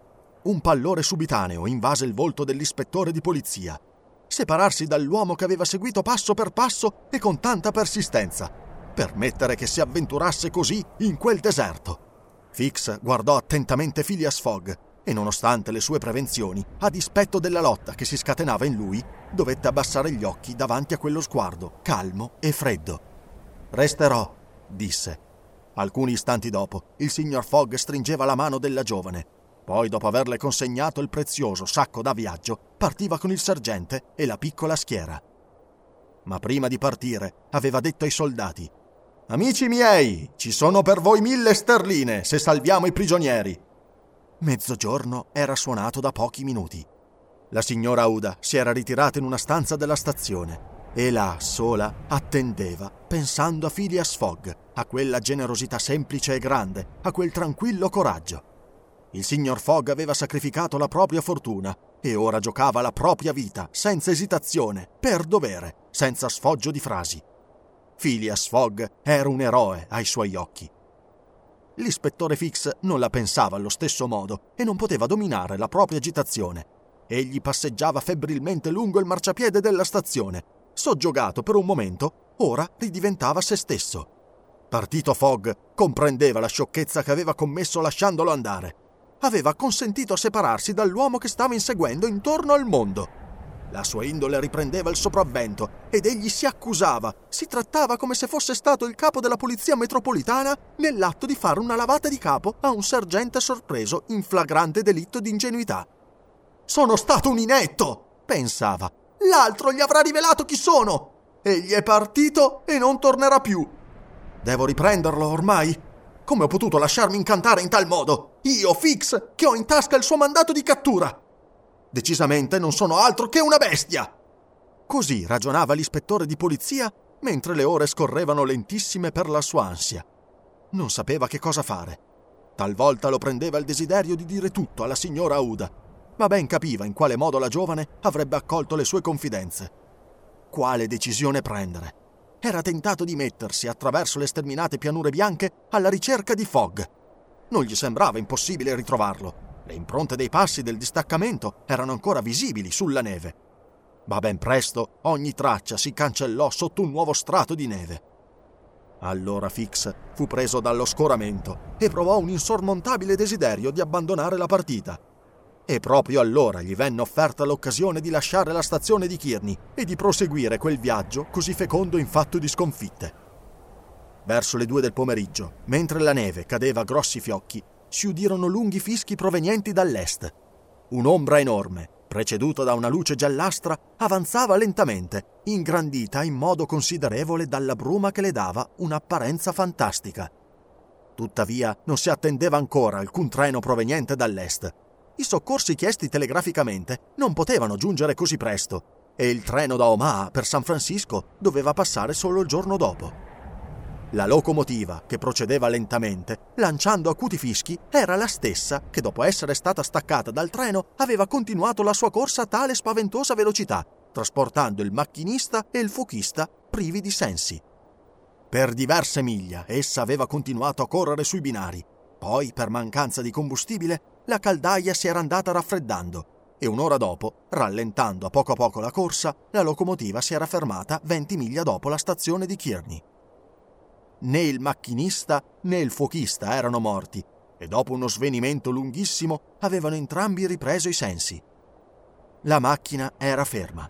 Un pallore subitaneo invase il volto dell'ispettore di polizia. Separarsi dall'uomo che aveva seguito passo per passo e con tanta persistenza. Permettere che si avventurasse così in quel deserto. Fix guardò attentamente Phileas Fogg e nonostante le sue prevenzioni, a dispetto della lotta che si scatenava in lui, dovette abbassare gli occhi davanti a quello sguardo, calmo e freddo. Resterò, disse. Alcuni istanti dopo, il signor Fogg stringeva la mano della giovane. Poi, dopo averle consegnato il prezioso sacco da viaggio, partiva con il sergente e la piccola schiera. Ma prima di partire, aveva detto ai soldati: Amici miei, ci sono per voi mille sterline se salviamo i prigionieri. Mezzogiorno era suonato da pochi minuti. La signora Uda si era ritirata in una stanza della stazione e là, sola, attendeva, pensando a Phileas Fogg, a quella generosità semplice e grande, a quel tranquillo coraggio. Il signor Fogg aveva sacrificato la propria fortuna e ora giocava la propria vita, senza esitazione, per dovere, senza sfoggio di frasi. Phileas Fogg era un eroe ai suoi occhi. L'ispettore Fix non la pensava allo stesso modo e non poteva dominare la propria agitazione. Egli passeggiava febbrilmente lungo il marciapiede della stazione. Soggiogato per un momento, ora ridiventava se stesso. Partito Fogg comprendeva la sciocchezza che aveva commesso lasciandolo andare. Aveva consentito a separarsi dall'uomo che stava inseguendo intorno al mondo. La sua indole riprendeva il sopravvento ed egli si accusava. Si trattava come se fosse stato il capo della polizia metropolitana nell'atto di fare una lavata di capo a un sergente sorpreso in flagrante delitto di ingenuità. Sono stato un inetto, pensava. L'altro gli avrà rivelato chi sono. Egli è partito e non tornerà più. Devo riprenderlo ormai? Come ho potuto lasciarmi incantare in tal modo? Io, Fix, che ho in tasca il suo mandato di cattura. Decisamente non sono altro che una bestia. Così ragionava l'ispettore di polizia mentre le ore scorrevano lentissime per la sua ansia. Non sapeva che cosa fare. Talvolta lo prendeva il desiderio di dire tutto alla signora Uda, ma ben capiva in quale modo la giovane avrebbe accolto le sue confidenze. Quale decisione prendere? era tentato di mettersi attraverso le sterminate pianure bianche alla ricerca di Fogg. Non gli sembrava impossibile ritrovarlo. Le impronte dei passi del distaccamento erano ancora visibili sulla neve. Ma ben presto ogni traccia si cancellò sotto un nuovo strato di neve. Allora Fix fu preso dallo scoramento e provò un insormontabile desiderio di abbandonare la partita. E proprio allora gli venne offerta l'occasione di lasciare la stazione di Kearney e di proseguire quel viaggio così fecondo in fatto di sconfitte. Verso le due del pomeriggio, mentre la neve cadeva a grossi fiocchi, si udirono lunghi fischi provenienti dall'est. Un'ombra enorme, preceduta da una luce giallastra, avanzava lentamente, ingrandita in modo considerevole dalla bruma che le dava un'apparenza fantastica. Tuttavia non si attendeva ancora alcun treno proveniente dall'est. I soccorsi chiesti telegraficamente non potevano giungere così presto e il treno da Omaha per San Francisco doveva passare solo il giorno dopo. La locomotiva, che procedeva lentamente, lanciando acuti fischi, era la stessa che dopo essere stata staccata dal treno aveva continuato la sua corsa a tale spaventosa velocità, trasportando il macchinista e il fuochista privi di sensi. Per diverse miglia essa aveva continuato a correre sui binari. Poi, per mancanza di combustibile, la caldaia si era andata raffreddando e un'ora dopo, rallentando a poco a poco la corsa, la locomotiva si era fermata 20 miglia dopo la stazione di Kearney. Né il macchinista né il fuochista erano morti e dopo uno svenimento lunghissimo avevano entrambi ripreso i sensi. La macchina era ferma.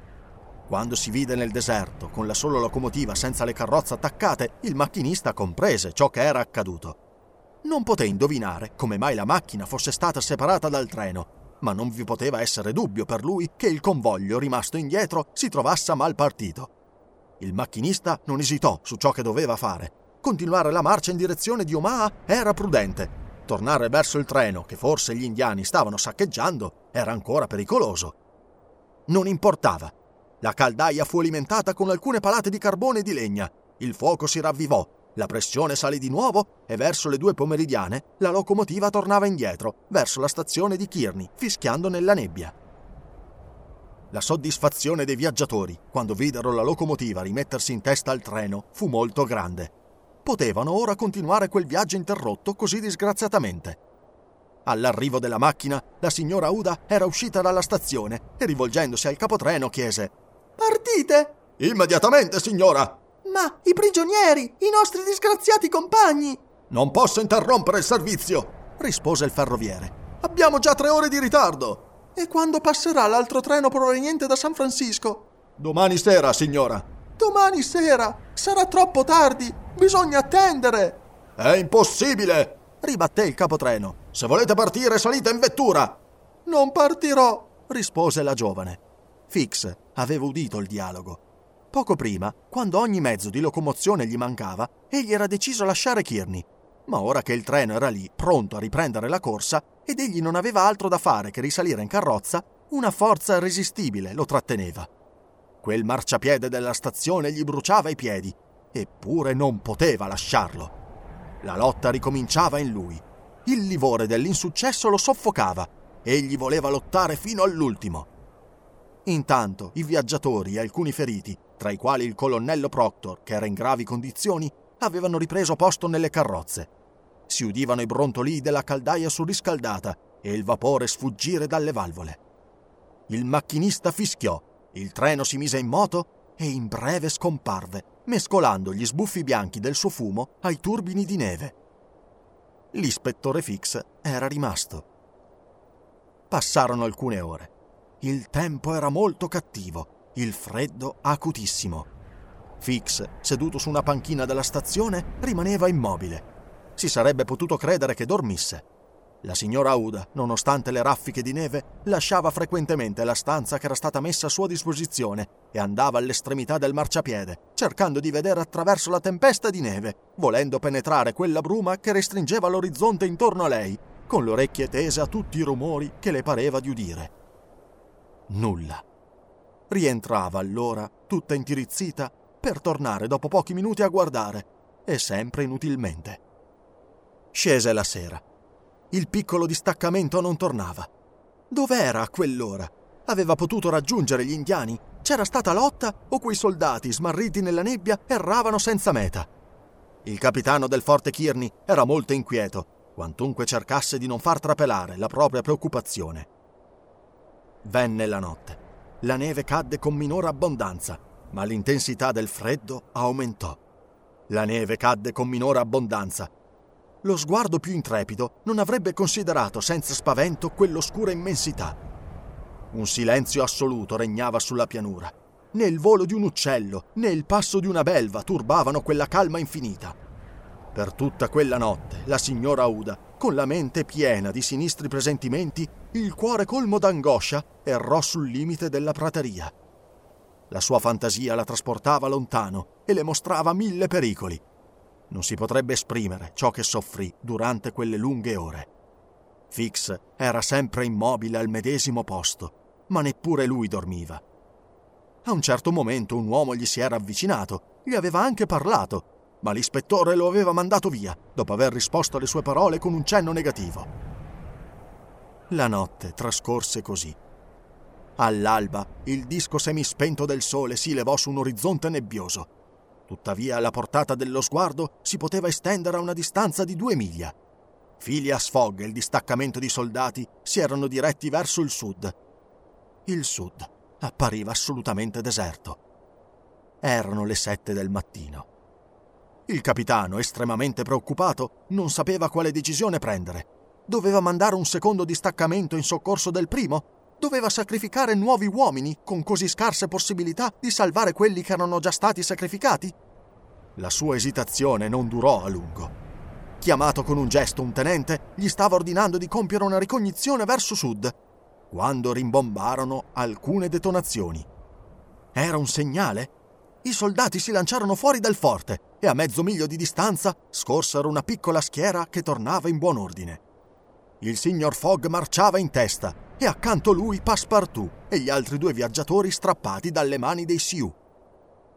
Quando si vide nel deserto, con la sola locomotiva senza le carrozze attaccate, il macchinista comprese ciò che era accaduto. Non poté indovinare come mai la macchina fosse stata separata dal treno, ma non vi poteva essere dubbio per lui che il convoglio rimasto indietro si trovasse mal partito. Il macchinista non esitò su ciò che doveva fare Continuare la marcia in direzione di Omaha era prudente. Tornare verso il treno, che forse gli indiani stavano saccheggiando, era ancora pericoloso. Non importava. La caldaia fu alimentata con alcune palate di carbone e di legna. Il fuoco si ravvivò, la pressione salì di nuovo e verso le due pomeridiane la locomotiva tornava indietro, verso la stazione di Kearney, fischiando nella nebbia. La soddisfazione dei viaggiatori, quando videro la locomotiva rimettersi in testa al treno, fu molto grande potevano ora continuare quel viaggio interrotto così disgraziatamente. All'arrivo della macchina, la signora Uda era uscita dalla stazione e rivolgendosi al capotreno chiese Partite! Immediatamente, signora! Ma i prigionieri, i nostri disgraziati compagni! Non posso interrompere il servizio, rispose il ferroviere. Abbiamo già tre ore di ritardo. E quando passerà l'altro treno proveniente da San Francisco? Domani sera, signora. Domani sera? Sarà troppo tardi. Bisogna attendere! È impossibile! ribatté il capotreno. Se volete partire, salite in vettura! Non partirò! rispose la giovane. Fix aveva udito il dialogo. Poco prima, quando ogni mezzo di locomozione gli mancava, egli era deciso a lasciare Kearney. Ma ora che il treno era lì, pronto a riprendere la corsa, ed egli non aveva altro da fare che risalire in carrozza, una forza irresistibile lo tratteneva. Quel marciapiede della stazione gli bruciava i piedi eppure non poteva lasciarlo. La lotta ricominciava in lui. Il livore dell'insuccesso lo soffocava. Egli voleva lottare fino all'ultimo. Intanto i viaggiatori e alcuni feriti, tra i quali il colonnello Proctor, che era in gravi condizioni, avevano ripreso posto nelle carrozze. Si udivano i brontolii della caldaia surriscaldata e il vapore sfuggire dalle valvole. Il macchinista fischiò, il treno si mise in moto e in breve scomparve mescolando gli sbuffi bianchi del suo fumo ai turbini di neve. L'ispettore Fix era rimasto. Passarono alcune ore. Il tempo era molto cattivo, il freddo acutissimo. Fix, seduto su una panchina della stazione, rimaneva immobile. Si sarebbe potuto credere che dormisse. La signora Uda, nonostante le raffiche di neve, lasciava frequentemente la stanza che era stata messa a sua disposizione e andava all'estremità del marciapiede, cercando di vedere attraverso la tempesta di neve, volendo penetrare quella bruma che restringeva l'orizzonte intorno a lei, con le orecchie tese a tutti i rumori che le pareva di udire. Nulla. Rientrava allora, tutta intirizzita, per tornare dopo pochi minuti a guardare, e sempre inutilmente. Scese la sera il piccolo distaccamento non tornava. Dov'era a quell'ora? Aveva potuto raggiungere gli indiani? C'era stata lotta o quei soldati, smarriti nella nebbia, erravano senza meta? Il capitano del forte Kearney era molto inquieto, quantunque cercasse di non far trapelare la propria preoccupazione. Venne la notte. La neve cadde con minore abbondanza, ma l'intensità del freddo aumentò. La neve cadde con minore abbondanza. Lo sguardo più intrepido non avrebbe considerato senza spavento quell'oscura immensità. Un silenzio assoluto regnava sulla pianura. Né il volo di un uccello, né il passo di una belva turbavano quella calma infinita. Per tutta quella notte la signora Uda, con la mente piena di sinistri presentimenti, il cuore colmo d'angoscia, errò sul limite della prateria. La sua fantasia la trasportava lontano e le mostrava mille pericoli. Non si potrebbe esprimere ciò che soffrì durante quelle lunghe ore. Fix era sempre immobile al medesimo posto, ma neppure lui dormiva. A un certo momento un uomo gli si era avvicinato, gli aveva anche parlato, ma l'ispettore lo aveva mandato via, dopo aver risposto alle sue parole con un cenno negativo. La notte trascorse così. All'alba il disco semispento del sole si levò su un orizzonte nebbioso. Tuttavia la portata dello sguardo si poteva estendere a una distanza di due miglia. Phileas Fogg e il distaccamento di soldati si erano diretti verso il sud. Il sud appariva assolutamente deserto. Erano le sette del mattino. Il capitano, estremamente preoccupato, non sapeva quale decisione prendere. Doveva mandare un secondo distaccamento in soccorso del primo? Doveva sacrificare nuovi uomini con così scarse possibilità di salvare quelli che erano già stati sacrificati? La sua esitazione non durò a lungo. Chiamato con un gesto un tenente, gli stava ordinando di compiere una ricognizione verso sud, quando rimbombarono alcune detonazioni. Era un segnale? I soldati si lanciarono fuori dal forte e a mezzo miglio di distanza scorsero una piccola schiera che tornava in buon ordine. Il signor Fogg marciava in testa e accanto lui Passepartout e gli altri due viaggiatori strappati dalle mani dei Sioux.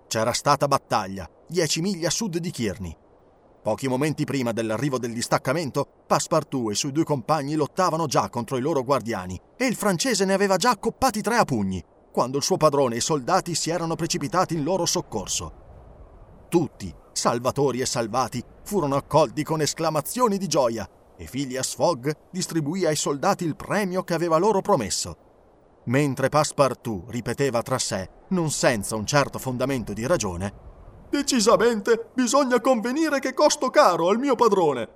C'era stata battaglia, dieci miglia a sud di Kearney. Pochi momenti prima dell'arrivo del distaccamento, Passepartout e i suoi due compagni lottavano già contro i loro guardiani e il francese ne aveva già accoppati tre a pugni, quando il suo padrone e i soldati si erano precipitati in loro soccorso. Tutti, salvatori e salvati, furono accolti con esclamazioni di gioia e Phileas Fogg distribuì ai soldati il premio che aveva loro promesso. Mentre Passepartout ripeteva tra sé, non senza un certo fondamento di ragione, Decisamente bisogna convenire che costo caro al mio padrone.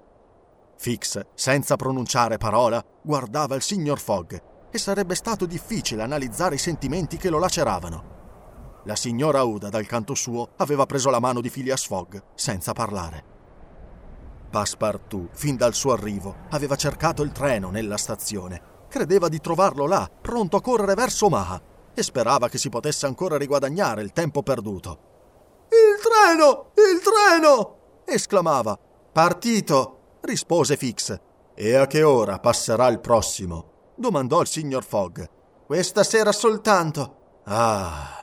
Fix, senza pronunciare parola, guardava il signor Fogg e sarebbe stato difficile analizzare i sentimenti che lo laceravano. La signora Uda, dal canto suo, aveva preso la mano di Phileas Fogg senza parlare. Passepartout, fin dal suo arrivo, aveva cercato il treno nella stazione. Credeva di trovarlo là, pronto a correre verso Omaha, e sperava che si potesse ancora riguadagnare il tempo perduto. Il treno! Il treno! esclamava. Partito! rispose Fix. E a che ora passerà il prossimo? domandò il signor Fogg. Questa sera soltanto. Ah,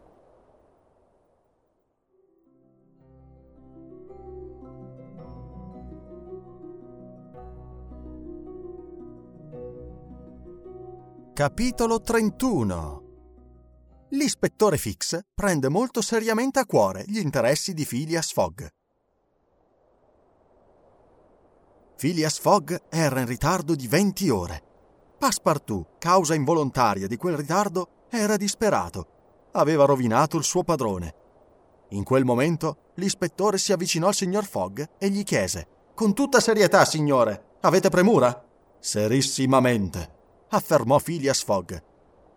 Capitolo 31 L'ispettore Fix prende molto seriamente a cuore gli interessi di Phileas Fogg. Phileas Fogg era in ritardo di 20 ore. Passepartout, causa involontaria di quel ritardo, era disperato. Aveva rovinato il suo padrone. In quel momento l'ispettore si avvicinò al signor Fogg e gli chiese: Con tutta serietà, signore, avete premura? Serissimamente, affermò Phileas Fogg.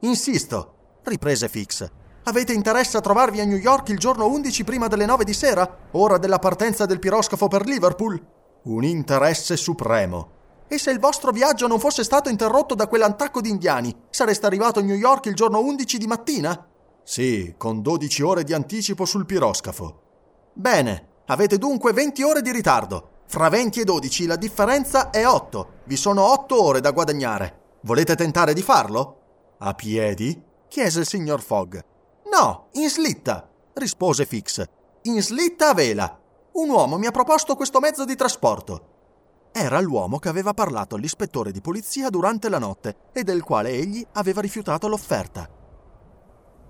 Insisto, riprese Fix. Avete interesse a trovarvi a New York il giorno 11 prima delle 9 di sera, ora della partenza del piroscafo per Liverpool? Un interesse supremo. E se il vostro viaggio non fosse stato interrotto da quell'antacco di indiani, sareste arrivato a New York il giorno 11 di mattina? Sì, con 12 ore di anticipo sul piroscafo. Bene, avete dunque 20 ore di ritardo. Fra 20 e 12 la differenza è 8. Vi sono 8 ore da guadagnare. Volete tentare di farlo? A piedi? chiese il signor Fogg. No, in slitta, rispose Fix. In slitta a vela. Un uomo mi ha proposto questo mezzo di trasporto. Era l'uomo che aveva parlato all'ispettore di polizia durante la notte e del quale egli aveva rifiutato l'offerta.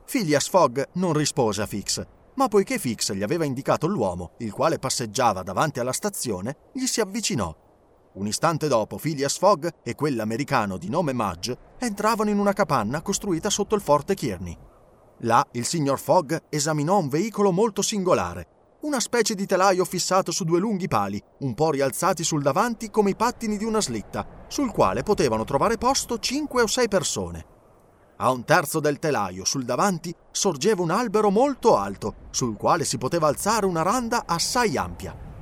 Phileas Fogg non rispose a Fix, ma poiché Fix gli aveva indicato l'uomo, il quale passeggiava davanti alla stazione, gli si avvicinò. Un istante dopo, Phileas Fogg e quell'americano di nome Mudge entravano in una capanna costruita sotto il forte Kearney. Là il signor Fogg esaminò un veicolo molto singolare, una specie di telaio fissato su due lunghi pali, un po' rialzati sul davanti come i pattini di una slitta, sul quale potevano trovare posto cinque o sei persone. A un terzo del telaio, sul davanti, sorgeva un albero molto alto, sul quale si poteva alzare una randa assai ampia.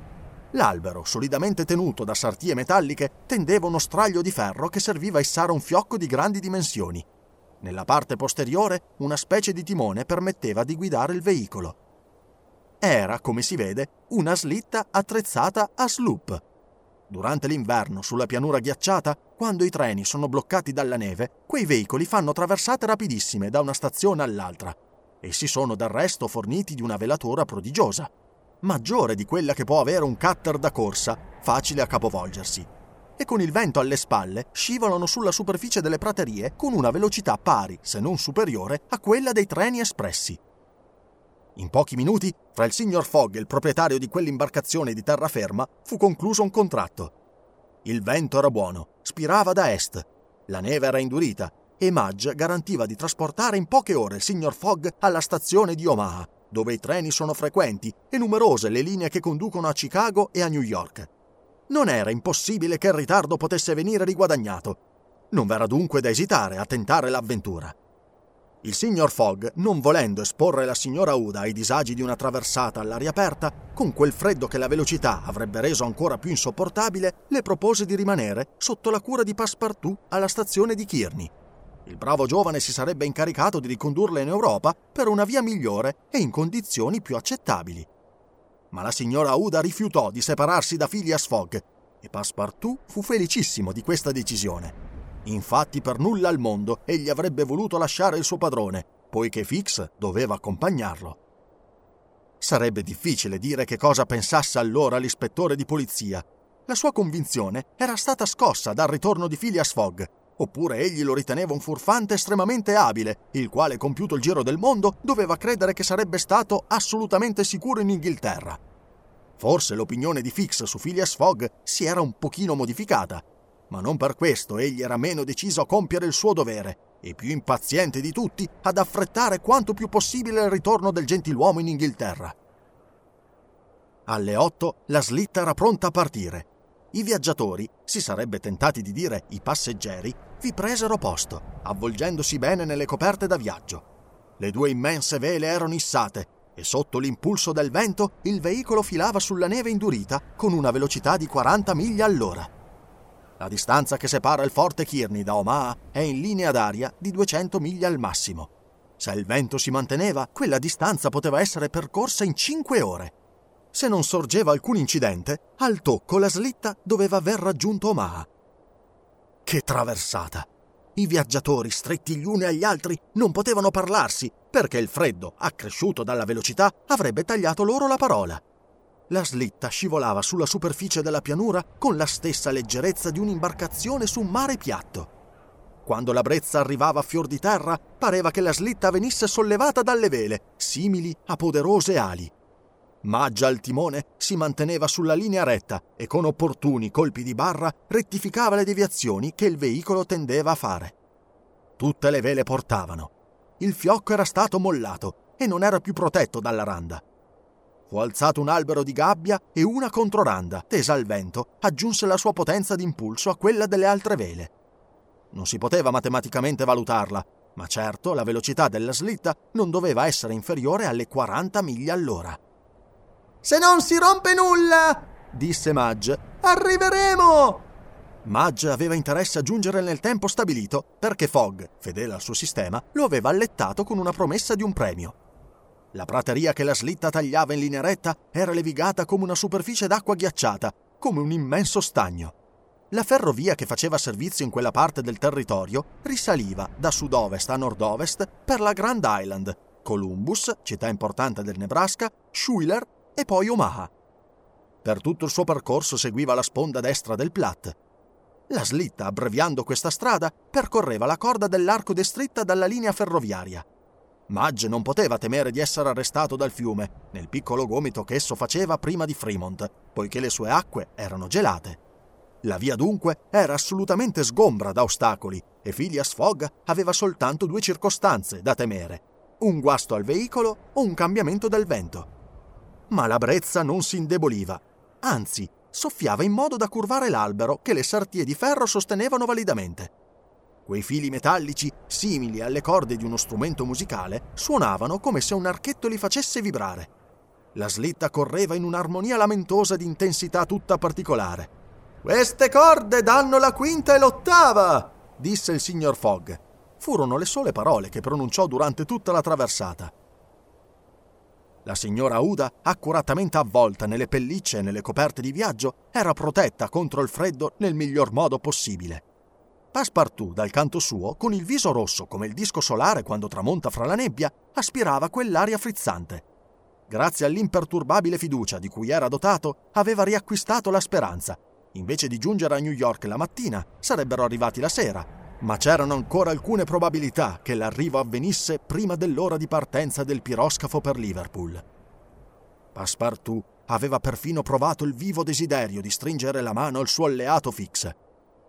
L'albero, solidamente tenuto da sartie metalliche, tendeva uno straglio di ferro che serviva a issare un fiocco di grandi dimensioni. Nella parte posteriore, una specie di timone permetteva di guidare il veicolo. Era, come si vede, una slitta attrezzata a sloop. Durante l'inverno, sulla pianura ghiacciata, quando i treni sono bloccati dalla neve, quei veicoli fanno traversate rapidissime da una stazione all'altra. Essi sono del resto forniti di una velatura prodigiosa, maggiore di quella che può avere un cutter da corsa, facile a capovolgersi. E con il vento alle spalle scivolano sulla superficie delle praterie con una velocità pari, se non superiore, a quella dei treni espressi. In pochi minuti, fra il signor Fogg e il proprietario di quell'imbarcazione di terraferma, fu concluso un contratto. Il vento era buono, spirava da est, la neve era indurita e Mudge garantiva di trasportare in poche ore il signor Fogg alla stazione di Omaha, dove i treni sono frequenti e numerose le linee che conducono a Chicago e a New York. Non era impossibile che il ritardo potesse venire riguadagnato. Non v'era dunque da esitare a tentare l'avventura. Il signor Fogg, non volendo esporre la signora Uda ai disagi di una traversata all'aria aperta, con quel freddo che la velocità avrebbe reso ancora più insopportabile, le propose di rimanere sotto la cura di Passepartout alla stazione di Kearney. Il bravo giovane si sarebbe incaricato di ricondurla in Europa per una via migliore e in condizioni più accettabili. Ma la signora Uda rifiutò di separarsi da Phileas Fogg e Passepartout fu felicissimo di questa decisione. Infatti per nulla al mondo egli avrebbe voluto lasciare il suo padrone, poiché Fix doveva accompagnarlo. Sarebbe difficile dire che cosa pensasse allora l'ispettore di polizia. La sua convinzione era stata scossa dal ritorno di Phileas Fogg, oppure egli lo riteneva un furfante estremamente abile, il quale, compiuto il giro del mondo, doveva credere che sarebbe stato assolutamente sicuro in Inghilterra. Forse l'opinione di Fix su Phileas Fogg si era un pochino modificata, ma non per questo egli era meno deciso a compiere il suo dovere e più impaziente di tutti ad affrettare quanto più possibile il ritorno del gentiluomo in Inghilterra. Alle otto la slitta era pronta a partire. I viaggiatori, si sarebbe tentati di dire i passeggeri, vi presero posto, avvolgendosi bene nelle coperte da viaggio. Le due immense vele erano issate e sotto l'impulso del vento il veicolo filava sulla neve indurita con una velocità di 40 miglia all'ora. La distanza che separa il forte Kearney da Omaha è in linea d'aria di 200 miglia al massimo. Se il vento si manteneva, quella distanza poteva essere percorsa in 5 ore. Se non sorgeva alcun incidente, al tocco la slitta doveva aver raggiunto Omaha. Che traversata! I viaggiatori, stretti gli uni agli altri, non potevano parlarsi perché il freddo, accresciuto dalla velocità, avrebbe tagliato loro la parola. La slitta scivolava sulla superficie della pianura con la stessa leggerezza di un'imbarcazione su un mare piatto. Quando la brezza arrivava a fior di terra, pareva che la slitta venisse sollevata dalle vele, simili a poderose ali. Maggia al timone si manteneva sulla linea retta e con opportuni colpi di barra rettificava le deviazioni che il veicolo tendeva a fare. Tutte le vele portavano. Il fiocco era stato mollato e non era più protetto dalla randa. Fu alzato un albero di gabbia e una controranda, tesa al vento, aggiunse la sua potenza d'impulso a quella delle altre vele. Non si poteva matematicamente valutarla, ma certo la velocità della slitta non doveva essere inferiore alle 40 miglia all'ora. Se non si rompe nulla, disse Madge, arriveremo! Madge aveva interesse a giungere nel tempo stabilito perché Fogg, fedele al suo sistema, lo aveva allettato con una promessa di un premio. La prateria che la slitta tagliava in linea retta era levigata come una superficie d'acqua ghiacciata, come un immenso stagno. La ferrovia che faceva servizio in quella parte del territorio risaliva da sud-ovest a nord-ovest per la Grand Island, Columbus, città importante del Nebraska, Schuyler e poi Omaha. Per tutto il suo percorso seguiva la sponda destra del Platte. La slitta, abbreviando questa strada, percorreva la corda dell'arco destritta dalla linea ferroviaria. Madge non poteva temere di essere arrestato dal fiume, nel piccolo gomito che esso faceva prima di Fremont, poiché le sue acque erano gelate. La via dunque era assolutamente sgombra da ostacoli e Phileas Fogg aveva soltanto due circostanze da temere, un guasto al veicolo o un cambiamento del vento ma la brezza non si indeboliva, anzi soffiava in modo da curvare l'albero che le sartie di ferro sostenevano validamente. Quei fili metallici, simili alle corde di uno strumento musicale, suonavano come se un archetto li facesse vibrare. La slitta correva in un'armonia lamentosa di intensità tutta particolare. Queste corde danno la quinta e l'ottava, disse il signor Fogg. Furono le sole parole che pronunciò durante tutta la traversata. La signora Uda, accuratamente avvolta nelle pellicce e nelle coperte di viaggio, era protetta contro il freddo nel miglior modo possibile. Passepartout, dal canto suo, con il viso rosso come il disco solare quando tramonta fra la nebbia, aspirava quell'aria frizzante. Grazie all'imperturbabile fiducia di cui era dotato, aveva riacquistato la speranza. Invece di giungere a New York la mattina, sarebbero arrivati la sera, ma c'erano ancora alcune probabilità che l'arrivo avvenisse prima dell'ora di partenza del piroscafo per Liverpool. Passepartout aveva perfino provato il vivo desiderio di stringere la mano al suo alleato Fix.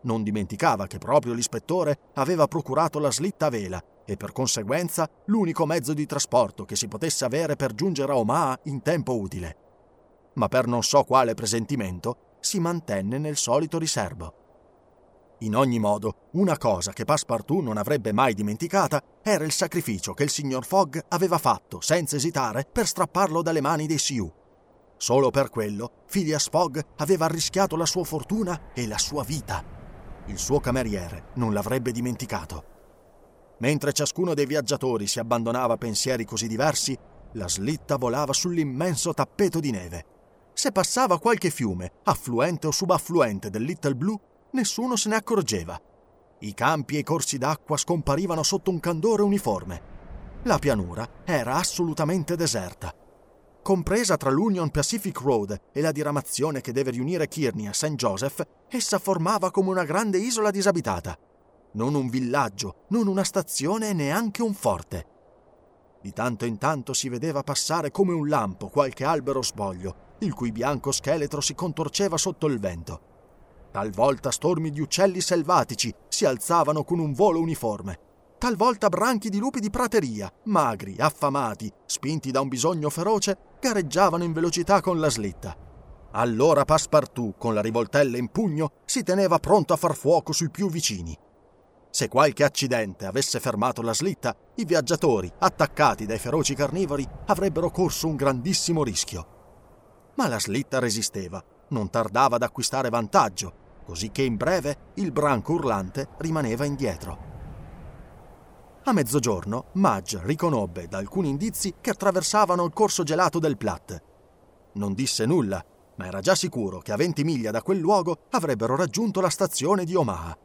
Non dimenticava che proprio l'ispettore aveva procurato la slitta a vela e per conseguenza l'unico mezzo di trasporto che si potesse avere per giungere a Omaha in tempo utile. Ma per non so quale presentimento si mantenne nel solito riservo. In ogni modo, una cosa che Passepartout non avrebbe mai dimenticata era il sacrificio che il signor Fogg aveva fatto, senza esitare, per strapparlo dalle mani dei Sioux. Solo per quello, Phileas Fogg aveva arrischiato la sua fortuna e la sua vita. Il suo cameriere non l'avrebbe dimenticato. Mentre ciascuno dei viaggiatori si abbandonava a pensieri così diversi, la slitta volava sull'immenso tappeto di neve. Se passava qualche fiume, affluente o subaffluente del Little Blue, nessuno se ne accorgeva. I campi e i corsi d'acqua scomparivano sotto un candore uniforme. La pianura era assolutamente deserta. Compresa tra l'Union Pacific Road e la diramazione che deve riunire Kearney a St. Joseph, essa formava come una grande isola disabitata. Non un villaggio, non una stazione e neanche un forte. Di tanto in tanto si vedeva passare come un lampo qualche albero sboglio, il cui bianco scheletro si contorceva sotto il vento. Talvolta stormi di uccelli selvatici si alzavano con un volo uniforme. Talvolta branchi di lupi di prateria, magri, affamati, spinti da un bisogno feroce, gareggiavano in velocità con la slitta. Allora Passepartout, con la rivoltella in pugno, si teneva pronto a far fuoco sui più vicini. Se qualche accidente avesse fermato la slitta, i viaggiatori, attaccati dai feroci carnivori, avrebbero corso un grandissimo rischio. Ma la slitta resisteva, non tardava ad acquistare vantaggio così che in breve il branco urlante rimaneva indietro. A mezzogiorno Madge riconobbe da alcuni indizi che attraversavano il corso gelato del Platte. Non disse nulla, ma era già sicuro che a 20 miglia da quel luogo avrebbero raggiunto la stazione di Omaha.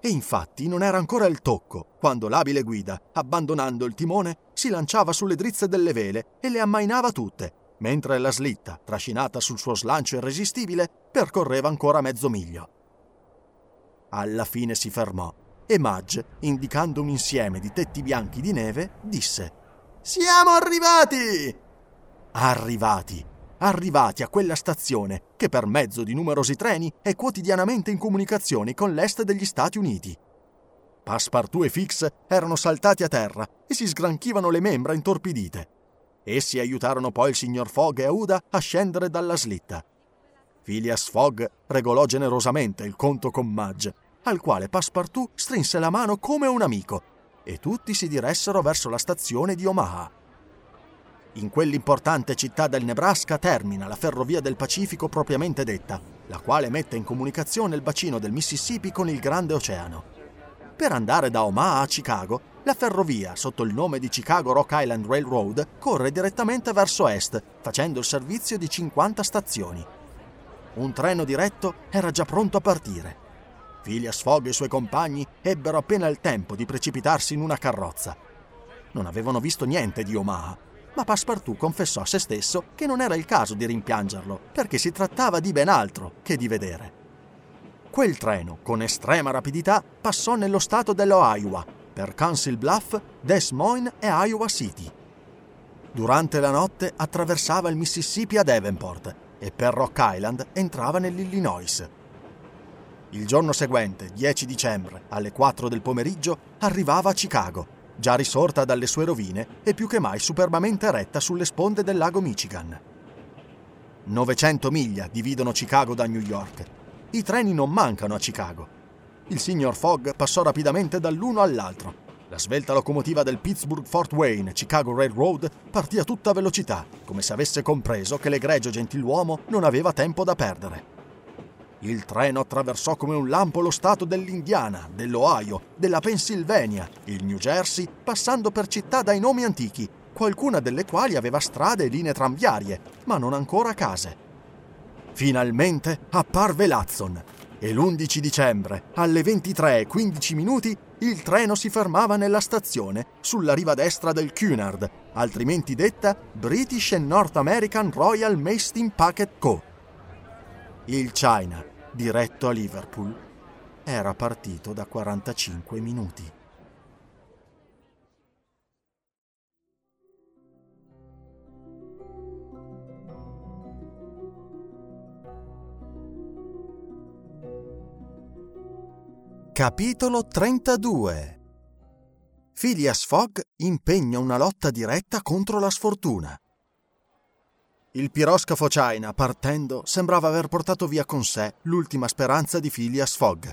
E infatti non era ancora il tocco quando l'abile guida, abbandonando il timone, si lanciava sulle drizze delle vele e le ammainava tutte, mentre la slitta, trascinata sul suo slancio irresistibile, percorreva ancora mezzo miglio. Alla fine si fermò e Madge, indicando un insieme di tetti bianchi di neve, disse: Siamo arrivati! Arrivati, arrivati a quella stazione che per mezzo di numerosi treni è quotidianamente in comunicazione con l'est degli Stati Uniti. Passepartout e Fix erano saltati a terra e si sgranchivano le membra intorpidite. Essi aiutarono poi il signor Fogg e Aouda a scendere dalla slitta. Phileas Fogg regolò generosamente il conto con Mudge, al quale Passepartout strinse la mano come un amico, e tutti si diressero verso la stazione di Omaha. In quell'importante città del Nebraska termina la ferrovia del Pacifico propriamente detta, la quale mette in comunicazione il bacino del Mississippi con il Grande Oceano. Per andare da Omaha a Chicago, la ferrovia, sotto il nome di Chicago Rock Island Railroad, corre direttamente verso est, facendo il servizio di 50 stazioni. Un treno diretto era già pronto a partire. Phileas Fogg e i suoi compagni ebbero appena il tempo di precipitarsi in una carrozza. Non avevano visto niente di Omaha, ma Passepartout confessò a se stesso che non era il caso di rimpiangerlo, perché si trattava di ben altro che di vedere. Quel treno, con estrema rapidità, passò nello stato dell'Iowa, per Council Bluff, Des Moines e Iowa City. Durante la notte attraversava il Mississippi a Davenport e per Rock Island entrava nell'Illinois. Il giorno seguente, 10 dicembre, alle 4 del pomeriggio, arrivava a Chicago, già risorta dalle sue rovine e più che mai superbamente eretta sulle sponde del lago Michigan. 900 miglia dividono Chicago da New York. I treni non mancano a Chicago il signor Fogg passò rapidamente dall'uno all'altro. La svelta locomotiva del Pittsburgh Fort Wayne Chicago Railroad partì a tutta velocità, come se avesse compreso che l'egregio gentiluomo non aveva tempo da perdere. Il treno attraversò come un lampo lo stato dell'Indiana, dell'Ohio, della Pennsylvania, il New Jersey, passando per città dai nomi antichi, qualcuna delle quali aveva strade e linee tranviarie, ma non ancora case. Finalmente apparve Lazzon, e l'11 dicembre, alle 23.15 minuti, il treno si fermava nella stazione sulla riva destra del Cunard, altrimenti detta British and North American Royal Mail Packet Co. Il China, diretto a Liverpool, era partito da 45 minuti. Capitolo 32 Phileas Fogg impegna una lotta diretta contro la sfortuna. Il piroscafo China, partendo, sembrava aver portato via con sé l'ultima speranza di Phileas Fogg.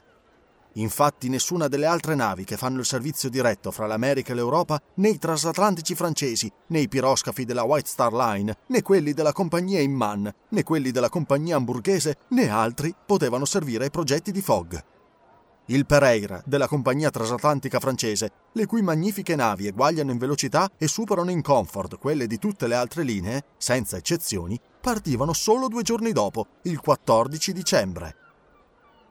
Infatti nessuna delle altre navi che fanno il servizio diretto fra l'America e l'Europa, né i transatlantici francesi, né i piroscafi della White Star Line, né quelli della compagnia Imman, né quelli della compagnia hamburghese, né altri potevano servire ai progetti di Fogg il Pereira della compagnia transatlantica francese, le cui magnifiche navi eguagliano in velocità e superano in comfort quelle di tutte le altre linee, senza eccezioni, partivano solo due giorni dopo, il 14 dicembre.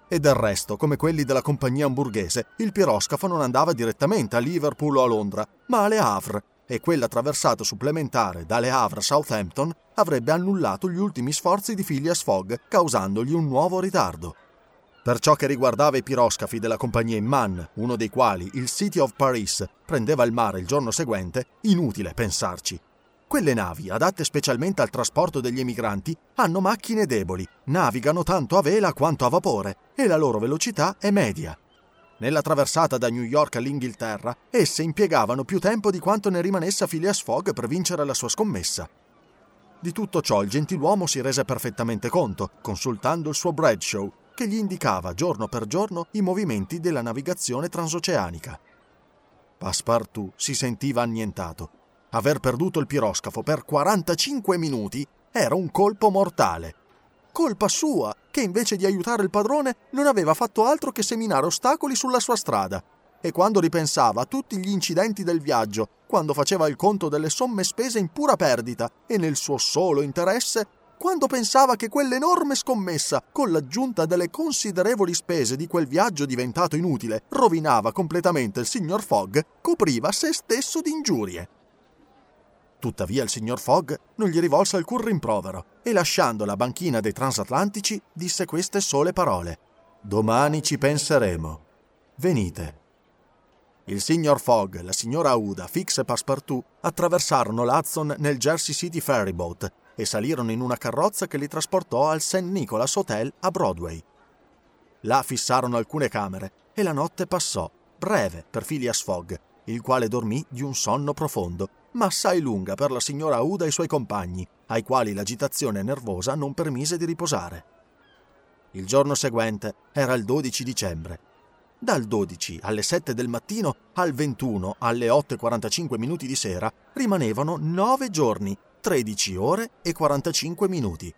E del resto, come quelli della compagnia hamburghese, il piroscafo non andava direttamente a Liverpool o a Londra, ma alle Havre, e quella traversata supplementare dalle Havre a Southampton avrebbe annullato gli ultimi sforzi di Phileas Fogg, causandogli un nuovo ritardo. Per ciò che riguardava i piroscafi della compagnia Imman, uno dei quali, il City of Paris, prendeva il mare il giorno seguente, inutile pensarci. Quelle navi, adatte specialmente al trasporto degli emigranti, hanno macchine deboli, navigano tanto a vela quanto a vapore e la loro velocità è media. Nella traversata da New York all'Inghilterra, esse impiegavano più tempo di quanto ne rimanesse Phileas Fogg per vincere la sua scommessa. Di tutto ciò il gentiluomo si rese perfettamente conto, consultando il suo Bradshaw, che gli indicava giorno per giorno i movimenti della navigazione transoceanica. Passepartout si sentiva annientato. Aver perduto il piroscafo per 45 minuti era un colpo mortale. Colpa sua, che invece di aiutare il padrone non aveva fatto altro che seminare ostacoli sulla sua strada. E quando ripensava a tutti gli incidenti del viaggio, quando faceva il conto delle somme spese in pura perdita e nel suo solo interesse, quando pensava che quell'enorme scommessa, con l'aggiunta delle considerevoli spese di quel viaggio diventato inutile, rovinava completamente il signor Fogg, copriva se stesso di ingiurie. Tuttavia il signor Fogg non gli rivolse alcun rimprovero e lasciando la banchina dei transatlantici disse queste sole parole. Domani ci penseremo. Venite. Il signor Fogg, la signora Aouda, Fix e Passepartout attraversarono l'Hudson nel Jersey City Ferryboat e salirono in una carrozza che li trasportò al St. Nicholas Hotel a Broadway. Là fissarono alcune camere e la notte passò, breve per Phileas Fogg, il quale dormì di un sonno profondo, ma assai lunga per la signora Aouda e i suoi compagni, ai quali l'agitazione nervosa non permise di riposare. Il giorno seguente era il 12 dicembre. Dal 12 alle 7 del mattino al 21 alle 8.45 minuti di sera rimanevano 9 giorni, 13 ore e 45 minuti.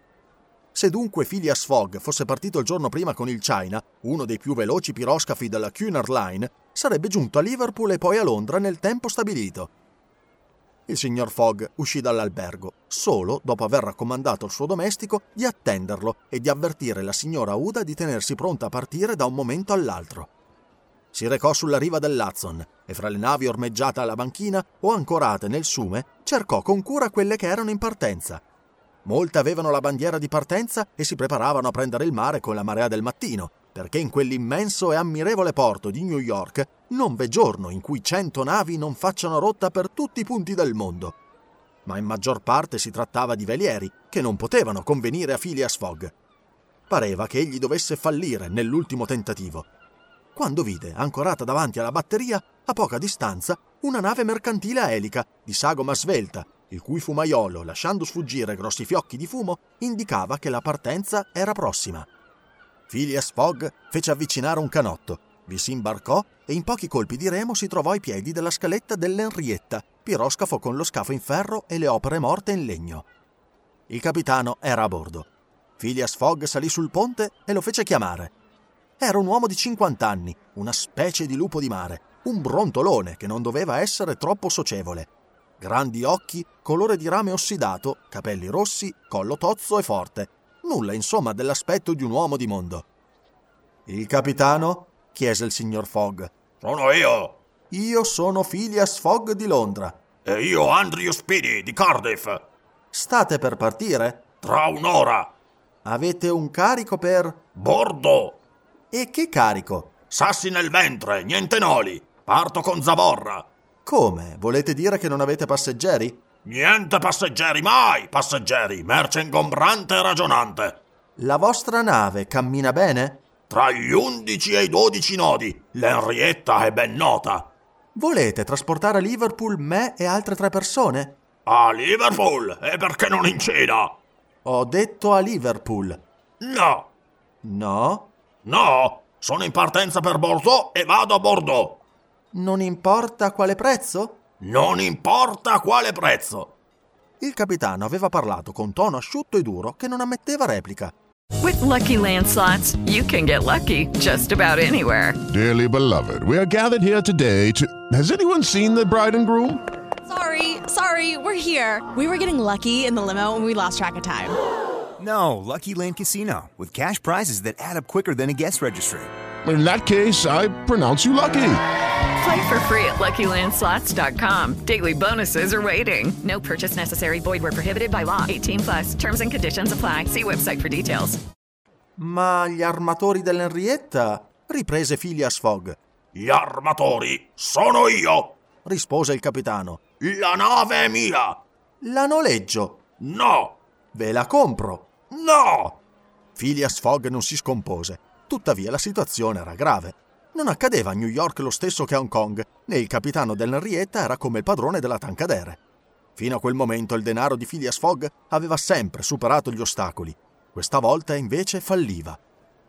Se dunque Phileas Fogg fosse partito il giorno prima con il China, uno dei più veloci piroscafi della Cunard Line, sarebbe giunto a Liverpool e poi a Londra nel tempo stabilito. Il signor Fogg uscì dall'albergo solo dopo aver raccomandato al suo domestico di attenderlo e di avvertire la signora Uda di tenersi pronta a partire da un momento all'altro. Si recò sulla riva dell'Hudson e fra le navi ormeggiate alla banchina o ancorate nel sume cercò con cura quelle che erano in partenza Molte avevano la bandiera di partenza e si preparavano a prendere il mare con la marea del mattino, perché in quell'immenso e ammirevole porto di New York non v'è giorno in cui cento navi non facciano rotta per tutti i punti del mondo. Ma in maggior parte si trattava di velieri che non potevano convenire a Phileas Fogg. Pareva che egli dovesse fallire nell'ultimo tentativo, quando vide, ancorata davanti alla batteria, a poca distanza, una nave mercantile a elica, di sagoma svelta, il cui fumaiolo, lasciando sfuggire grossi fiocchi di fumo, indicava che la partenza era prossima. Phileas Fogg fece avvicinare un canotto, vi si imbarcò e in pochi colpi di remo si trovò ai piedi della scaletta dell'Henrietta, piroscafo con lo scafo in ferro e le opere morte in legno. Il capitano era a bordo. Phileas Fogg salì sul ponte e lo fece chiamare. Era un uomo di 50 anni, una specie di lupo di mare, un brontolone che non doveva essere troppo socievole grandi occhi, colore di rame ossidato, capelli rossi, collo tozzo e forte. Nulla, insomma, dell'aspetto di un uomo di mondo. Il capitano? chiese il signor Fogg. Sono io. Io sono Phileas Fogg di Londra. E io Andrew Speedy di Cardiff. State per partire? Tra un'ora. Avete un carico per... Bordo. E che carico? Sassi nel ventre, niente noli. Parto con zavorra. Come? Volete dire che non avete passeggeri? Niente passeggeri, mai passeggeri, merce ingombrante e ragionante. La vostra nave cammina bene? Tra gli undici e i dodici nodi, l'Henrietta è ben nota. Volete trasportare a Liverpool me e altre tre persone? A Liverpool? E perché non in Cina? Ho detto a Liverpool. No. No? No, sono in partenza per Bordeaux e vado a Bordeaux. Non importa quale prezzo? Non importa quale prezzo. Il capitano aveva parlato con tono asciutto e duro che non ammetteva replica. With lucky landslots, you can get lucky just about anywhere. Dearly beloved, we are gathered here today to. Has anyone seen the bride and groom? Sorry, sorry, we're here. We were getting lucky in the limo and we lost track of time. No, Lucky Land Casino, with cash prizes that add up quicker than a guest registry. In that case, I pronounce you lucky. Play for free at LuckyLandSlots.com. Daily bonuses are waiting. No purchase necessary. Void were prohibited by law. 18 plus. Terms and conditions apply. See website for details. Ma gli armatori dell'Henrietta? riprese Phileas Fogg. Gli armatori sono io, rispose il capitano. La nave è mia. La noleggio. No. Ve la compro. No. Phileas Fogg non si scompose. Tuttavia la situazione era grave. Non accadeva a New York lo stesso che a Hong Kong, né il capitano dell'Henrietta era come il padrone della Tancadere. Fino a quel momento il denaro di Phileas Fogg aveva sempre superato gli ostacoli. Questa volta invece falliva.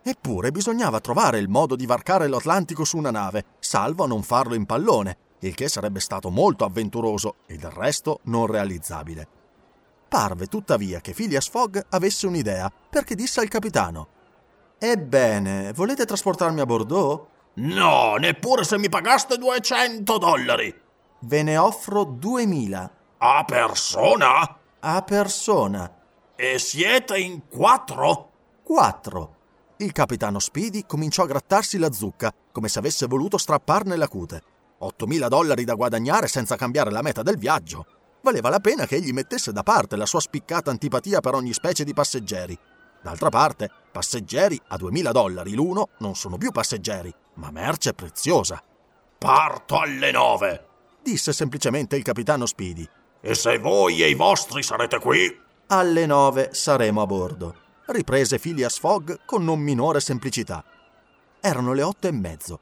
Eppure bisognava trovare il modo di varcare l'Atlantico su una nave, salvo non farlo in pallone, il che sarebbe stato molto avventuroso e del resto non realizzabile. Parve tuttavia che Phileas Fogg avesse un'idea, perché disse al capitano Ebbene, volete trasportarmi a Bordeaux? No, neppure se mi pagaste 200 dollari. Ve ne offro 2000. A persona? A persona. E siete in quattro? Quattro. Il capitano Speedy cominciò a grattarsi la zucca, come se avesse voluto strapparne la cute. 8.000 dollari da guadagnare senza cambiare la meta del viaggio. Valeva la pena che egli mettesse da parte la sua spiccata antipatia per ogni specie di passeggeri. D'altra parte, passeggeri a 2.000 dollari l'uno non sono più passeggeri, ma merce preziosa. Parto alle nove, disse semplicemente il capitano Speedy. E se voi e i vostri sarete qui? Alle nove saremo a bordo, riprese Phileas Fogg con non minore semplicità. Erano le otto e mezzo.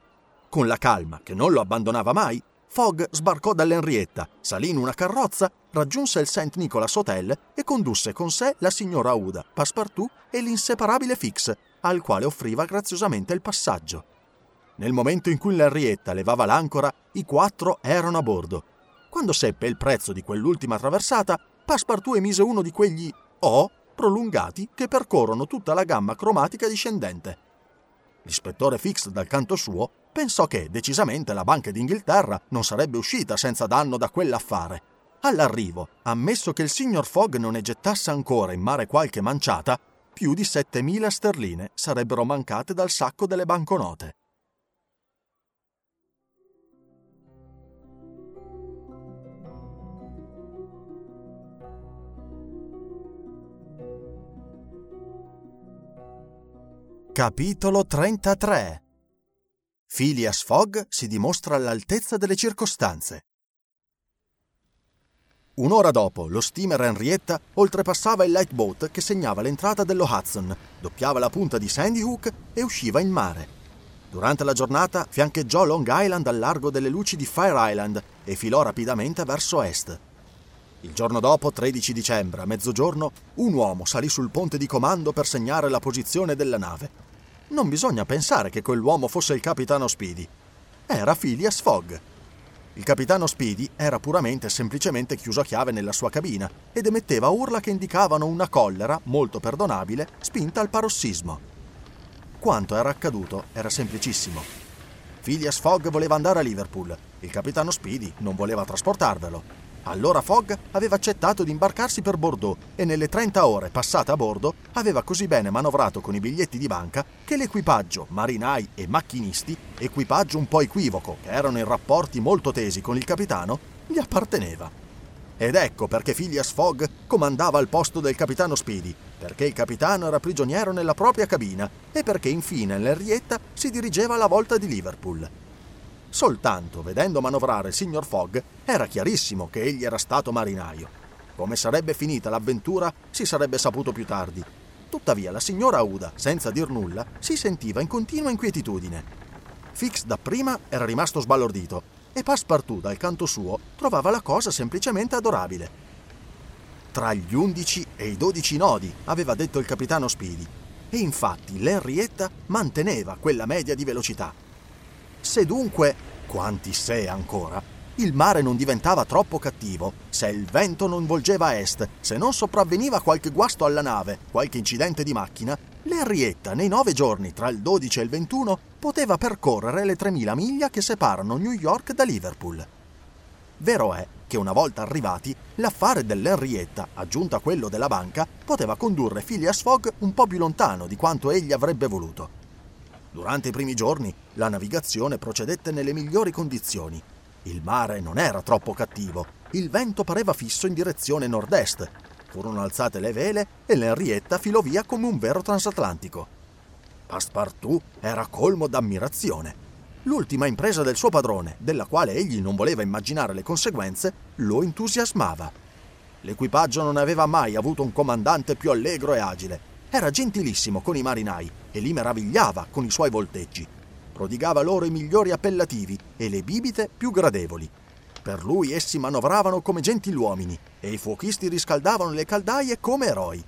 Con la calma che non lo abbandonava mai, Fogg sbarcò dall'Henrietta, salì in una carrozza, raggiunse il St. Nicholas Hotel e condusse con sé la signora Uda, Passepartout e l'inseparabile Fix, al quale offriva graziosamente il passaggio. Nel momento in cui l'Henrietta levava l'ancora, i quattro erano a bordo. Quando seppe il prezzo di quell'ultima traversata, Passepartout emise uno di quegli O prolungati che percorrono tutta la gamma cromatica discendente. L'ispettore Fix, dal canto suo, pensò che decisamente la Banca d'Inghilterra non sarebbe uscita senza danno da quell'affare. All'arrivo, ammesso che il signor Fogg non ne gettasse ancora in mare qualche manciata, più di 7.000 sterline sarebbero mancate dal sacco delle banconote. Capitolo 33 Phileas Fogg si dimostra all'altezza delle circostanze. Un'ora dopo, lo steamer Henrietta oltrepassava il lightboat che segnava l'entrata dello Hudson, doppiava la punta di Sandy Hook e usciva in mare. Durante la giornata fiancheggiò Long Island al largo delle luci di Fire Island e filò rapidamente verso est. Il giorno dopo, 13 dicembre, a mezzogiorno, un uomo salì sul ponte di comando per segnare la posizione della nave. Non bisogna pensare che quell'uomo fosse il capitano Speedy. Era Phileas Fogg. Il capitano Speedy era puramente e semplicemente chiuso a chiave nella sua cabina ed emetteva urla che indicavano una collera, molto perdonabile, spinta al parossismo. Quanto era accaduto era semplicissimo. Phileas Fogg voleva andare a Liverpool, il capitano Speedy non voleva trasportarvelo. Allora Fogg aveva accettato di imbarcarsi per Bordeaux e nelle 30 ore passate a bordo aveva così bene manovrato con i biglietti di banca che l'equipaggio, marinai e macchinisti, equipaggio un po' equivoco che erano in rapporti molto tesi con il capitano, gli apparteneva. Ed ecco perché Phileas Fogg comandava al posto del capitano Speedy, perché il capitano era prigioniero nella propria cabina e perché infine l'Henrietta si dirigeva alla volta di Liverpool. Soltanto vedendo manovrare il signor Fogg era chiarissimo che egli era stato marinaio. Come sarebbe finita l'avventura si sarebbe saputo più tardi. Tuttavia la signora Uda, senza dir nulla, si sentiva in continua inquietudine. Fix dapprima era rimasto sbalordito e Passepartout dal canto suo trovava la cosa semplicemente adorabile. Tra gli undici e i dodici nodi, aveva detto il capitano Speedy, e infatti l'Henrietta manteneva quella media di velocità se dunque, quanti se ancora, il mare non diventava troppo cattivo, se il vento non volgeva a est, se non sopravveniva qualche guasto alla nave, qualche incidente di macchina, l'Henrietta nei nove giorni tra il 12 e il 21 poteva percorrere le 3.000 miglia che separano New York da Liverpool. Vero è che una volta arrivati, l'affare dell'Henrietta, aggiunto a quello della banca, poteva condurre Phileas Fogg un po' più lontano di quanto egli avrebbe voluto. Durante i primi giorni la navigazione procedette nelle migliori condizioni. Il mare non era troppo cattivo, il vento pareva fisso in direzione nord-est. Furono alzate le vele e l'Henrietta filò via come un vero transatlantico. Passepartout era colmo d'ammirazione. L'ultima impresa del suo padrone, della quale egli non voleva immaginare le conseguenze, lo entusiasmava. L'equipaggio non aveva mai avuto un comandante più allegro e agile era gentilissimo con i marinai e li meravigliava con i suoi volteggi. Prodigava loro i migliori appellativi e le bibite più gradevoli. Per lui essi manovravano come gentiluomini e i fuochisti riscaldavano le caldaie come eroi.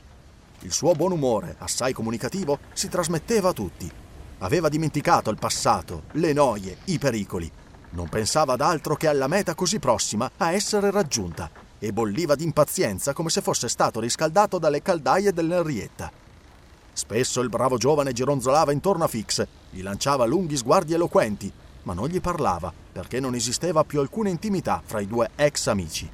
Il suo buon umore, assai comunicativo, si trasmetteva a tutti. Aveva dimenticato il passato, le noie, i pericoli. Non pensava ad altro che alla meta così prossima a essere raggiunta e bolliva d'impazienza come se fosse stato riscaldato dalle caldaie dell'Henrietta. Spesso il bravo giovane gironzolava intorno a Fix, gli lanciava lunghi sguardi eloquenti, ma non gli parlava perché non esisteva più alcuna intimità fra i due ex amici.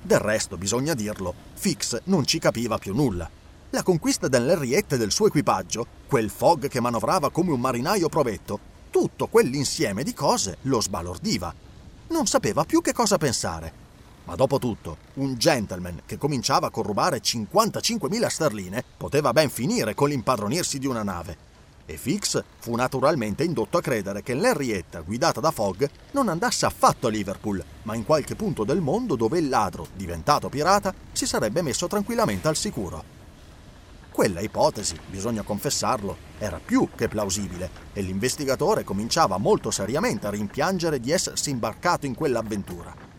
Del resto, bisogna dirlo, Fix non ci capiva più nulla. La conquista dell'Henriette e del suo equipaggio, quel Fogg che manovrava come un marinaio provetto, tutto quell'insieme di cose lo sbalordiva. Non sapeva più che cosa pensare ma dopo tutto, un gentleman che cominciava a corrubare 55.000 sterline poteva ben finire con l'impadronirsi di una nave. e Fix fu naturalmente indotto a credere che l'Henrietta guidata da Fogg non andasse affatto a Liverpool, ma in qualche punto del mondo dove il ladro, diventato pirata, si sarebbe messo tranquillamente al sicuro. Quella ipotesi, bisogna confessarlo, era più che plausibile e l'investigatore cominciava molto seriamente a rimpiangere di essersi imbarcato in quell'avventura.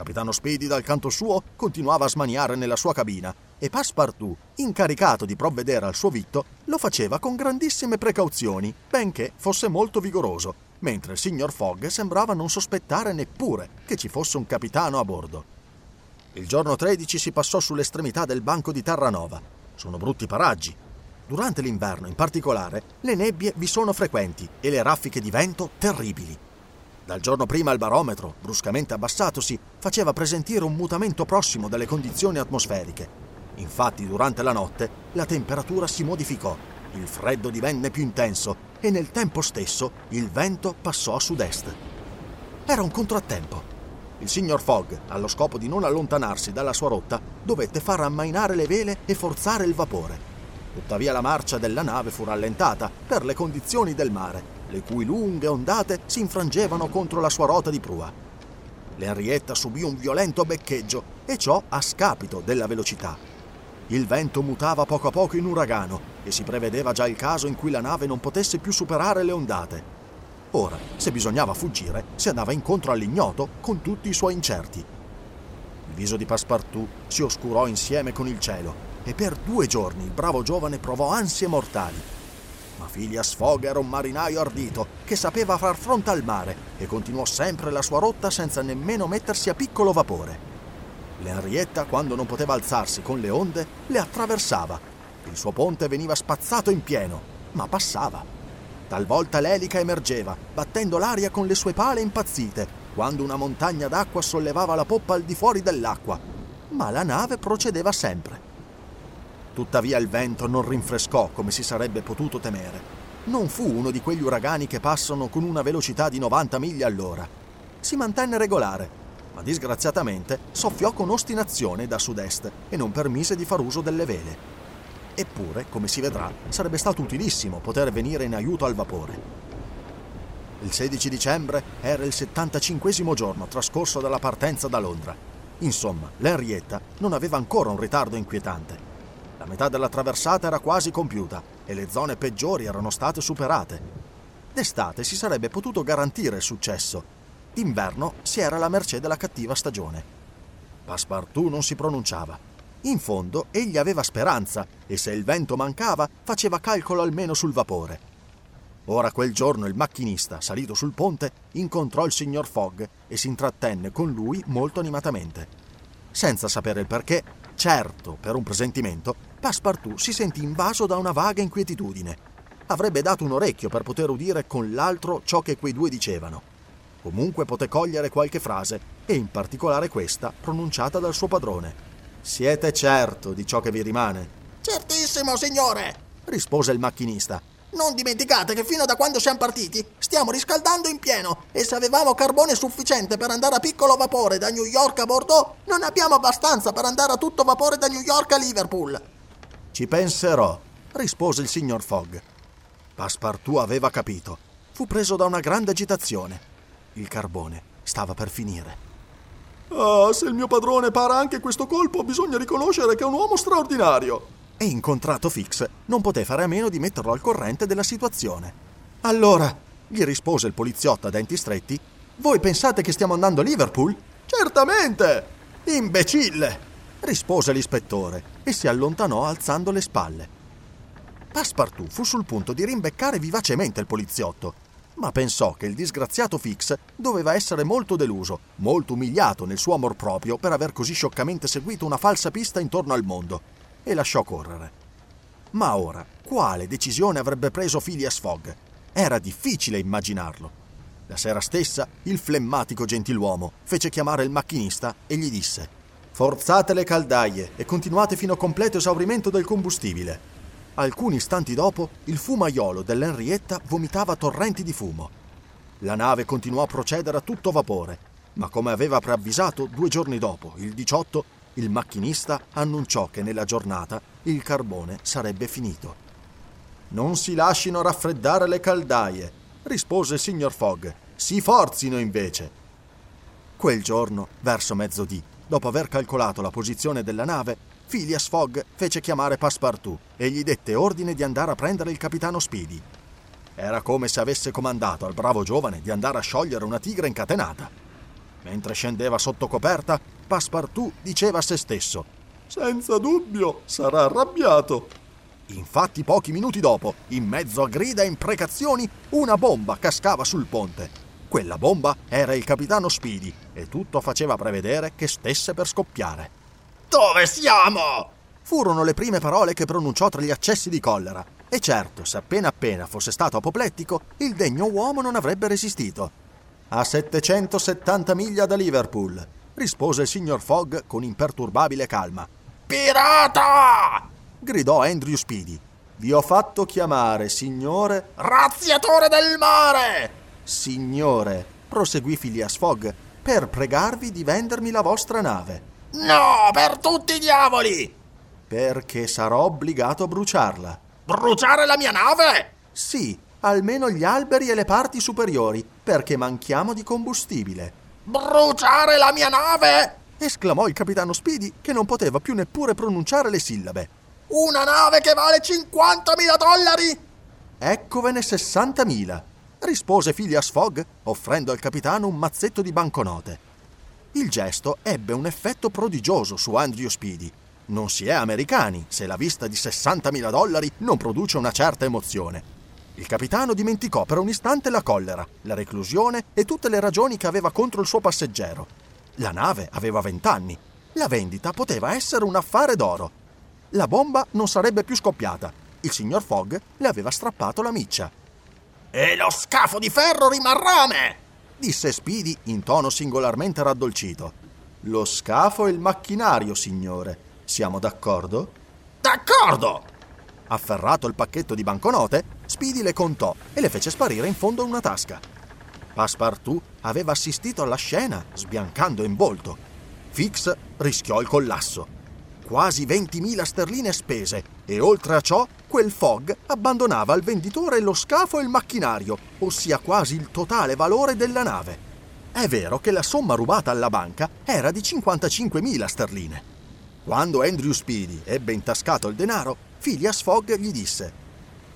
Capitano Speedy, dal canto suo, continuava a smaniare nella sua cabina e Passepartout, incaricato di provvedere al suo vitto, lo faceva con grandissime precauzioni, benché fosse molto vigoroso, mentre il signor Fogg sembrava non sospettare neppure che ci fosse un capitano a bordo. Il giorno 13 si passò sull'estremità del banco di Terranova sono brutti paraggi. Durante l'inverno, in particolare, le nebbie vi sono frequenti e le raffiche di vento terribili. Dal giorno prima il barometro, bruscamente abbassatosi, faceva presentire un mutamento prossimo delle condizioni atmosferiche. Infatti, durante la notte, la temperatura si modificò, il freddo divenne più intenso e nel tempo stesso il vento passò a sud-est. Era un contrattempo. Il signor Fogg, allo scopo di non allontanarsi dalla sua rotta, dovette far ammainare le vele e forzare il vapore. Tuttavia la marcia della nave fu rallentata per le condizioni del mare, le cui lunghe ondate si infrangevano contro la sua rota di prua. L'Henrietta subì un violento beccheggio e ciò a scapito della velocità. Il vento mutava poco a poco in uragano e si prevedeva già il caso in cui la nave non potesse più superare le ondate. Ora, se bisognava fuggire, si andava incontro all'ignoto con tutti i suoi incerti. Il viso di Passepartout si oscurò insieme con il cielo e per due giorni il bravo giovane provò ansie mortali. Phileas Fogg era un marinaio ardito che sapeva far fronte al mare e continuò sempre la sua rotta senza nemmeno mettersi a piccolo vapore. L'Henrietta, quando non poteva alzarsi con le onde, le attraversava. Il suo ponte veniva spazzato in pieno, ma passava. Talvolta l'elica emergeva, battendo l'aria con le sue pale impazzite, quando una montagna d'acqua sollevava la poppa al di fuori dell'acqua, ma la nave procedeva sempre. Tuttavia il vento non rinfrescò come si sarebbe potuto temere. Non fu uno di quegli uragani che passano con una velocità di 90 miglia all'ora. Si mantenne regolare, ma disgraziatamente soffiò con ostinazione da sud-est e non permise di far uso delle vele. Eppure, come si vedrà, sarebbe stato utilissimo poter venire in aiuto al vapore. Il 16 dicembre era il 75 giorno trascorso dalla partenza da Londra. Insomma, l'Henrietta non aveva ancora un ritardo inquietante. La metà della traversata era quasi compiuta e le zone peggiori erano state superate. D'estate si sarebbe potuto garantire il successo. D'inverno si era alla mercé della cattiva stagione. Passepartout non si pronunciava in fondo egli aveva speranza e se il vento mancava faceva calcolo almeno sul vapore. Ora quel giorno il macchinista, salito sul ponte, incontrò il signor Fogg e si intrattenne con lui molto animatamente. Senza sapere il perché, certo per un presentimento, Passepartout si sentì invaso da una vaga inquietudine. Avrebbe dato un orecchio per poter udire con l'altro ciò che quei due dicevano. Comunque poté cogliere qualche frase, e in particolare questa pronunciata dal suo padrone. Siete certo di ciò che vi rimane? Certissimo, signore, rispose il macchinista. Non dimenticate che fino da quando siamo partiti stiamo riscaldando in pieno e se avevamo carbone sufficiente per andare a piccolo vapore da New York a Bordeaux, non abbiamo abbastanza per andare a tutto vapore da New York a Liverpool. Ci penserò, rispose il signor Fogg. Passepartout aveva capito. Fu preso da una grande agitazione. Il carbone stava per finire. Ah, se il mio padrone para anche questo colpo, bisogna riconoscere che è un uomo straordinario. E incontrato Fix, non poté fare a meno di metterlo al corrente della situazione. Allora, gli rispose il poliziotto a denti stretti, voi pensate che stiamo andando a Liverpool? Certamente! Imbecille! Rispose l'ispettore e si allontanò alzando le spalle. Passepartout fu sul punto di rimbeccare vivacemente il poliziotto, ma pensò che il disgraziato Fix doveva essere molto deluso, molto umiliato nel suo amor proprio per aver così scioccamente seguito una falsa pista intorno al mondo, e lasciò correre. Ma ora, quale decisione avrebbe preso Phileas Fogg? Era difficile immaginarlo. La sera stessa, il flemmatico gentiluomo fece chiamare il macchinista e gli disse Forzate le caldaie e continuate fino a completo esaurimento del combustibile. Alcuni istanti dopo, il fumaiolo dell'Henrietta vomitava torrenti di fumo. La nave continuò a procedere a tutto vapore, ma come aveva preavvisato due giorni dopo, il 18, il macchinista annunciò che nella giornata il carbone sarebbe finito. Non si lascino raffreddare le caldaie, rispose il signor Fogg. Si forzino invece. Quel giorno, verso mezzodì, dopo aver calcolato la posizione della nave, Phileas Fogg fece chiamare Passepartout e gli dette ordine di andare a prendere il capitano Speedy. Era come se avesse comandato al bravo giovane di andare a sciogliere una tigre incatenata. Mentre scendeva sotto coperta, Passepartout diceva a se stesso: Senza dubbio sarà arrabbiato. Infatti, pochi minuti dopo, in mezzo a grida e imprecazioni, una bomba cascava sul ponte. Quella bomba era il capitano Speedy e tutto faceva prevedere che stesse per scoppiare. Dove siamo? Furono le prime parole che pronunciò tra gli accessi di collera. E certo, se appena appena fosse stato apoplettico, il degno uomo non avrebbe resistito. A 770 miglia da Liverpool, rispose il signor Fogg con imperturbabile calma. Pirata! gridò Andrew Speedy. Vi ho fatto chiamare, signore. Razziatore del mare! Signore, proseguì Phileas Fogg, per pregarvi di vendermi la vostra nave. No, per tutti i diavoli! Perché sarò obbligato a bruciarla. Bruciare la mia nave? Sì, almeno gli alberi e le parti superiori, perché manchiamo di combustibile. Bruciare la mia nave? esclamò il capitano Speedy, che non poteva più neppure pronunciare le sillabe. Una nave che vale 50.000 dollari? Eccovene 60.000, rispose Phileas Fogg, offrendo al capitano un mazzetto di banconote. Il gesto ebbe un effetto prodigioso su Andrew Speedy. Non si è americani se la vista di 60.000 dollari non produce una certa emozione. Il capitano dimenticò per un istante la collera, la reclusione e tutte le ragioni che aveva contro il suo passeggero. La nave aveva vent'anni. La vendita poteva essere un affare d'oro. La bomba non sarebbe più scoppiata. Il signor Fogg le aveva strappato la miccia. E lo scafo di ferro rimarrà a me! disse Speedy in tono singolarmente raddolcito. Lo scafo e il macchinario, signore. Siamo d'accordo? D'accordo! Afferrato il pacchetto di banconote, Speedy le contò e le fece sparire in fondo a una tasca. Passepartout aveva assistito alla scena, sbiancando in volto. Fix rischiò il collasso. Quasi 20.000 sterline spese e oltre a ciò quel Fogg abbandonava al venditore lo scafo e il macchinario, ossia quasi il totale valore della nave. È vero che la somma rubata alla banca era di 55.000 sterline. Quando Andrew Speedy ebbe intascato il denaro, Phileas Fogg gli disse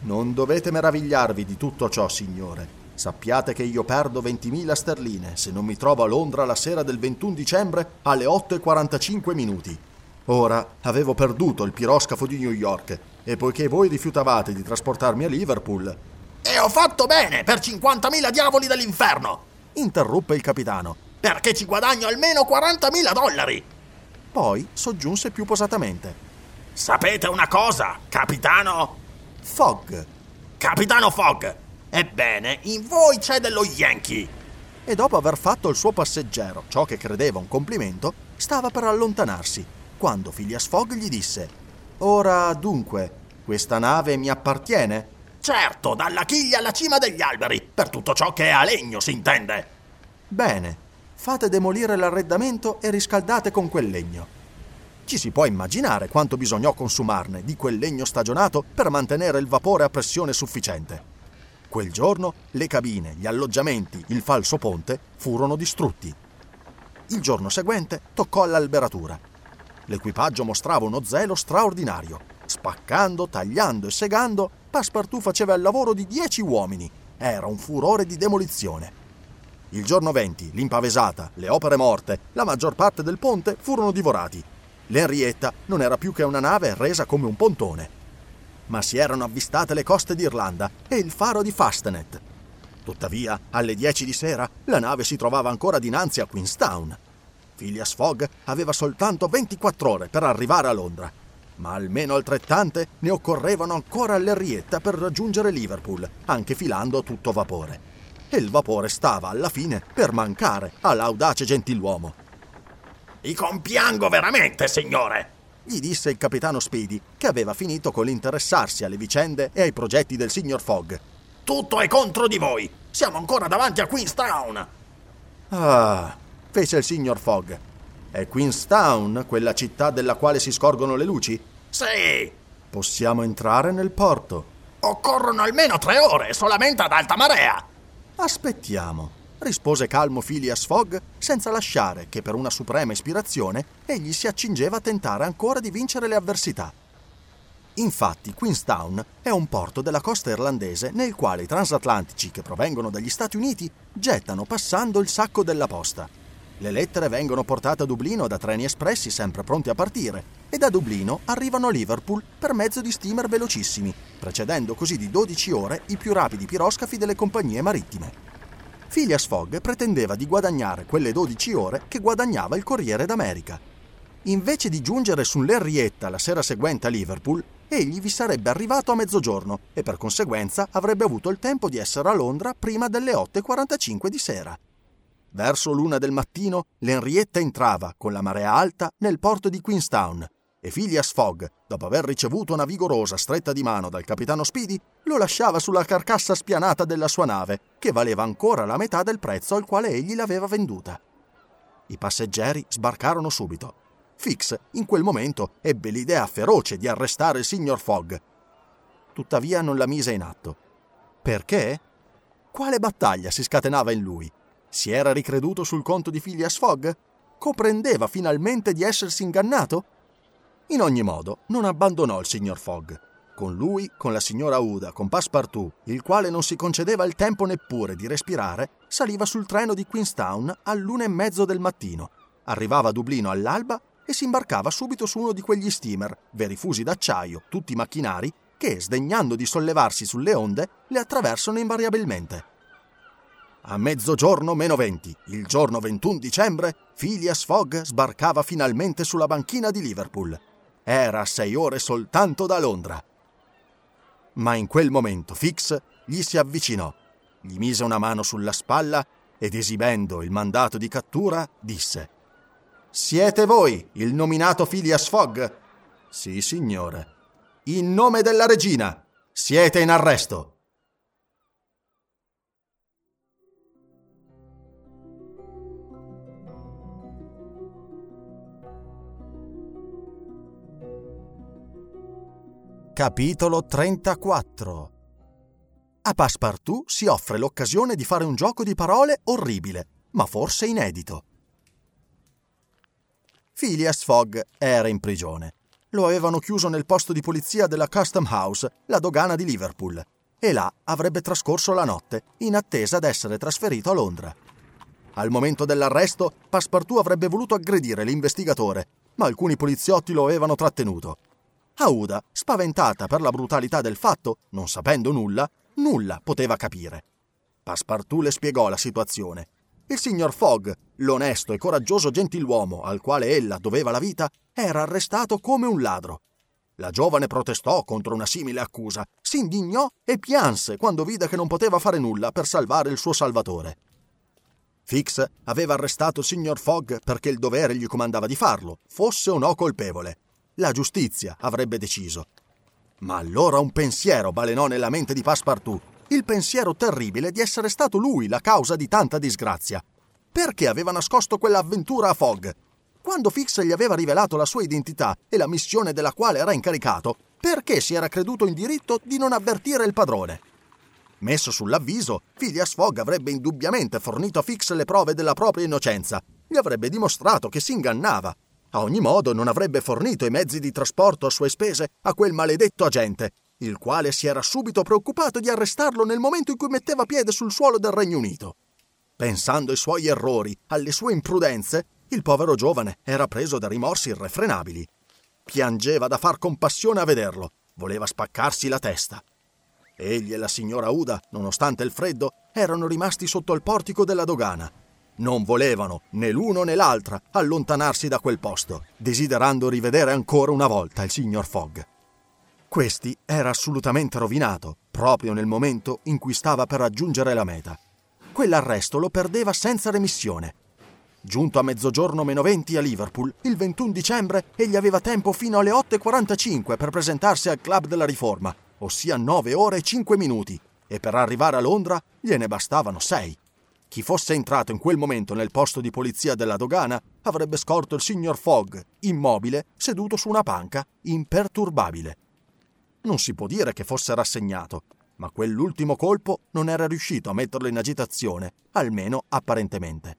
Non dovete meravigliarvi di tutto ciò, signore. Sappiate che io perdo 20.000 sterline se non mi trovo a Londra la sera del 21 dicembre alle 8.45 minuti. Ora avevo perduto il piroscafo di New York e poiché voi rifiutavate di trasportarmi a Liverpool... E ho fatto bene per 50.000 diavoli dell'inferno! interruppe il capitano. Perché ci guadagno almeno 40.000 dollari! Poi soggiunse più posatamente. Sapete una cosa, capitano? Fogg. Capitano Fogg, Ebbene, in voi c'è dello Yankee. E dopo aver fatto il suo passeggero ciò che credeva un complimento, stava per allontanarsi, quando Phileas Fogg gli disse: Ora dunque, questa nave mi appartiene? Certo, dalla chiglia alla cima degli alberi, per tutto ciò che è a legno, si intende. Bene, fate demolire l'arredamento e riscaldate con quel legno. Ci si può immaginare quanto bisognò consumarne di quel legno stagionato per mantenere il vapore a pressione sufficiente. Quel giorno le cabine, gli alloggiamenti, il falso ponte furono distrutti. Il giorno seguente toccò all'alberatura. L'equipaggio mostrava uno zelo straordinario. Spaccando, tagliando e segando, Passepartout faceva il lavoro di dieci uomini. Era un furore di demolizione. Il giorno 20, l'impavesata, le opere morte, la maggior parte del ponte furono divorati. L'Henrietta non era più che una nave resa come un pontone. Ma si erano avvistate le coste d'Irlanda e il faro di Fastenet. Tuttavia, alle 10 di sera, la nave si trovava ancora dinanzi a Queenstown. Phileas Fogg aveva soltanto 24 ore per arrivare a Londra, ma almeno altrettante ne occorrevano ancora all'Henrietta per raggiungere Liverpool, anche filando a tutto vapore. E il vapore stava, alla fine, per mancare all'audace gentiluomo. Vi compiango veramente, signore! gli disse il capitano Speedy, che aveva finito con l'interessarsi alle vicende e ai progetti del signor Fogg. Tutto è contro di voi! Siamo ancora davanti a Queenstown! Ah, fece il signor Fogg. È Queenstown quella città della quale si scorgono le luci? Sì! Possiamo entrare nel porto. Occorrono almeno tre ore, solamente ad alta marea. Aspettiamo, rispose calmo Phileas Fogg, senza lasciare che per una suprema ispirazione egli si accingeva a tentare ancora di vincere le avversità. Infatti, Queenstown è un porto della costa irlandese nel quale i transatlantici che provengono dagli Stati Uniti gettano passando il sacco della posta. Le lettere vengono portate a Dublino da treni espressi sempre pronti a partire e da Dublino arrivano a Liverpool per mezzo di steamer velocissimi, precedendo così di 12 ore i più rapidi piroscafi delle compagnie marittime. Phileas Fogg pretendeva di guadagnare quelle 12 ore che guadagnava il Corriere d'America. Invece di giungere sull'Henrietta la sera seguente a Liverpool, egli vi sarebbe arrivato a mezzogiorno e per conseguenza avrebbe avuto il tempo di essere a Londra prima delle 8.45 di sera. Verso l'una del mattino, l'Henrietta entrava, con la marea alta, nel porto di Queenstown e Phileas Fogg, dopo aver ricevuto una vigorosa stretta di mano dal capitano Speedy, lo lasciava sulla carcassa spianata della sua nave, che valeva ancora la metà del prezzo al quale egli l'aveva venduta. I passeggeri sbarcarono subito. Fix, in quel momento, ebbe l'idea feroce di arrestare il signor Fogg. Tuttavia non la mise in atto. Perché? Quale battaglia si scatenava in lui? Si era ricreduto sul conto di Phileas Fogg? Comprendeva finalmente di essersi ingannato? In ogni modo, non abbandonò il signor Fogg. Con lui, con la signora Uda, con Passepartout, il quale non si concedeva il tempo neppure di respirare, saliva sul treno di Queenstown all'una e mezzo del mattino, arrivava a Dublino all'alba e si imbarcava subito su uno di quegli steamer, veri fusi d'acciaio, tutti macchinari, che, sdegnando di sollevarsi sulle onde, le attraversano invariabilmente. A mezzogiorno meno 20, il giorno 21 dicembre, Phileas Fogg sbarcava finalmente sulla banchina di Liverpool. Era a sei ore soltanto da Londra. Ma in quel momento Fix gli si avvicinò, gli mise una mano sulla spalla ed esibendo il mandato di cattura disse Siete voi il nominato Phileas Fogg? Sì, signore. In nome della regina, siete in arresto. Capitolo 34 A Passepartout si offre l'occasione di fare un gioco di parole orribile, ma forse inedito. Phileas Fogg era in prigione. Lo avevano chiuso nel posto di polizia della Custom House, la dogana di Liverpool, e là avrebbe trascorso la notte, in attesa d'essere trasferito a Londra. Al momento dell'arresto, Passepartout avrebbe voluto aggredire l'investigatore, ma alcuni poliziotti lo avevano trattenuto. Aouda, spaventata per la brutalità del fatto, non sapendo nulla, nulla poteva capire. Passepartout le spiegò la situazione. Il signor Fogg, l'onesto e coraggioso gentiluomo al quale ella doveva la vita, era arrestato come un ladro. La giovane protestò contro una simile accusa, si indignò e pianse quando vide che non poteva fare nulla per salvare il suo salvatore. Fix aveva arrestato il signor Fogg perché il dovere gli comandava di farlo, fosse o no colpevole. La giustizia avrebbe deciso. Ma allora un pensiero balenò nella mente di Passepartout, il pensiero terribile di essere stato lui la causa di tanta disgrazia. Perché aveva nascosto quell'avventura a Fogg? Quando Fix gli aveva rivelato la sua identità e la missione della quale era incaricato, perché si era creduto in diritto di non avvertire il padrone? Messo sull'avviso, Phileas Fogg avrebbe indubbiamente fornito a Fix le prove della propria innocenza, gli avrebbe dimostrato che si ingannava a ogni modo non avrebbe fornito i mezzi di trasporto a sue spese a quel maledetto agente, il quale si era subito preoccupato di arrestarlo nel momento in cui metteva piede sul suolo del Regno Unito. Pensando ai suoi errori, alle sue imprudenze, il povero giovane era preso da rimorsi irrefrenabili. Piangeva da far compassione a vederlo, voleva spaccarsi la testa. Egli e la signora Uda, nonostante il freddo, erano rimasti sotto il portico della dogana non volevano, né l'uno né l'altra, allontanarsi da quel posto, desiderando rivedere ancora una volta il signor Fogg. Questi era assolutamente rovinato, proprio nel momento in cui stava per raggiungere la meta. Quell'arresto lo perdeva senza remissione. Giunto a mezzogiorno meno 20 a Liverpool, il 21 dicembre, egli aveva tempo fino alle 8.45 per presentarsi al Club della Riforma, ossia 9 ore e 5 minuti, e per arrivare a Londra gliene bastavano 6. Chi fosse entrato in quel momento nel posto di polizia della dogana avrebbe scorto il signor Fogg, immobile, seduto su una panca, imperturbabile. Non si può dire che fosse rassegnato, ma quell'ultimo colpo non era riuscito a metterlo in agitazione, almeno apparentemente.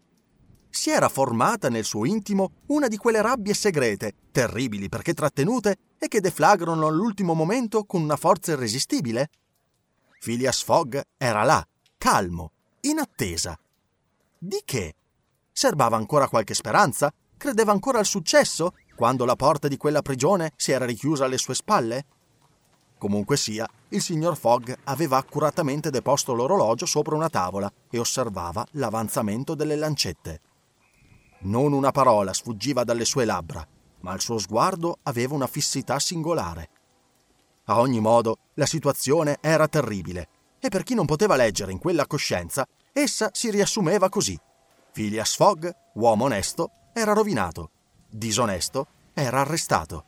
Si era formata nel suo intimo una di quelle rabbie segrete, terribili perché trattenute e che deflagrano all'ultimo momento con una forza irresistibile. Phileas Fogg era là, calmo, in attesa. Di che? Serbava ancora qualche speranza? Credeva ancora al successo quando la porta di quella prigione si era richiusa alle sue spalle? Comunque sia, il signor Fogg aveva accuratamente deposto l'orologio sopra una tavola e osservava l'avanzamento delle lancette. Non una parola sfuggiva dalle sue labbra, ma il suo sguardo aveva una fissità singolare. A ogni modo, la situazione era terribile, e per chi non poteva leggere in quella coscienza, essa si riassumeva così. Phileas Fogg, uomo onesto, era rovinato. Disonesto, era arrestato.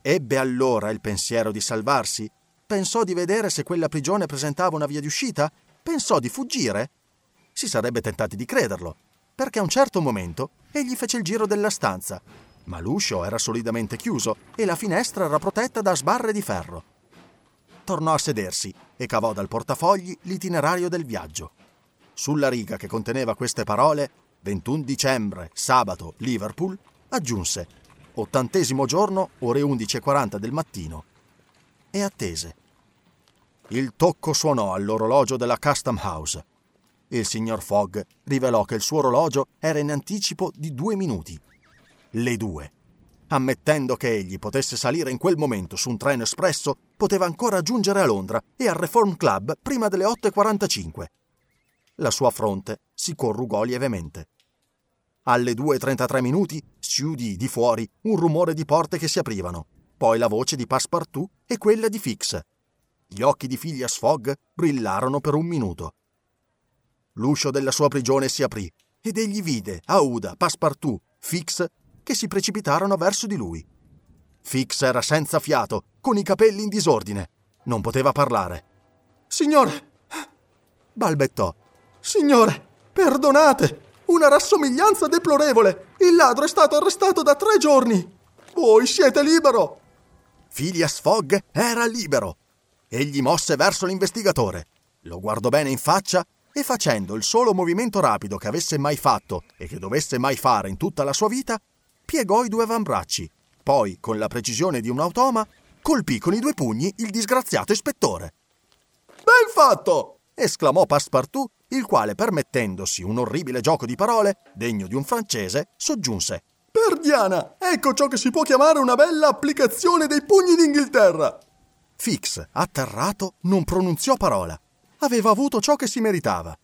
Ebbe allora il pensiero di salvarsi? Pensò di vedere se quella prigione presentava una via di uscita? Pensò di fuggire? Si sarebbe tentati di crederlo, perché a un certo momento egli fece il giro della stanza, ma l'uscio era solidamente chiuso e la finestra era protetta da sbarre di ferro. Tornò a sedersi e cavò dal portafogli l'itinerario del viaggio. Sulla riga che conteneva queste parole, 21 dicembre, sabato, Liverpool, aggiunse ottantesimo giorno, ore 11.40 del mattino, e attese. Il tocco suonò all'orologio della Custom House. Il signor Fogg rivelò che il suo orologio era in anticipo di due minuti. Le due. Ammettendo che egli potesse salire in quel momento su un treno espresso, poteva ancora giungere a Londra e al Reform Club prima delle 8.45. La sua fronte si corrugò lievemente. Alle 2.33 minuti si udì di fuori un rumore di porte che si aprivano, poi la voce di Passepartout e quella di Fix. Gli occhi di Phileas Fogg brillarono per un minuto. L'uscio della sua prigione si aprì ed egli vide Aouda, Passepartout, Fix che si precipitarono verso di lui. Fix era senza fiato, con i capelli in disordine. Non poteva parlare. Signore! balbettò. Signore, perdonate! Una rassomiglianza deplorevole! Il ladro è stato arrestato da tre giorni! Voi siete libero! Phileas Fogg era libero. Egli mosse verso l'investigatore, lo guardò bene in faccia e facendo il solo movimento rapido che avesse mai fatto e che dovesse mai fare in tutta la sua vita, piegò i due avambracci. Poi, con la precisione di un automa, colpì con i due pugni il disgraziato ispettore. Ben fatto! esclamò Passepartout, il quale, permettendosi un orribile gioco di parole, degno di un francese, soggiunse. Perdiana! Ecco ciò che si può chiamare una bella applicazione dei pugni d'Inghilterra! Fix, atterrato, non pronunziò parola. Aveva avuto ciò che si meritava.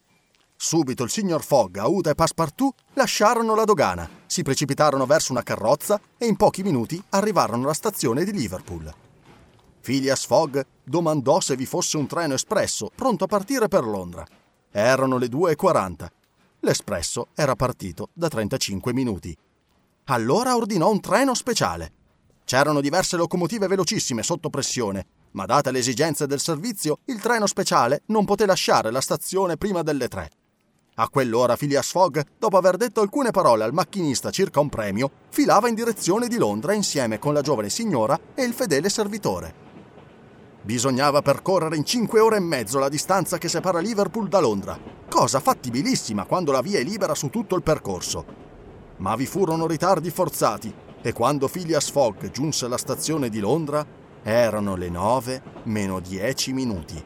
Subito il signor Fogg, Auda e Passepartout lasciarono la dogana, si precipitarono verso una carrozza e in pochi minuti arrivarono alla stazione di Liverpool. Phileas Fogg domandò se vi fosse un treno espresso pronto a partire per Londra. Erano le 2.40. L'espresso era partito da 35 minuti. Allora ordinò un treno speciale. C'erano diverse locomotive velocissime sotto pressione, ma date le esigenze del servizio, il treno speciale non poté lasciare la stazione prima delle tre. A quell'ora Phileas Fogg, dopo aver detto alcune parole al macchinista circa un premio, filava in direzione di Londra insieme con la giovane signora e il fedele servitore. Bisognava percorrere in cinque ore e mezzo la distanza che separa Liverpool da Londra, cosa fattibilissima quando la via è libera su tutto il percorso. Ma vi furono ritardi forzati e quando Phileas Fogg giunse alla stazione di Londra erano le nove meno dieci minuti.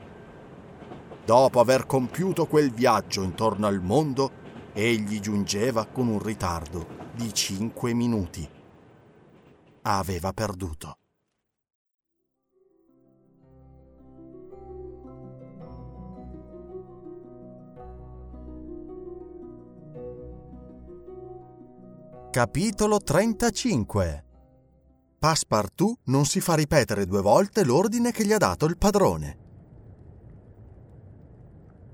Dopo aver compiuto quel viaggio intorno al mondo, egli giungeva con un ritardo di cinque minuti. Aveva perduto. Capitolo 35 Passepartout non si fa ripetere due volte l'ordine che gli ha dato il padrone.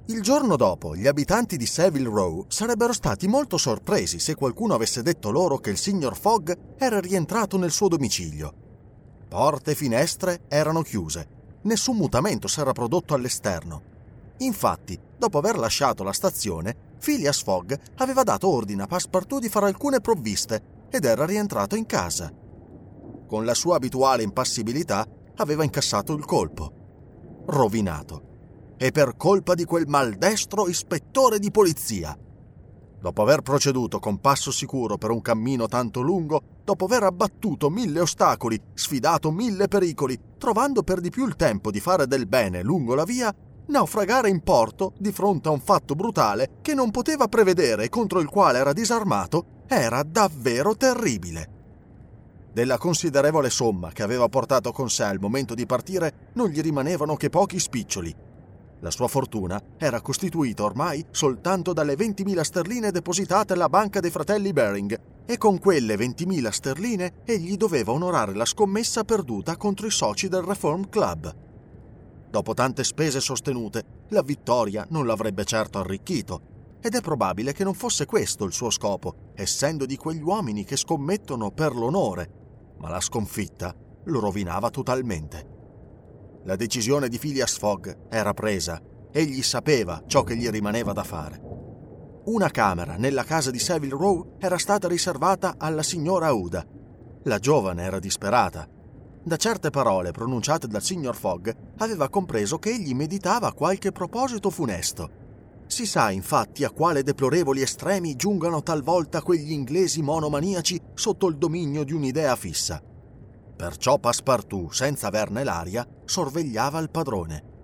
Il giorno dopo, gli abitanti di Savile Row sarebbero stati molto sorpresi se qualcuno avesse detto loro che il signor Fogg era rientrato nel suo domicilio. Porte e finestre erano chiuse, nessun mutamento s'era prodotto all'esterno. Infatti, dopo aver lasciato la stazione, Phileas Fogg aveva dato ordine a Passepartout di fare alcune provviste ed era rientrato in casa. Con la sua abituale impassibilità, aveva incassato il colpo. Rovinato. E per colpa di quel maldestro ispettore di polizia. Dopo aver proceduto con passo sicuro per un cammino tanto lungo, dopo aver abbattuto mille ostacoli, sfidato mille pericoli, trovando per di più il tempo di fare del bene lungo la via, naufragare in porto di fronte a un fatto brutale che non poteva prevedere e contro il quale era disarmato, era davvero terribile. Della considerevole somma che aveva portato con sé al momento di partire non gli rimanevano che pochi spiccioli. La sua fortuna era costituita ormai soltanto dalle 20.000 sterline depositate alla banca dei fratelli Bering e con quelle 20.000 sterline egli doveva onorare la scommessa perduta contro i soci del Reform Club. Dopo tante spese sostenute, la vittoria non l'avrebbe certo arricchito, ed è probabile che non fosse questo il suo scopo, essendo di quegli uomini che scommettono per l'onore, ma la sconfitta lo rovinava totalmente. La decisione di Phileas Fogg era presa, egli sapeva ciò che gli rimaneva da fare. Una camera nella casa di Savile Row era stata riservata alla signora Uda. La giovane era disperata. Da certe parole pronunciate dal signor Fogg aveva compreso che egli meditava qualche proposito funesto. Si sa infatti a quale deplorevoli estremi giungano talvolta quegli inglesi monomaniaci sotto il dominio di un'idea fissa. Perciò Passepartout, senza averne l'aria, sorvegliava il padrone.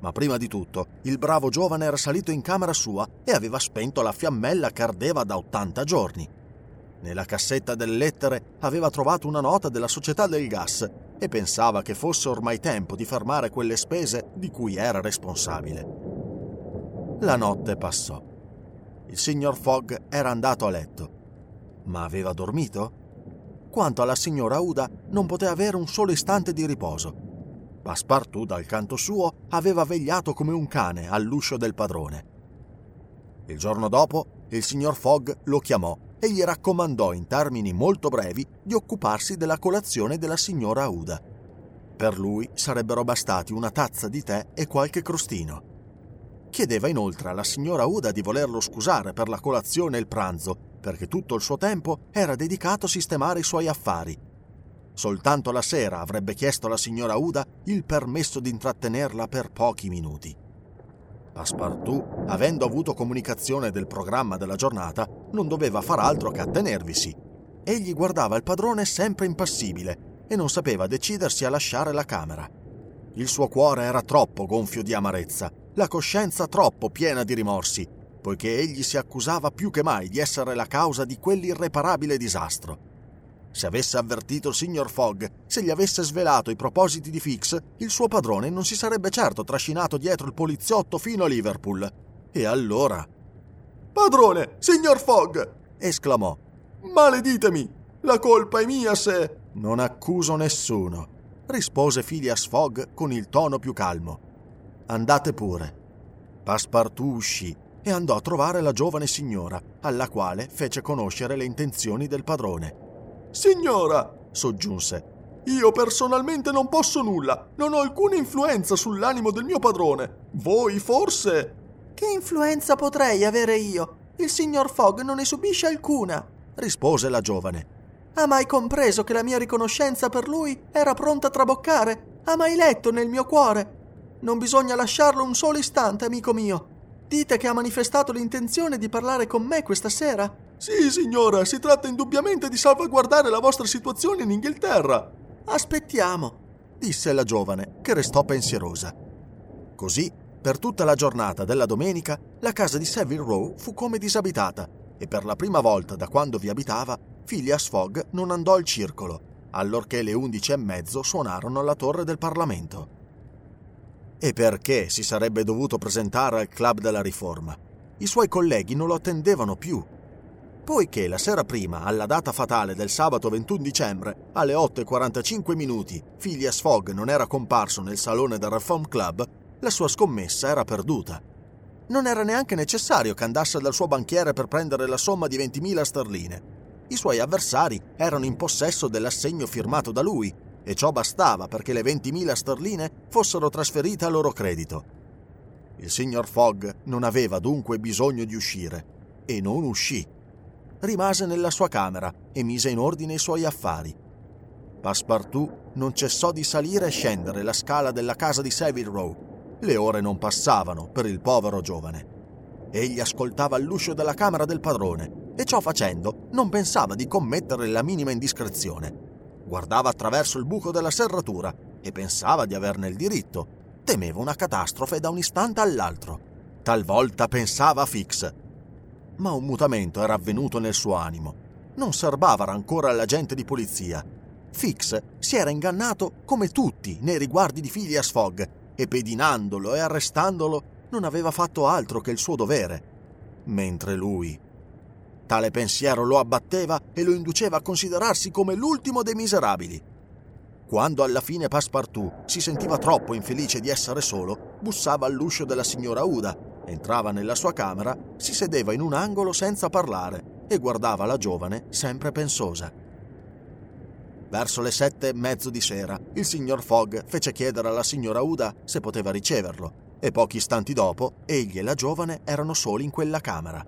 Ma prima di tutto, il bravo giovane era salito in camera sua e aveva spento la fiammella che ardeva da 80 giorni. Nella cassetta delle lettere aveva trovato una nota della società del gas e pensava che fosse ormai tempo di fermare quelle spese di cui era responsabile. La notte passò. Il signor Fogg era andato a letto. Ma aveva dormito? Quanto alla signora Uda, non poté avere un solo istante di riposo. Passepartout, dal canto suo, aveva vegliato come un cane all'uscio del padrone. Il giorno dopo, il signor Fogg lo chiamò e gli raccomandò in termini molto brevi di occuparsi della colazione della signora Uda. Per lui sarebbero bastati una tazza di tè e qualche crostino. Chiedeva inoltre alla signora Uda di volerlo scusare per la colazione e il pranzo, perché tutto il suo tempo era dedicato a sistemare i suoi affari. Soltanto la sera avrebbe chiesto alla signora Uda il permesso di intrattenerla per pochi minuti. Passepartout, avendo avuto comunicazione del programma della giornata, non doveva far altro che attenervisi. Egli guardava il padrone sempre impassibile e non sapeva decidersi a lasciare la camera. Il suo cuore era troppo gonfio di amarezza la coscienza troppo piena di rimorsi, poiché egli si accusava più che mai di essere la causa di quell'irreparabile disastro. Se avesse avvertito il signor Fogg, se gli avesse svelato i propositi di Fix, il suo padrone non si sarebbe certo trascinato dietro il poliziotto fino a Liverpool. E allora... Padrone, signor Fogg! esclamò. Maleditemi! La colpa è mia se... Non accuso nessuno, rispose Phileas Fogg con il tono più calmo. Andate pure. Passepartout uscì e andò a trovare la giovane signora, alla quale fece conoscere le intenzioni del padrone. Signora, soggiunse, io personalmente non posso nulla, non ho alcuna influenza sull'animo del mio padrone. Voi forse... Che influenza potrei avere io? Il signor Fogg non ne subisce alcuna, rispose la giovane. Ha mai compreso che la mia riconoscenza per lui era pronta a traboccare? Ha mai letto nel mio cuore non bisogna lasciarlo un solo istante, amico mio. Dite che ha manifestato l'intenzione di parlare con me questa sera. Sì, signora, si tratta indubbiamente di salvaguardare la vostra situazione in Inghilterra. Aspettiamo, disse la giovane, che restò pensierosa. Così, per tutta la giornata della domenica, la casa di Savile Row fu come disabitata e per la prima volta da quando vi abitava, Phileas Fogg non andò al circolo, allorché le undici e mezzo suonarono alla torre del Parlamento e perché si sarebbe dovuto presentare al Club della Riforma. I suoi colleghi non lo attendevano più. Poiché la sera prima, alla data fatale del sabato 21 dicembre, alle 8.45 minuti, Phileas Fogg non era comparso nel salone del Reform Club, la sua scommessa era perduta. Non era neanche necessario che andasse dal suo banchiere per prendere la somma di 20.000 sterline. I suoi avversari erano in possesso dell'assegno firmato da lui e ciò bastava perché le 20.000 sterline fossero trasferite a loro credito. Il signor Fogg non aveva dunque bisogno di uscire e non uscì. Rimase nella sua camera e mise in ordine i suoi affari. Passepartout non cessò di salire e scendere la scala della casa di Savile Row. Le ore non passavano per il povero giovane. Egli ascoltava all'uscio della camera del padrone e ciò facendo non pensava di commettere la minima indiscrezione. Guardava attraverso il buco della serratura e pensava di averne il diritto. Temeva una catastrofe da un istante all'altro. Talvolta pensava a Fix. Ma un mutamento era avvenuto nel suo animo. Non serbava ancora all'agente di polizia Fix si era ingannato come tutti nei riguardi di Phileas Fogg e pedinandolo e arrestandolo non aveva fatto altro che il suo dovere. Mentre lui... Tale pensiero lo abbatteva e lo induceva a considerarsi come l'ultimo dei miserabili. Quando alla fine Passepartout si sentiva troppo infelice di essere solo, bussava all'uscio della signora Uda, entrava nella sua camera, si sedeva in un angolo senza parlare e guardava la giovane sempre pensosa. Verso le sette e mezzo di sera, il signor Fogg fece chiedere alla signora Uda se poteva riceverlo, e pochi istanti dopo egli e la giovane erano soli in quella camera.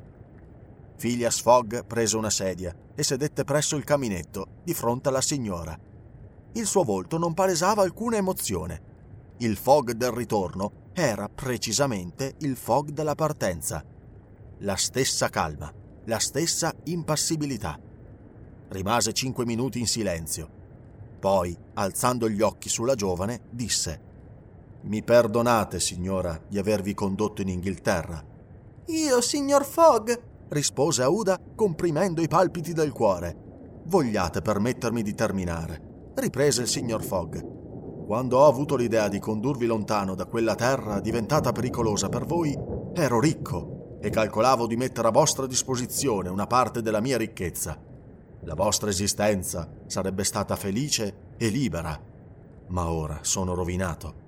Phileas Fogg prese una sedia e sedette presso il caminetto, di fronte alla signora. Il suo volto non palesava alcuna emozione. Il Fogg del ritorno era precisamente il Fogg della partenza. La stessa calma, la stessa impassibilità. Rimase cinque minuti in silenzio. Poi, alzando gli occhi sulla giovane, disse Mi perdonate, signora, di avervi condotto in Inghilterra. Io, signor Fogg, rispose Auda, comprimendo i palpiti del cuore. Vogliate permettermi di terminare, riprese il signor Fogg. Quando ho avuto l'idea di condurvi lontano da quella terra diventata pericolosa per voi, ero ricco e calcolavo di mettere a vostra disposizione una parte della mia ricchezza la vostra esistenza sarebbe stata felice e libera, ma ora sono rovinato.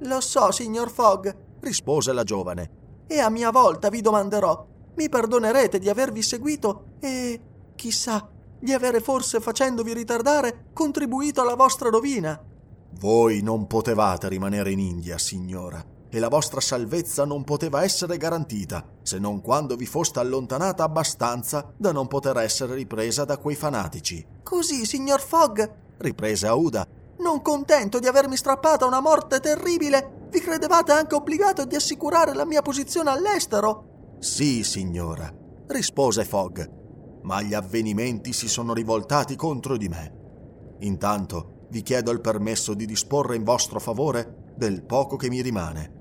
Lo so, signor Fogg, rispose la giovane, e a mia volta vi domanderò, mi perdonerete di avervi seguito e, chissà, di avere forse facendovi ritardare contribuito alla vostra rovina. Voi non potevate rimanere in India, signora e la vostra salvezza non poteva essere garantita se non quando vi foste allontanata abbastanza da non poter essere ripresa da quei fanatici. Così, signor Fogg, riprese Auda, non contento di avermi strappata una morte terribile, vi credevate anche obbligato di assicurare la mia posizione all'estero? Sì, signora, rispose Fogg, ma gli avvenimenti si sono rivoltati contro di me. Intanto vi chiedo il permesso di disporre in vostro favore del poco che mi rimane.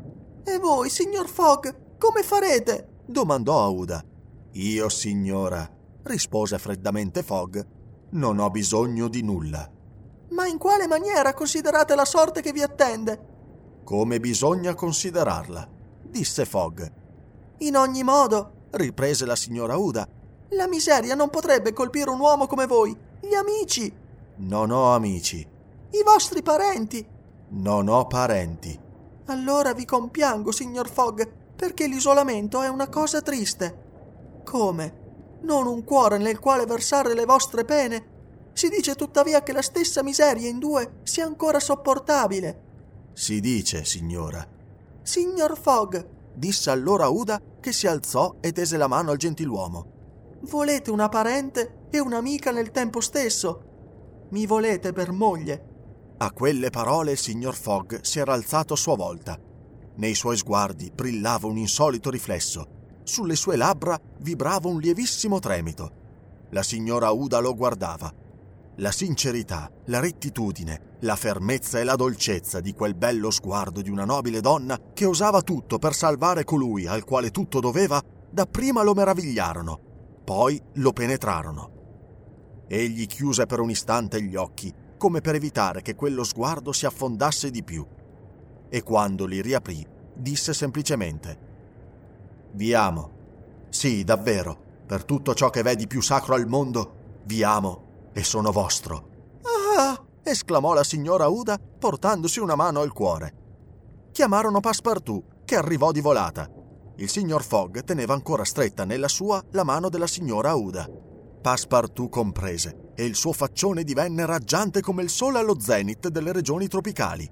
E voi, signor Fogg, come farete? domandò Auda. Io, signora, rispose freddamente Fogg, non ho bisogno di nulla. Ma in quale maniera considerate la sorte che vi attende? Come bisogna considerarla, disse Fogg. In ogni modo, riprese la signora Uda, la miseria non potrebbe colpire un uomo come voi, gli amici. Non ho amici. I vostri parenti. Non ho parenti. Allora vi compiango, signor Fogg, perché l'isolamento è una cosa triste. Come? Non un cuore nel quale versare le vostre pene? Si dice tuttavia che la stessa miseria in due sia ancora sopportabile. Si dice, signora. Signor Fogg, disse allora Uda che si alzò e tese la mano al gentiluomo. Volete una parente e un'amica nel tempo stesso? Mi volete per moglie? A quelle parole il signor Fogg si era alzato a sua volta. Nei suoi sguardi brillava un insolito riflesso. Sulle sue labbra vibrava un lievissimo tremito. La signora Uda lo guardava. La sincerità, la rettitudine, la fermezza e la dolcezza di quel bello sguardo di una nobile donna che osava tutto per salvare colui al quale tutto doveva, dapprima lo meravigliarono, poi lo penetrarono. Egli chiuse per un istante gli occhi come per evitare che quello sguardo si affondasse di più. E quando li riaprì, disse semplicemente: Vi amo. Sì, davvero, per tutto ciò che v'è di più sacro al mondo, vi amo e sono vostro. Ah! esclamò la signora Uda, portandosi una mano al cuore. Chiamarono Passepartout, che arrivò di volata. Il signor Fogg teneva ancora stretta nella sua la mano della signora Uda. Passepartout comprese e il suo faccione divenne raggiante come il sole allo zenit delle regioni tropicali.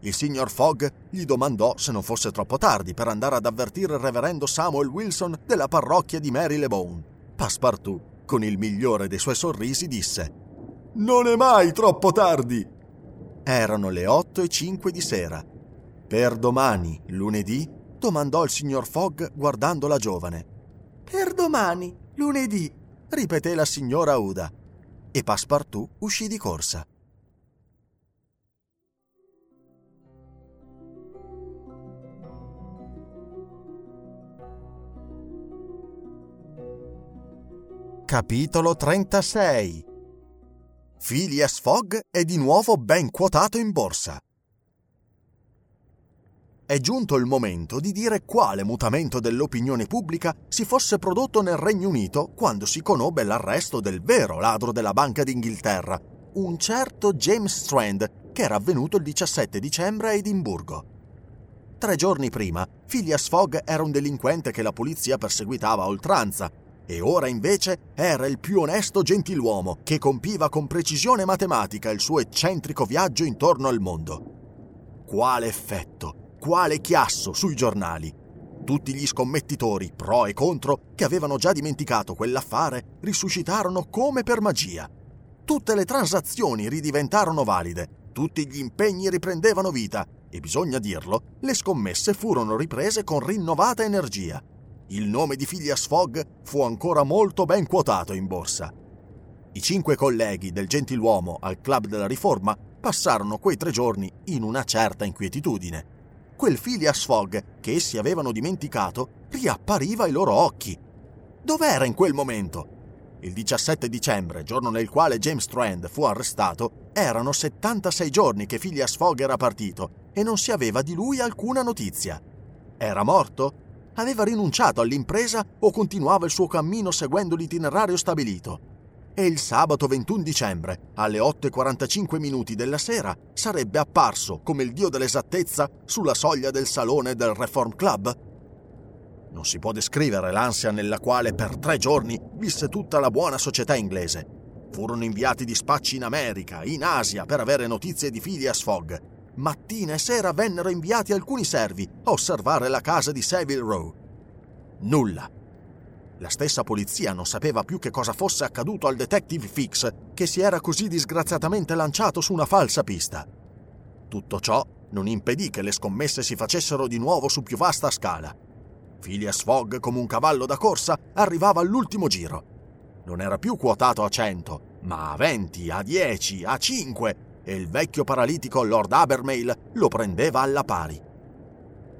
Il signor Fogg gli domandò se non fosse troppo tardi per andare ad avvertire il reverendo Samuel Wilson della parrocchia di Mary Le Bone. Passepartout, con il migliore dei suoi sorrisi, disse: Non è mai troppo tardi. Erano le otto e cinque di sera. Per domani, lunedì, domandò il signor Fogg guardando la giovane. Per domani, lunedì, ripeté la signora Uda. E Passepartout uscì di corsa. Capitolo 36 Phileas Fogg è di nuovo ben quotato in borsa. È giunto il momento di dire quale mutamento dell'opinione pubblica si fosse prodotto nel Regno Unito quando si conobbe l'arresto del vero ladro della Banca d'Inghilterra, un certo James Strand, che era avvenuto il 17 dicembre a Edimburgo. Tre giorni prima, Phileas Fogg era un delinquente che la polizia perseguitava a oltranza e ora invece era il più onesto gentiluomo che compiva con precisione matematica il suo eccentrico viaggio intorno al mondo. Quale effetto, quale chiasso sui giornali! Tutti gli scommettitori, pro e contro, che avevano già dimenticato quell'affare, risuscitarono come per magia. Tutte le transazioni ridiventarono valide, tutti gli impegni riprendevano vita e, bisogna dirlo, le scommesse furono riprese con rinnovata energia il nome di Phileas Fogg fu ancora molto ben quotato in borsa. I cinque colleghi del gentiluomo al Club della Riforma passarono quei tre giorni in una certa inquietudine. Quel Phileas Fogg che essi avevano dimenticato riappariva ai loro occhi. Dov'era in quel momento? Il 17 dicembre, giorno nel quale James Strand fu arrestato, erano 76 giorni che Phileas Fogg era partito e non si aveva di lui alcuna notizia. Era morto? aveva rinunciato all'impresa o continuava il suo cammino seguendo l'itinerario stabilito. E il sabato 21 dicembre, alle 8.45 minuti della sera, sarebbe apparso come il dio dell'esattezza sulla soglia del salone del Reform Club? Non si può descrivere l'ansia nella quale per tre giorni visse tutta la buona società inglese. Furono inviati dispacci in America, in Asia, per avere notizie di Phileas Fogg, mattina e sera vennero inviati alcuni servi a osservare la casa di Savile Row. Nulla. La stessa polizia non sapeva più che cosa fosse accaduto al detective Fix, che si era così disgraziatamente lanciato su una falsa pista. Tutto ciò non impedì che le scommesse si facessero di nuovo su più vasta scala. Phileas Fogg, come un cavallo da corsa, arrivava all'ultimo giro. Non era più quotato a 100, ma a 20, a 10, a 5 e il vecchio paralitico Lord Abermail lo prendeva alla pari.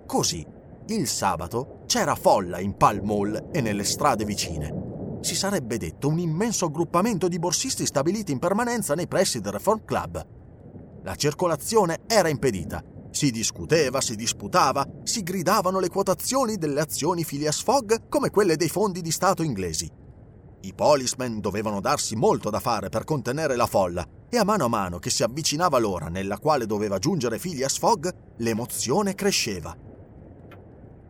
Così, il sabato c'era folla in Pall Mall e nelle strade vicine. Si sarebbe detto un immenso aggruppamento di borsisti stabiliti in permanenza nei pressi del Reform Club. La circolazione era impedita. Si discuteva, si disputava, si gridavano le quotazioni delle azioni Phileas Fogg come quelle dei fondi di Stato inglesi. I policemen dovevano darsi molto da fare per contenere la folla e a mano a mano che si avvicinava l'ora nella quale doveva giungere Phileas Fogg, l'emozione cresceva.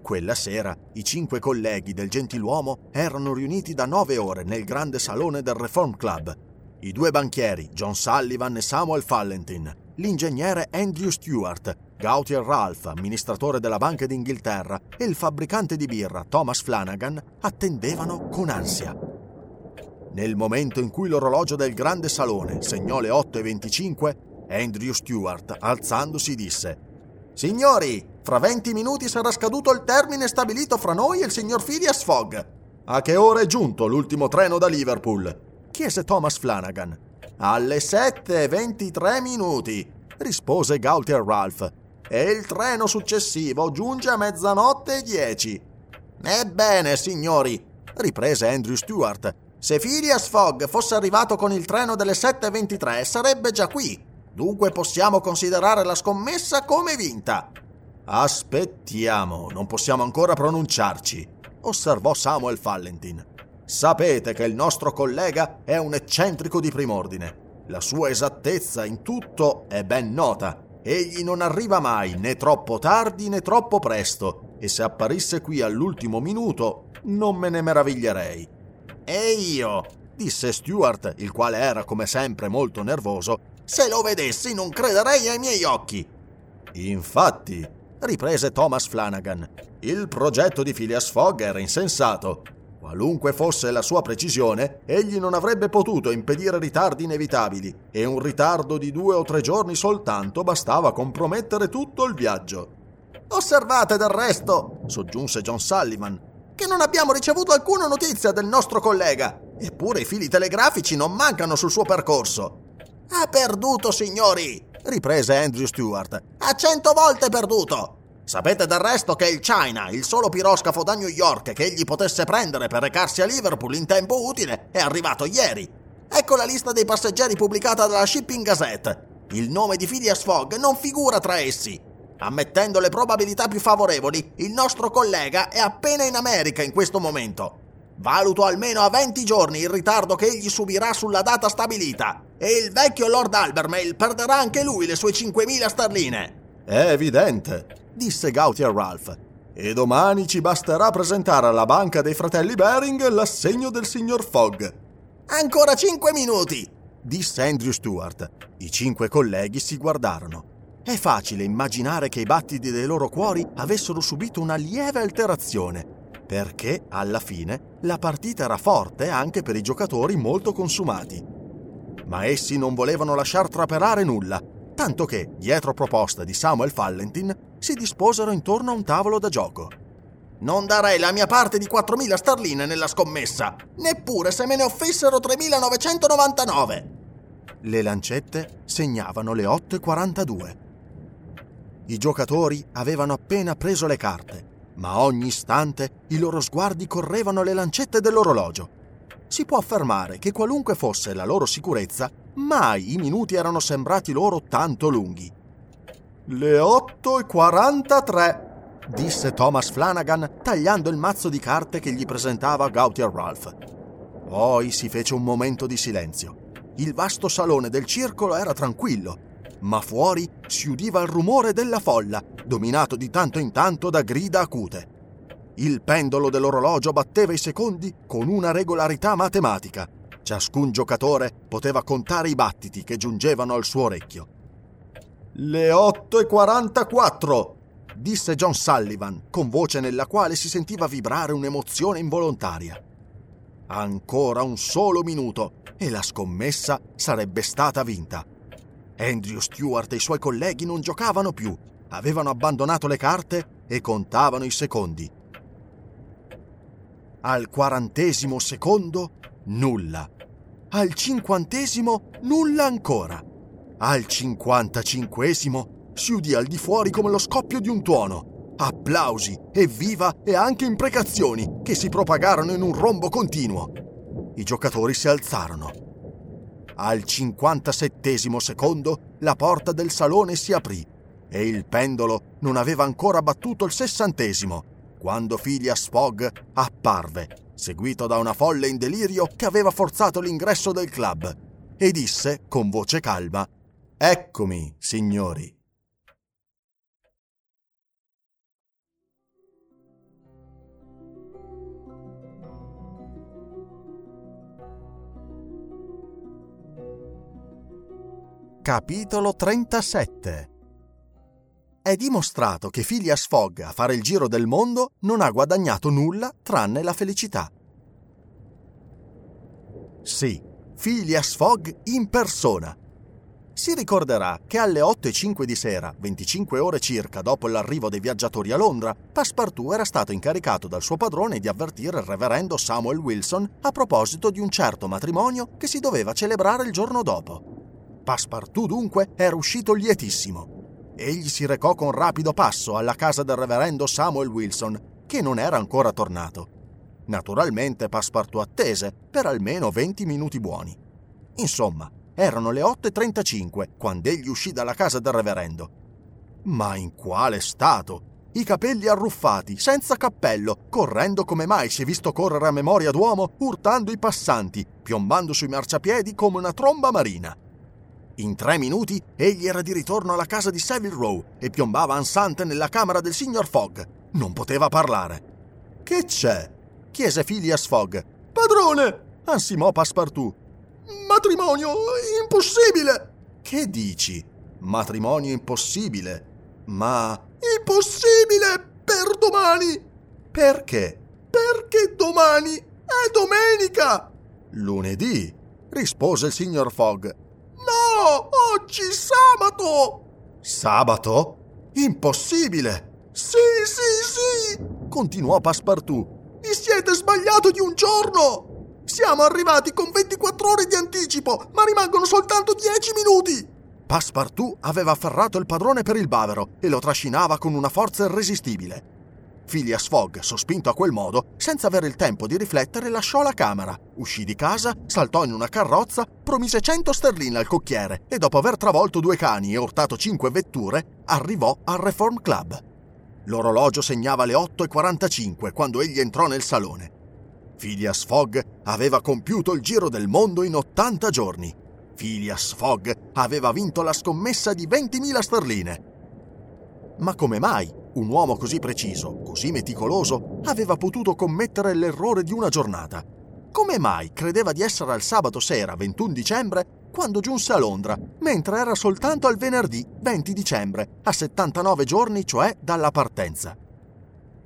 Quella sera i cinque colleghi del gentiluomo erano riuniti da nove ore nel grande salone del Reform Club. I due banchieri, John Sullivan e Samuel Fallentin, l'ingegnere Andrew Stewart, Gautier Ralph, amministratore della Banca d'Inghilterra, e il fabbricante di birra Thomas Flanagan attendevano con ansia. Nel momento in cui l'orologio del grande salone segnò le 8.25, Andrew Stewart, alzandosi, disse Signori, fra 20 minuti sarà scaduto il termine stabilito fra noi e il signor Phileas Fogg. A che ora è giunto l'ultimo treno da Liverpool? chiese Thomas Flanagan. Alle 7.23 minuti, rispose Gautier Ralph. E il treno successivo giunge a mezzanotte e 10. Ebbene, signori, riprese Andrew Stewart, se Phileas Fogg fosse arrivato con il treno delle 7.23 sarebbe già qui. Dunque possiamo considerare la scommessa come vinta. Aspettiamo, non possiamo ancora pronunciarci, osservò Samuel Fallentin. Sapete che il nostro collega è un eccentrico di prim'ordine. La sua esattezza in tutto è ben nota. Egli non arriva mai né troppo tardi né troppo presto, e se apparisse qui all'ultimo minuto non me ne meraviglierei. E io, disse Stuart, il quale era come sempre molto nervoso, se lo vedessi non crederei ai miei occhi. Infatti, riprese Thomas Flanagan, il progetto di Phileas Fogg era insensato. Qualunque fosse la sua precisione, egli non avrebbe potuto impedire ritardi inevitabili e un ritardo di due o tre giorni soltanto bastava a compromettere tutto il viaggio. Osservate del resto, soggiunse John Sullivan, che non abbiamo ricevuto alcuna notizia del nostro collega, eppure i fili telegrafici non mancano sul suo percorso. Ha perduto, signori, riprese Andrew Stewart. Ha cento volte perduto. Sapete del resto che il China, il solo piroscafo da New York che egli potesse prendere per recarsi a Liverpool in tempo utile, è arrivato ieri. Ecco la lista dei passeggeri pubblicata dalla Shipping Gazette. Il nome di Phileas Fogg non figura tra essi. Ammettendo le probabilità più favorevoli, il nostro collega è appena in America in questo momento. Valuto almeno a 20 giorni il ritardo che egli subirà sulla data stabilita e il vecchio Lord Albermail perderà anche lui le sue 5.000 sterline. È evidente, disse Gautier Ralph. E domani ci basterà presentare alla banca dei fratelli Bering l'assegno del signor Fogg. Ancora cinque minuti, disse Andrew Stewart. I cinque colleghi si guardarono. È facile immaginare che i battiti dei loro cuori avessero subito una lieve alterazione, perché alla fine la partita era forte anche per i giocatori molto consumati. Ma essi non volevano lasciar traperare nulla, tanto che, dietro proposta di Samuel Fallentin, si disposero intorno a un tavolo da gioco. Non darei la mia parte di 4.000 sterline nella scommessa, neppure se me ne offrissero 3.999. Le lancette segnavano le 8.42. I giocatori avevano appena preso le carte, ma ogni istante i loro sguardi correvano alle lancette dell'orologio. Si può affermare che qualunque fosse la loro sicurezza, mai i minuti erano sembrati loro tanto lunghi. Le 8.43, disse Thomas Flanagan tagliando il mazzo di carte che gli presentava Gautier Ralph. Poi si fece un momento di silenzio. Il vasto salone del circolo era tranquillo, ma fuori si udiva il rumore della folla, dominato di tanto in tanto da grida acute. Il pendolo dell'orologio batteva i secondi con una regolarità matematica. Ciascun giocatore poteva contare i battiti che giungevano al suo orecchio. Le 8.44, disse John Sullivan, con voce nella quale si sentiva vibrare un'emozione involontaria. Ancora un solo minuto e la scommessa sarebbe stata vinta. Andrew Stewart e i suoi colleghi non giocavano più, avevano abbandonato le carte e contavano i secondi. Al quarantesimo secondo, nulla. Al cinquantesimo, nulla ancora. Al cinquantacinquesimo, si udì al di fuori come lo scoppio di un tuono. Applausi, evviva e anche imprecazioni che si propagarono in un rombo continuo. I giocatori si alzarono. Al 57 secondo la porta del salone si aprì e il pendolo non aveva ancora battuto il sessantesimo quando Phileas Fogg apparve, seguito da una folle in delirio che aveva forzato l'ingresso del club, e disse con voce calma: Eccomi, signori. Capitolo 37 È dimostrato che Phileas Fogg a fare il giro del mondo non ha guadagnato nulla tranne la felicità. Sì, Phileas Fogg in persona. Si ricorderà che alle 8 e 5 di sera, 25 ore circa dopo l'arrivo dei viaggiatori a Londra, Passepartout era stato incaricato dal suo padrone di avvertire il reverendo Samuel Wilson a proposito di un certo matrimonio che si doveva celebrare il giorno dopo. Passepartout dunque era uscito lietissimo. Egli si recò con rapido passo alla casa del reverendo Samuel Wilson, che non era ancora tornato. Naturalmente Passepartout attese per almeno 20 minuti buoni. Insomma, erano le 8.35 quando egli uscì dalla casa del reverendo. Ma in quale stato? I capelli arruffati, senza cappello, correndo come mai si è visto correre a memoria d'uomo, urtando i passanti, piombando sui marciapiedi come una tromba marina. In tre minuti egli era di ritorno alla casa di Savile Row e piombava ansante nella camera del signor Fogg. Non poteva parlare. Che c'è? chiese Phileas Fogg. Padrone! ansimò Passepartout. Matrimonio impossibile! Che dici? Matrimonio impossibile? Ma... Impossibile per domani! Perché? Perché domani È domenica! Lunedì, rispose il signor Fogg. No, oggi sabato! Sabato? Impossibile! Sì, sì, sì! continuò Passepartout. Vi siete sbagliato di un giorno! Siamo arrivati con 24 ore di anticipo, ma rimangono soltanto 10 minuti! Passepartout aveva afferrato il padrone per il bavero e lo trascinava con una forza irresistibile. Phileas Fogg, sospinto a quel modo, senza avere il tempo di riflettere, lasciò la camera, uscì di casa, saltò in una carrozza, promise 100 sterline al cocchiere e dopo aver travolto due cani e urtato cinque vetture, arrivò al Reform Club. L'orologio segnava le 8.45 quando egli entrò nel salone. Phileas Fogg aveva compiuto il giro del mondo in 80 giorni. Phileas Fogg aveva vinto la scommessa di 20.000 sterline. Ma come mai un uomo così preciso, così meticoloso, aveva potuto commettere l'errore di una giornata? Come mai credeva di essere al sabato sera 21 dicembre quando giunse a Londra, mentre era soltanto al venerdì 20 dicembre, a 79 giorni cioè dalla partenza?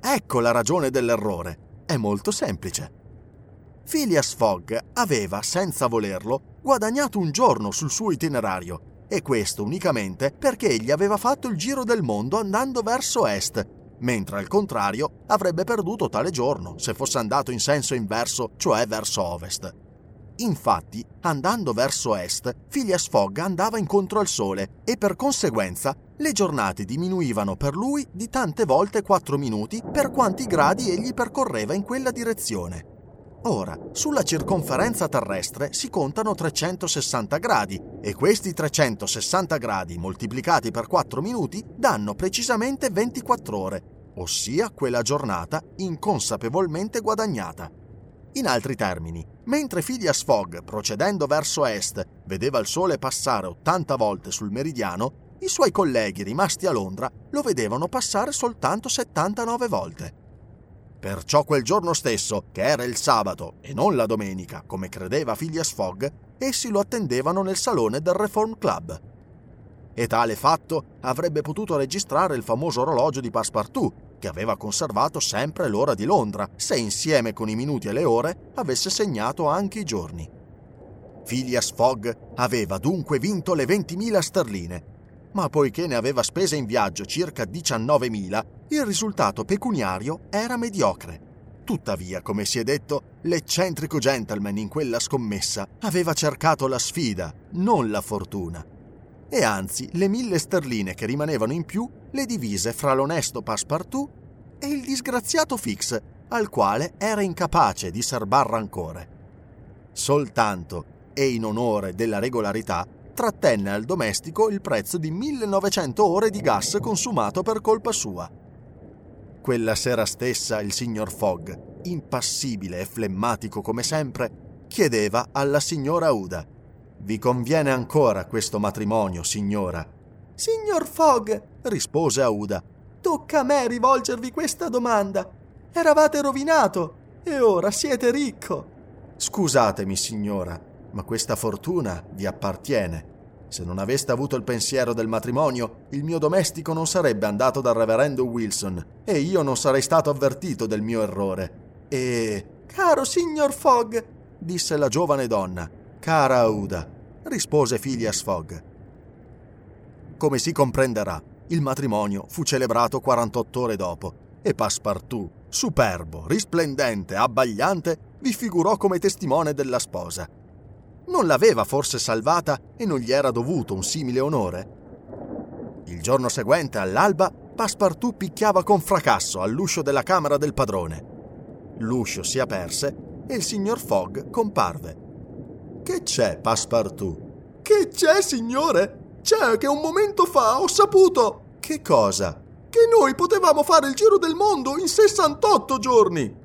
Ecco la ragione dell'errore. È molto semplice. Phileas Fogg aveva, senza volerlo, guadagnato un giorno sul suo itinerario e questo unicamente perché egli aveva fatto il giro del mondo andando verso est, mentre al contrario avrebbe perduto tale giorno se fosse andato in senso inverso, cioè verso ovest. Infatti, andando verso est, Phileas Fogg andava incontro al sole e per conseguenza le giornate diminuivano per lui di tante volte 4 minuti per quanti gradi egli percorreva in quella direzione. Ora, sulla circonferenza terrestre si contano 360 gradi e questi 360 gradi moltiplicati per 4 minuti danno precisamente 24 ore, ossia quella giornata inconsapevolmente guadagnata. In altri termini, mentre Phileas Fogg, procedendo verso est, vedeva il sole passare 80 volte sul meridiano, i suoi colleghi rimasti a Londra lo vedevano passare soltanto 79 volte. Perciò quel giorno stesso, che era il sabato e non la domenica, come credeva Phileas Fogg, essi lo attendevano nel salone del Reform Club. E tale fatto avrebbe potuto registrare il famoso orologio di Passepartout, che aveva conservato sempre l'ora di Londra, se insieme con i minuti e le ore avesse segnato anche i giorni. Phileas Fogg aveva dunque vinto le 20.000 sterline, ma poiché ne aveva spese in viaggio circa 19.000, il risultato pecuniario era mediocre. Tuttavia, come si è detto, l'eccentrico gentleman in quella scommessa aveva cercato la sfida, non la fortuna. E anzi, le mille sterline che rimanevano in più le divise fra l'onesto Passepartout e il disgraziato Fix, al quale era incapace di serbar rancore. Soltanto, e in onore della regolarità, trattenne al domestico il prezzo di 1900 ore di gas consumato per colpa sua. Quella sera stessa il signor Fogg, impassibile e flemmatico come sempre, chiedeva alla signora Uda Vi conviene ancora questo matrimonio, signora? Signor Fogg, rispose Auda, tocca a me rivolgervi questa domanda. Eravate rovinato e ora siete ricco. Scusatemi, signora, ma questa fortuna vi appartiene. Se non aveste avuto il pensiero del matrimonio, il mio domestico non sarebbe andato dal reverendo Wilson e io non sarei stato avvertito del mio errore. E... Caro signor Fogg, disse la giovane donna. Cara Auda, rispose Phileas Fogg. Come si comprenderà, il matrimonio fu celebrato 48 ore dopo e Passepartout, superbo, risplendente, abbagliante, vi figurò come testimone della sposa. Non l'aveva forse salvata e non gli era dovuto un simile onore? Il giorno seguente, all'alba, Passepartout picchiava con fracasso all'uscio della camera del padrone. L'uscio si aperse e il signor Fogg comparve. Che c'è, Passepartout? Che c'è, signore? C'è che un momento fa ho saputo. Che cosa? Che noi potevamo fare il giro del mondo in 68 giorni.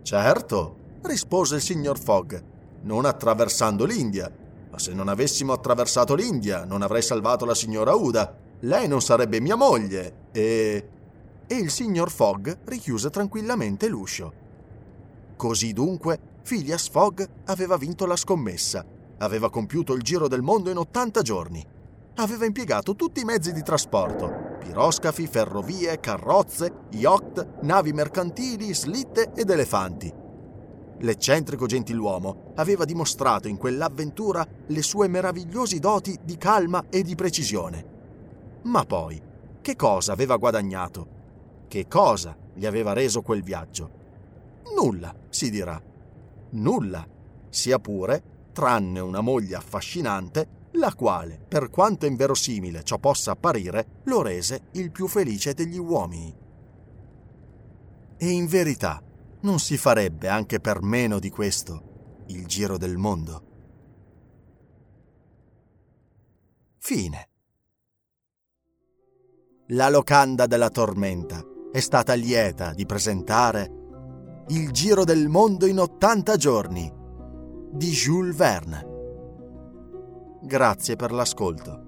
Certo, rispose il signor Fogg non attraversando l'India. Ma se non avessimo attraversato l'India, non avrei salvato la signora Uda. Lei non sarebbe mia moglie. E... E il signor Fogg richiuse tranquillamente l'uscio. Così dunque, Phileas Fogg aveva vinto la scommessa. Aveva compiuto il giro del mondo in 80 giorni. Aveva impiegato tutti i mezzi di trasporto: piroscafi, ferrovie, carrozze, yacht, navi mercantili, slitte ed elefanti L'eccentrico gentiluomo aveva dimostrato in quell'avventura le sue meravigliose doti di calma e di precisione. Ma poi, che cosa aveva guadagnato? Che cosa gli aveva reso quel viaggio? Nulla, si dirà. Nulla, sia pure, tranne una moglie affascinante, la quale, per quanto inverosimile ciò possa apparire, lo rese il più felice degli uomini. E in verità, non si farebbe anche per meno di questo il giro del mondo. Fine. La locanda della tormenta è stata lieta di presentare Il giro del mondo in 80 giorni di Jules Verne. Grazie per l'ascolto.